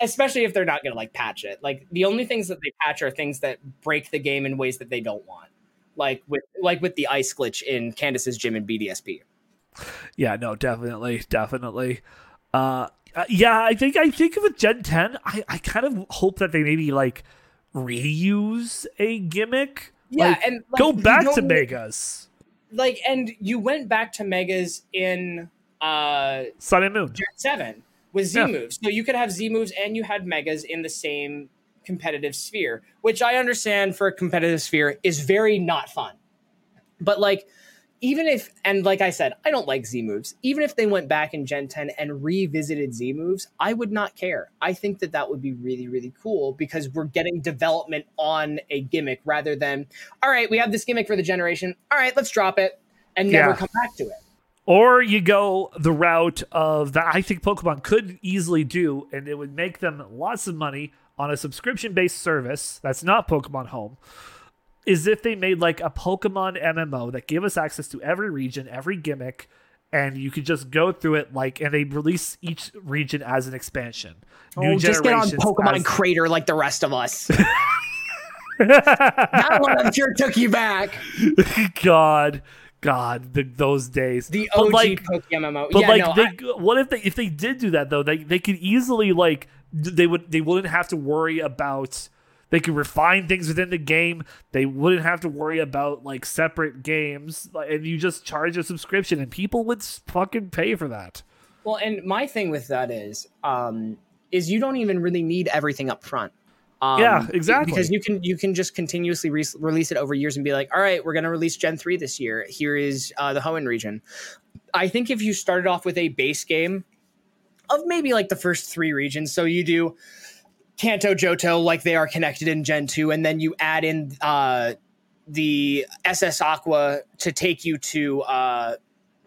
especially if they're not going to like patch it. Like the only things that they patch are things that break the game in ways that they don't want. Like with like with the ice glitch in Candice's gym in BDSP. yeah, no, definitely, definitely. Uh, uh, yeah, I think I think with Gen 10, I I kind of hope that they maybe like reuse a gimmick. Yeah, Like, and like, go back to Megas, Like, and you went back to megas in uh Sun and Moon. Gen Seven with Z Yeah. moves, so you could have Z moves and you had megas in the same competitive sphere, which I understand for a competitive sphere is very not fun. But like, even if and like I said, I don't like Z moves. Even if they went back in Gen 10 and revisited Z moves, I would not care. I think that that would be really really cool because we're getting development on a gimmick rather than all right, we have this gimmick for the generation. All right, let's drop it and never Yeah. come back to it. Or you go the route of that I think Pokemon could easily do, and it would make them lots of money on a subscription based service that's not Pokemon Home. Is if they made like a Pokemon MMO that gave us access to every region, every gimmick, and you could just go through it like, and they release each region as an expansion. New Oh, just get on Pokemon as- Crater like the rest of us. that one I'm sure took you back. God, God, the, those days. The But, OG like, Pokemon MMO. But yeah, like, no, they, I- what if they if they did do that though? They they could easily like they would they wouldn't have to worry about. They could refine things within the game. They wouldn't have to worry about like separate games, and you just charge a subscription, and people would fucking pay for that. well, and my thing with that is, um, is you don't even really need everything up front. Um, Yeah, exactly. Because you can you can just continuously re- release it over years and be like, all right, we're going to release Gen three this year. Here is uh, the Hoenn region. I think if you started off with a base game of maybe like the first three regions, so you do Kanto, Johto, like they are connected in Gen two, and then you add in uh, the SS Aqua to take you to uh,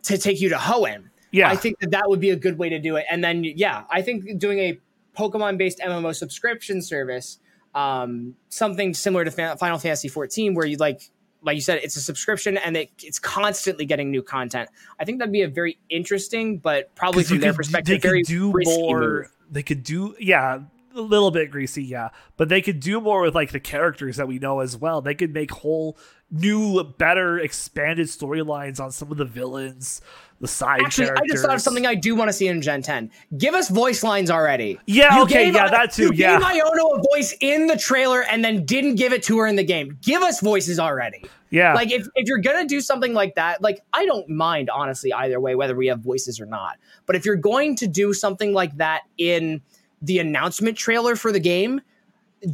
to take you to Hoenn. Yeah, I think that that would be a good way to do it. And then, yeah, I think doing a Pokemon based MMO subscription service, um, something similar to Fa- Final Fantasy 14, where you like, like you said, it's a subscription and it, it's constantly getting new content. I think that'd be a very interesting, but probably from their could- perspective, they could very do risky more. move. They could do yeah, a little bit greasy, yeah, but they could do more with like the characters that we know as well. They could make whole new, better, expanded storylines on some of the villains, the side Actually, I just thought of something I do want to see in Gen 10. Give us voice lines already. Yeah, You okay, yeah, I- that too, You yeah. gave Iono a voice in the trailer and then didn't give it to her in the game. Give us voices already. yeah, like if, if you're gonna do something like that like i don't mind honestly either way whether we have voices or not but if you're going to do something like that in the announcement trailer for the game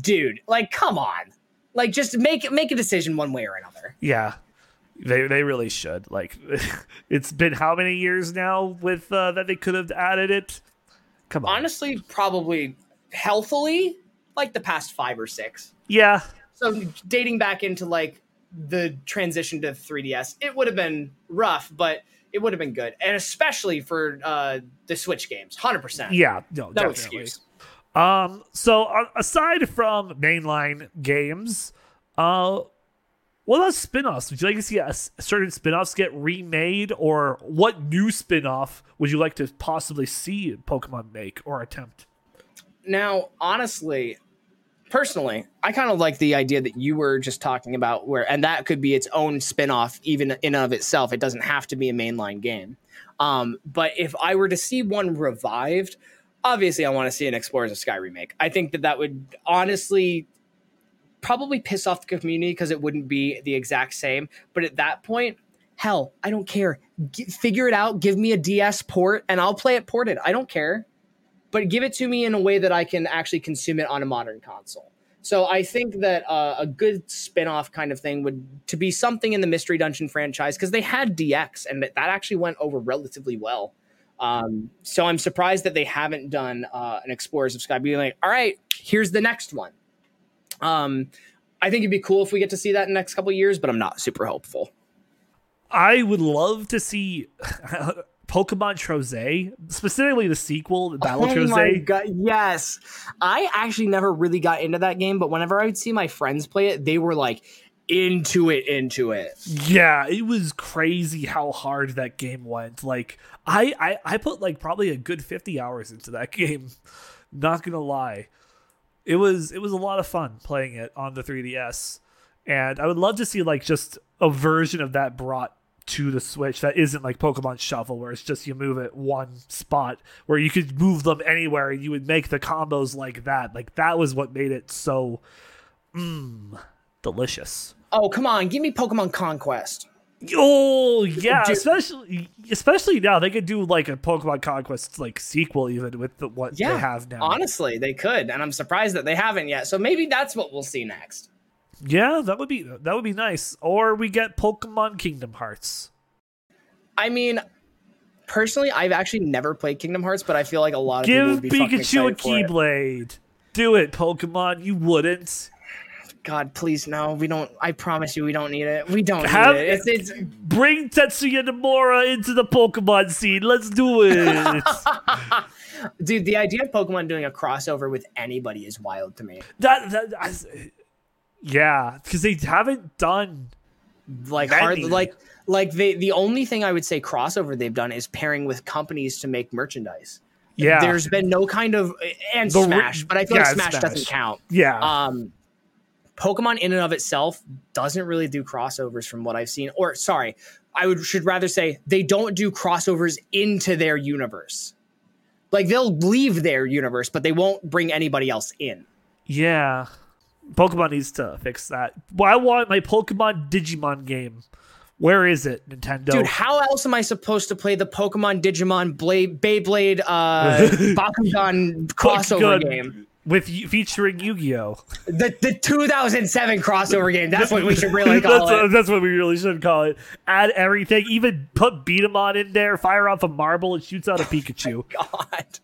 dude like come on like just make make a decision one way or another yeah. They they really should. Like, it's been how many years now with uh, that they could have added it. Come on, honestly probably healthily like the past five or six yeah, so dating back into like the transition to 3ds it would have been rough but it would have been good and especially for uh the switch games 100% yeah, no, no definitely. excuse Um, so uh, aside from mainline games, uh, what about spin-offs? Would you like to see a, s- certain spin-offs get remade, or what new spin-off would you like to possibly see Pokemon make or attempt? Now, honestly, personally, I kind of like the idea that you were just talking about where and that could be its own spin-off even in of itself. It doesn't have to be a mainline game. Um, but if I were to see one revived, obviously I want to see an Explorers of Sky remake. I think that that would honestly probably piss off the community because it wouldn't be the exact same. But at that point, hell, I don't care. G- figure it out. Give me a DS port and I'll play it ported. I don't care. But give it to me in a way that I can actually consume it on a modern console. So I think that uh, a good spin-off kind of thing would to be something in the Mystery Dungeon franchise because they had DX and that actually went over relatively well. Um, so I'm surprised that they haven't done uh, an Explorers of Sky being like, all right, here's the next one. Um, I think it'd be cool if we get to see that in the next couple years, but I'm not super hopeful. I would love to see Pokemon Trozei, specifically the sequel, Battle oh Trozei. God, yes. I actually never really got into that game, but whenever I would see my friends play it, they were like into it, into it. Yeah, it was crazy how hard that game went. Like I, I, I put like probably a good 50 hours into that game. Not gonna lie. It was it was a lot of fun playing it on the 3DS. And I would love to see like just a version of that brought to the Switch that isn't like Pokemon Shuffle, where it's just you move it one spot, where you could move them anywhere and you would make the combos like that. Like that was what made it so mmm delicious. Oh come on, give me Pokemon Conquest. Oh yeah, Dude. especially especially now they could do like a Pokemon Conquest like sequel even with the, what yeah, they have now. Honestly, they could, and I'm surprised that they haven't yet. So maybe that's what we'll see next. Yeah, that would be that would be nice. Or we get Pokemon Kingdom Hearts. I mean, personally, I've actually never played Kingdom Hearts, but I feel like a lot of Give people would be Pikachu a Keyblade. Do it, Pokemon. You wouldn't. God, please no. We don't. I promise you, we don't need it. We don't Have, need it. It's, it's... Bring Tetsuya Nomura into the Pokemon scene. Let's do it. Dude, the idea of Pokemon doing a crossover with anybody is wild to me. That, that I, yeah, because they haven't done like hard like like they the only thing I would say crossover they've done is pairing with companies to make merchandise. Yeah, there's been no kind of and the, Smash, but I feel yeah, like Smash, Smash, doesn't count. Yeah. Um, Pokemon in and of itself doesn't really do crossovers from what I've seen. Or sorry, I would should rather say they don't do crossovers into their universe. Like they'll leave their universe, but they won't bring anybody else in. Yeah. Pokemon needs to fix that. Well, I want my Pokemon Digimon game. Where is it, Nintendo? Dude, how else am I supposed to play the Pokemon Digimon Blade Beyblade uh Bakugan crossover game? With featuring Yu-Gi-Oh. The the 2007 crossover game. That's what we should really call that's, it. That's what we really should call it. Add everything. Even put Beat'em in there. Fire off a marble. It shoots out a Pikachu. Oh God.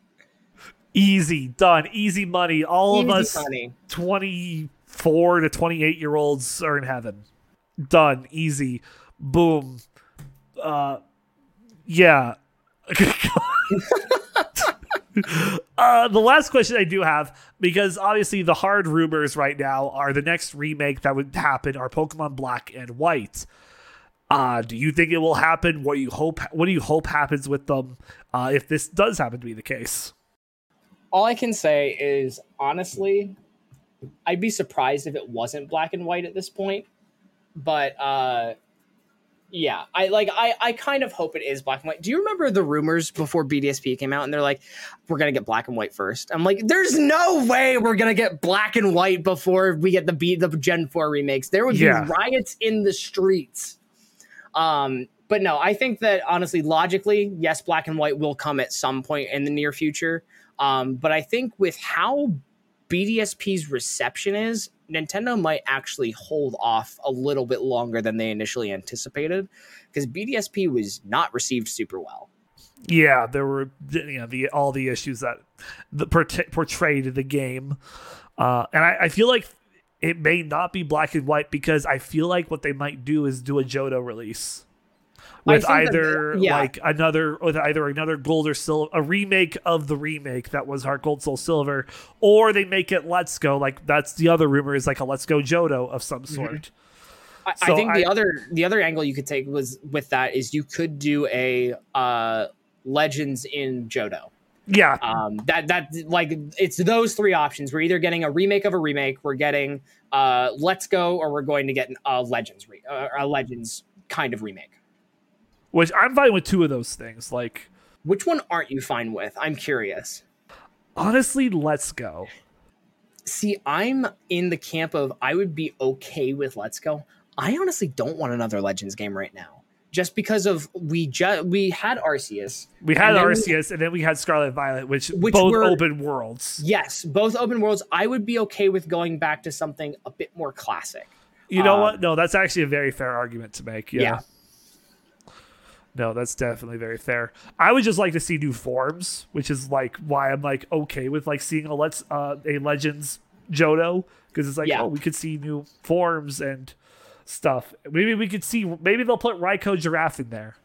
Easy done. Easy money. All Easy of us money. 24 to 28 year olds are in heaven. Done. Easy. Boom. Uh yeah. uh, the last question I do have, because obviously the hard rumors right now are the next remake that would happen are Pokemon Black and White. Uh, do you think it will happen? What you hope? What do you hope happens with them uh, if this does happen to be the case? All I can say is honestly, I'd be surprised if it wasn't black and white at this point. But uh yeah, I like I I kind of hope it is black and white. Do you remember the rumors before BDSP came out and they're like, we're gonna get black and white first? I'm like, there's no way we're gonna get black and white before we get the B the Gen 4 remakes. There would yeah. be riots in the streets. Um, but no, I think that honestly, logically, yes, black and white will come at some point in the near future. Um, but I think with how BDSP's reception is, Nintendo might actually hold off a little bit longer than they initially anticipated because BDSP was not received super well. Yeah, there were you know the all the issues that the portrayed the game, uh, and I, I feel like it may not be black and white because I feel like what they might do is do a Johto release with either yeah. like another with either another gold or silver a remake of the remake that was Heart Gold Soul Silver, or they make it Let's Go like that's the other rumor is like a Let's Go Johto of some mm-hmm. sort. Mm-hmm. I, so I, think the other the other angle you could take was with that is you could do a uh, Legends in Johto. Yeah. Um, that that like it's those three options. We're either getting a remake of a remake, we're getting uh, Let's Go, or we're going to get a Legends re- uh, a Legends kind of remake. Which I'm fine with two of those things. Like Which one aren't you fine with? I'm curious. honestly, let's go. See, I'm in the camp of I would be okay with Let's Go. I honestly don't want another Legends game right now. Just because of we just we had Arceus. We had And then we- Arceus, and then we had Scarlet Violet, which, Which both were- open worlds. Yes, both open worlds. I would be okay with going back to something a bit more classic. You know Um, what? No, that's actually a very fair argument to make. Yeah. Yeah. No, that's definitely very fair. I would just like to see new forms, which is like why I'm like okay with like seeing a let's uh, a Legends Johto because it's like Yeah. oh we could see new forms and stuff. Maybe we could see maybe they'll put Raikou Giraffe in there.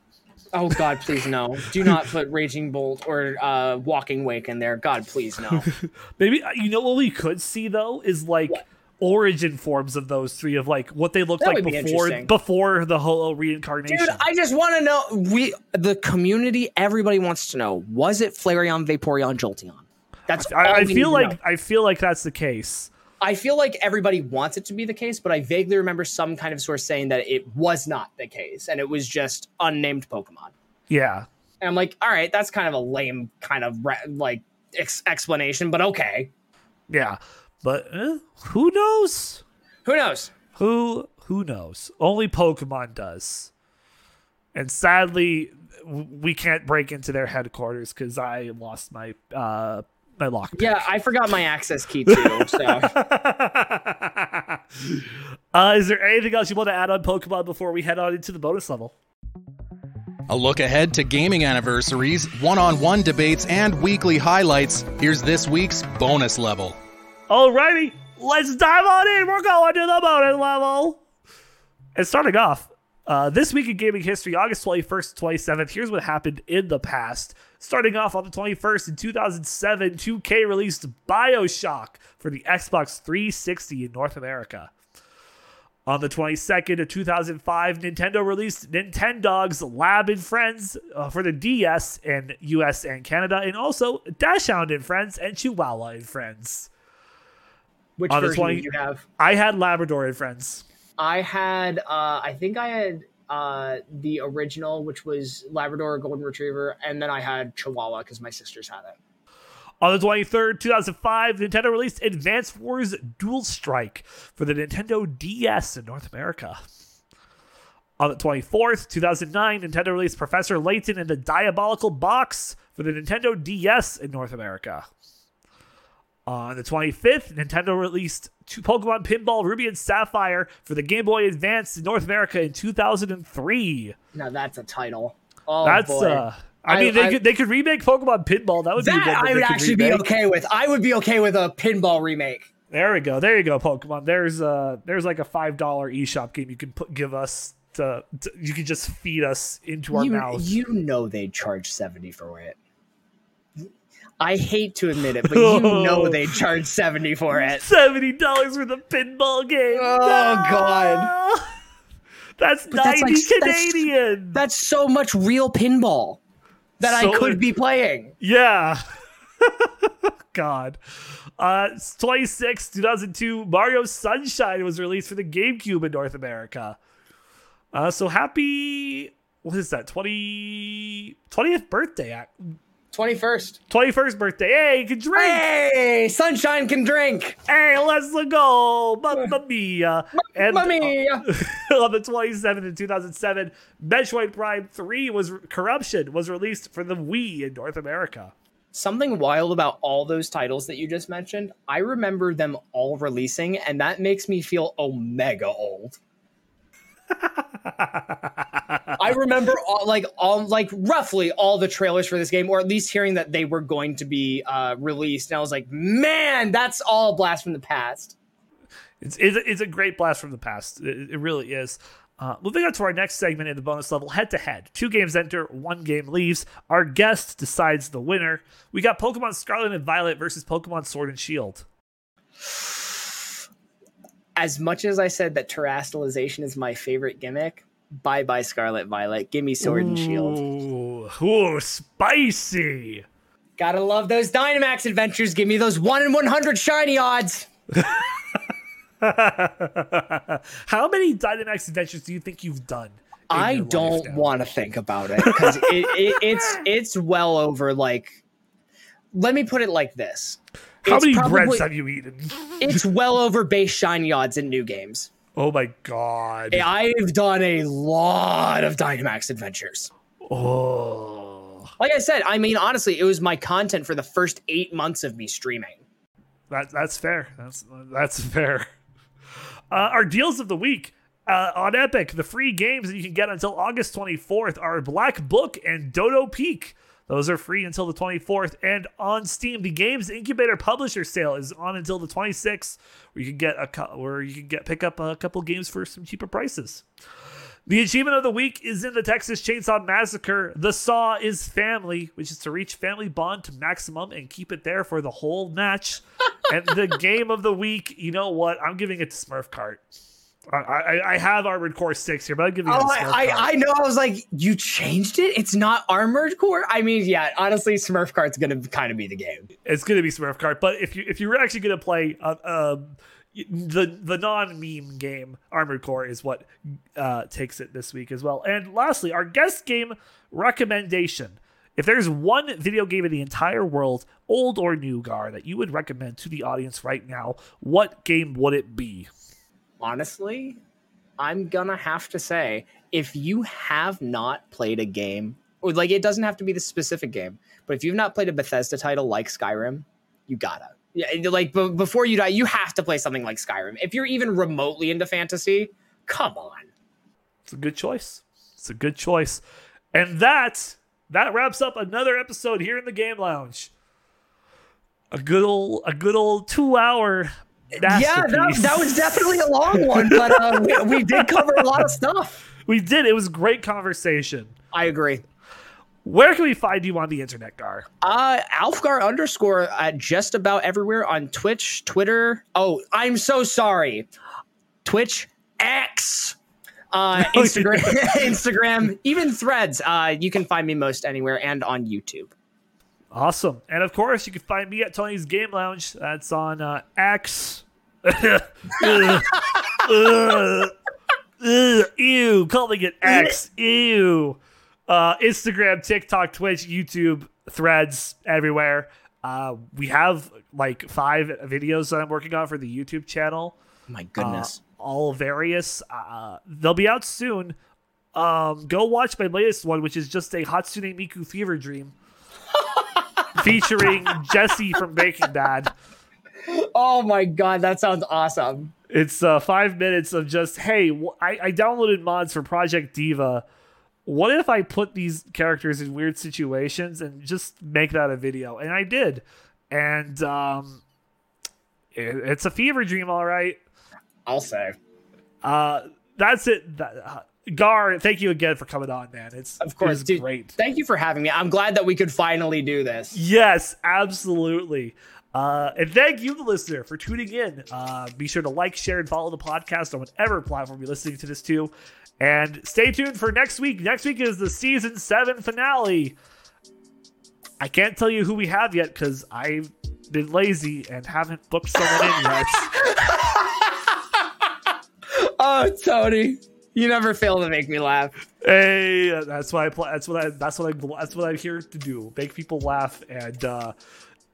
Oh God, please no! Do not put Raging Bolt or uh, Walking Wake in there. God, please no. Maybe uh, you know what we could see though is like What? Origin forms of those three of like what they looked That like be before before the whole reincarnation. Dude, I just want to know. We the community, everybody wants to know: was it Flareon, Vaporeon, Jolteon? That's I, I feel like. I feel like that's the case. I feel like everybody wants it to be the case, but I vaguely remember some kind of source saying that it was not the case, and it was just unnamed Pokemon. Yeah. And I'm like, all right, that's kind of a lame kind of re- like ex- explanation, but okay. Yeah, but eh, who knows? Who knows? Who who knows? Only Pokemon does. And sadly, we can't break into their headquarters because I lost my uh my lock. Yeah, I forgot my access key too. So uh, is there anything else you want to add on Pokemon before we head on into the bonus level? A look ahead to gaming anniversaries, one on one debates, and weekly highlights. Here's this week's bonus level. Alrighty, let's dive on in. We're going to the bonus level. And starting off, uh, this week in gaming history, August 21st to 27th, here's what happened in the past. Starting off on the 21st in 2007, 2K released Bioshock for the Xbox 360 in North America. On the 22nd of 2005, Nintendo released Nintendogs Lab and Friends uh, for the DS in US and Canada, and also Dachshund and Friends and Chihuahua and Friends. Which the version did you have? I had Labrador and Friends. I had, uh, I think I had uh, the original, which was Labrador Golden Retriever, and then I had Chihuahua because my sisters had it. On the 23rd, 2005, Nintendo released Advance Wars Dual Strike for the Nintendo DS in North America. On the 24th, 2009, Nintendo released Professor Layton and the Diabolical Box for the Nintendo DS in North America. On the 25th, Nintendo released two Pokemon Pinball Ruby and Sapphire for the Game Boy Advance in North America in 2003. Now that's a title. Oh That's boy. uh I, I- mean they I- could they could remake Pokemon Pinball. That would be that I would actually be okay with. I would be okay with a pinball remake. There we go. There you go, Pokemon. There's uh there's like a five dollar eShop game you can put give us to, to you can just feed us into our You, mouth. you know they'd charge seventy for it. I hate to admit it, but you know they'd charge seventy for it. Seventy dollars for the pinball game. Oh, No! God. That's But that's ninety like- that's- Canadian. That's so much real pinball that So- I could be playing. yeah. God. Uh 26, 2002, Mario Sunshine was released for the GameCube in North America. Uh so happy what is that? 20 20th birthday act Twenty first. 21st birthday. Hey, you can drink. Hey, sunshine can drink. Hey, let's go. Mamma mia. And Mamma mia. Uh, on the 27th in 2007, Metroid Prime 3 was Corruption was released for the Wii in North America. Something wild about all those titles that you just mentioned, I remember them all releasing, and that makes me feel omega old. I remember all like all like roughly all the trailers for this game, or at least hearing that they were going to be uh, released, and I was like, man, that's all blast from the past. It's, it's, a- it's a great blast from the past. It, it really is. Uh, moving on to our next segment in the bonus level, head to head. Two games enter, one game leaves. Our guest decides the winner. We got Pokemon Scarlet and Violet versus Pokemon Sword and Shield. As much as I said that terastallization is my favorite gimmick, bye bye Scarlet Violet. Give me Sword and Shield. Ooh, ooh, spicy. Gotta love those Dynamax adventures. Give me those one in 100 shiny odds. How many Dynamax adventures do you think you've done? I don't want to think about it because it, it, it's it's well over like. Let me put it like this: How many probably- breads have you eaten? It's well over base shiny odds in new games. Oh my god! I've done a lot of Dynamax adventures. Oh, Like I said, I mean, honestly, it was my content for the first eight months of me streaming. that that's fair. That's that's fair. Uh, our deals of the week uh, on Epic, the free games that you can get until August 24th are Black Book and Dodo Peak. Those are free until the 24th. And on Steam, the Games Incubator Publisher Sale is on until the 26th, where you can get a where you can get pick up a couple games for some cheaper prices. The achievement of the week is in the Texas Chainsaw Massacre. The Saw is family, which is to reach family bond to maximum and keep it there for the whole match. and the game of the week, you know what? I'm giving it to Smurfs Kart. I, I, I have Armored Core 6 here, but I'm giving it Oh, I, I, I know. I was like, you changed it? It's not Armored Core? I mean, yeah, honestly, Smurfs Kart's going to kind of be the game. it's going to be Smurfs Kart. But if you if you're actually going to play uh, um, the the non meme game, Armored Core is what uh, takes it this week as well. And lastly, our guest game recommendation. If there's one video game in the entire world, old or new, Gar, that you would recommend to the audience right now, what game would it be? Honestly, I'm gonna have to say, if you have not played a game, or like it doesn't have to be the specific game, but if you've not played a Bethesda title like Skyrim, you gotta. Yeah, like b- before you die, you have to play something like Skyrim. If you're even remotely into fantasy, come on. It's a good choice. It's a good choice. And that that wraps up another episode here in the Game Lounge. A good old a good old two hour Yeah, that, that was definitely a long one, but uh, we, we did cover a lot of stuff. we did. It was great conversation. I agree. Where can we find you on the internet, Gar? Uh, Aelfgar underscore at just about everywhere on Twitch, Twitter. Oh, I'm so sorry. Twitch X. Uh, Oh, Instagram, Instagram, even Threads. Uh, you can find me most anywhere and on YouTube. Awesome. And of course, you can find me at Tony's Game Lounge. That's on uh, X. Ew. Calling it X. Ew. Uh, Instagram, TikTok, Twitch, YouTube, Threads, everywhere. Uh, we have like five videos that I'm working on for the YouTube channel. My Uh, goodness. all various. Uh, they'll be out soon. Um, go watch my latest one, which is just a Hatsune Miku fever dream, featuring Jesse from Breaking Bad. oh my god, that sounds awesome. It's uh, five minutes of just hey, I, I downloaded mods for Project Diva. What if I put these characters in weird situations and just make that a video? And I did, and um, it, it's a fever dream, all right. I'll say. Uh, that's it. That, uh, Gar, thank you again for coming on, man. It's Of course, dude. great. Thank you for having me. I'm glad that we could finally do this. Yes, absolutely. Uh, and thank you, the listener, for tuning in. Uh, be sure to like, share, and follow the podcast on whatever platform you're listening to this to. And stay tuned for next week. Next week is the season seven finale. I can't tell you who we have yet because I've been lazy and haven't booked someone in yet. Oh, Tony, you never fail to make me laugh. Hey, that's why I play. That's what I. That's what I. That's what I'm here to do. Make people laugh. And uh,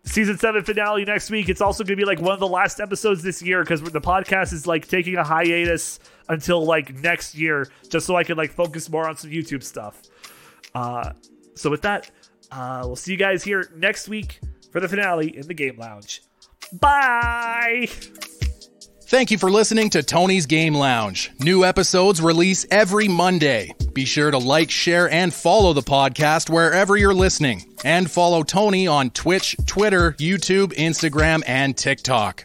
season seven finale next week. It's also going to be like one of the last episodes this year because the podcast is like taking a hiatus until like next year, just so I can like focus more on some YouTube stuff. Uh, so with that, uh, we'll see you guys here next week for the finale in the game lounge. Bye. Thank you for listening to Tony's Game Lounge. New episodes release every Monday. Be sure to like, share, and follow the podcast wherever you're listening. And follow Tony on Twitch, Twitter, YouTube, Instagram, and TikTok.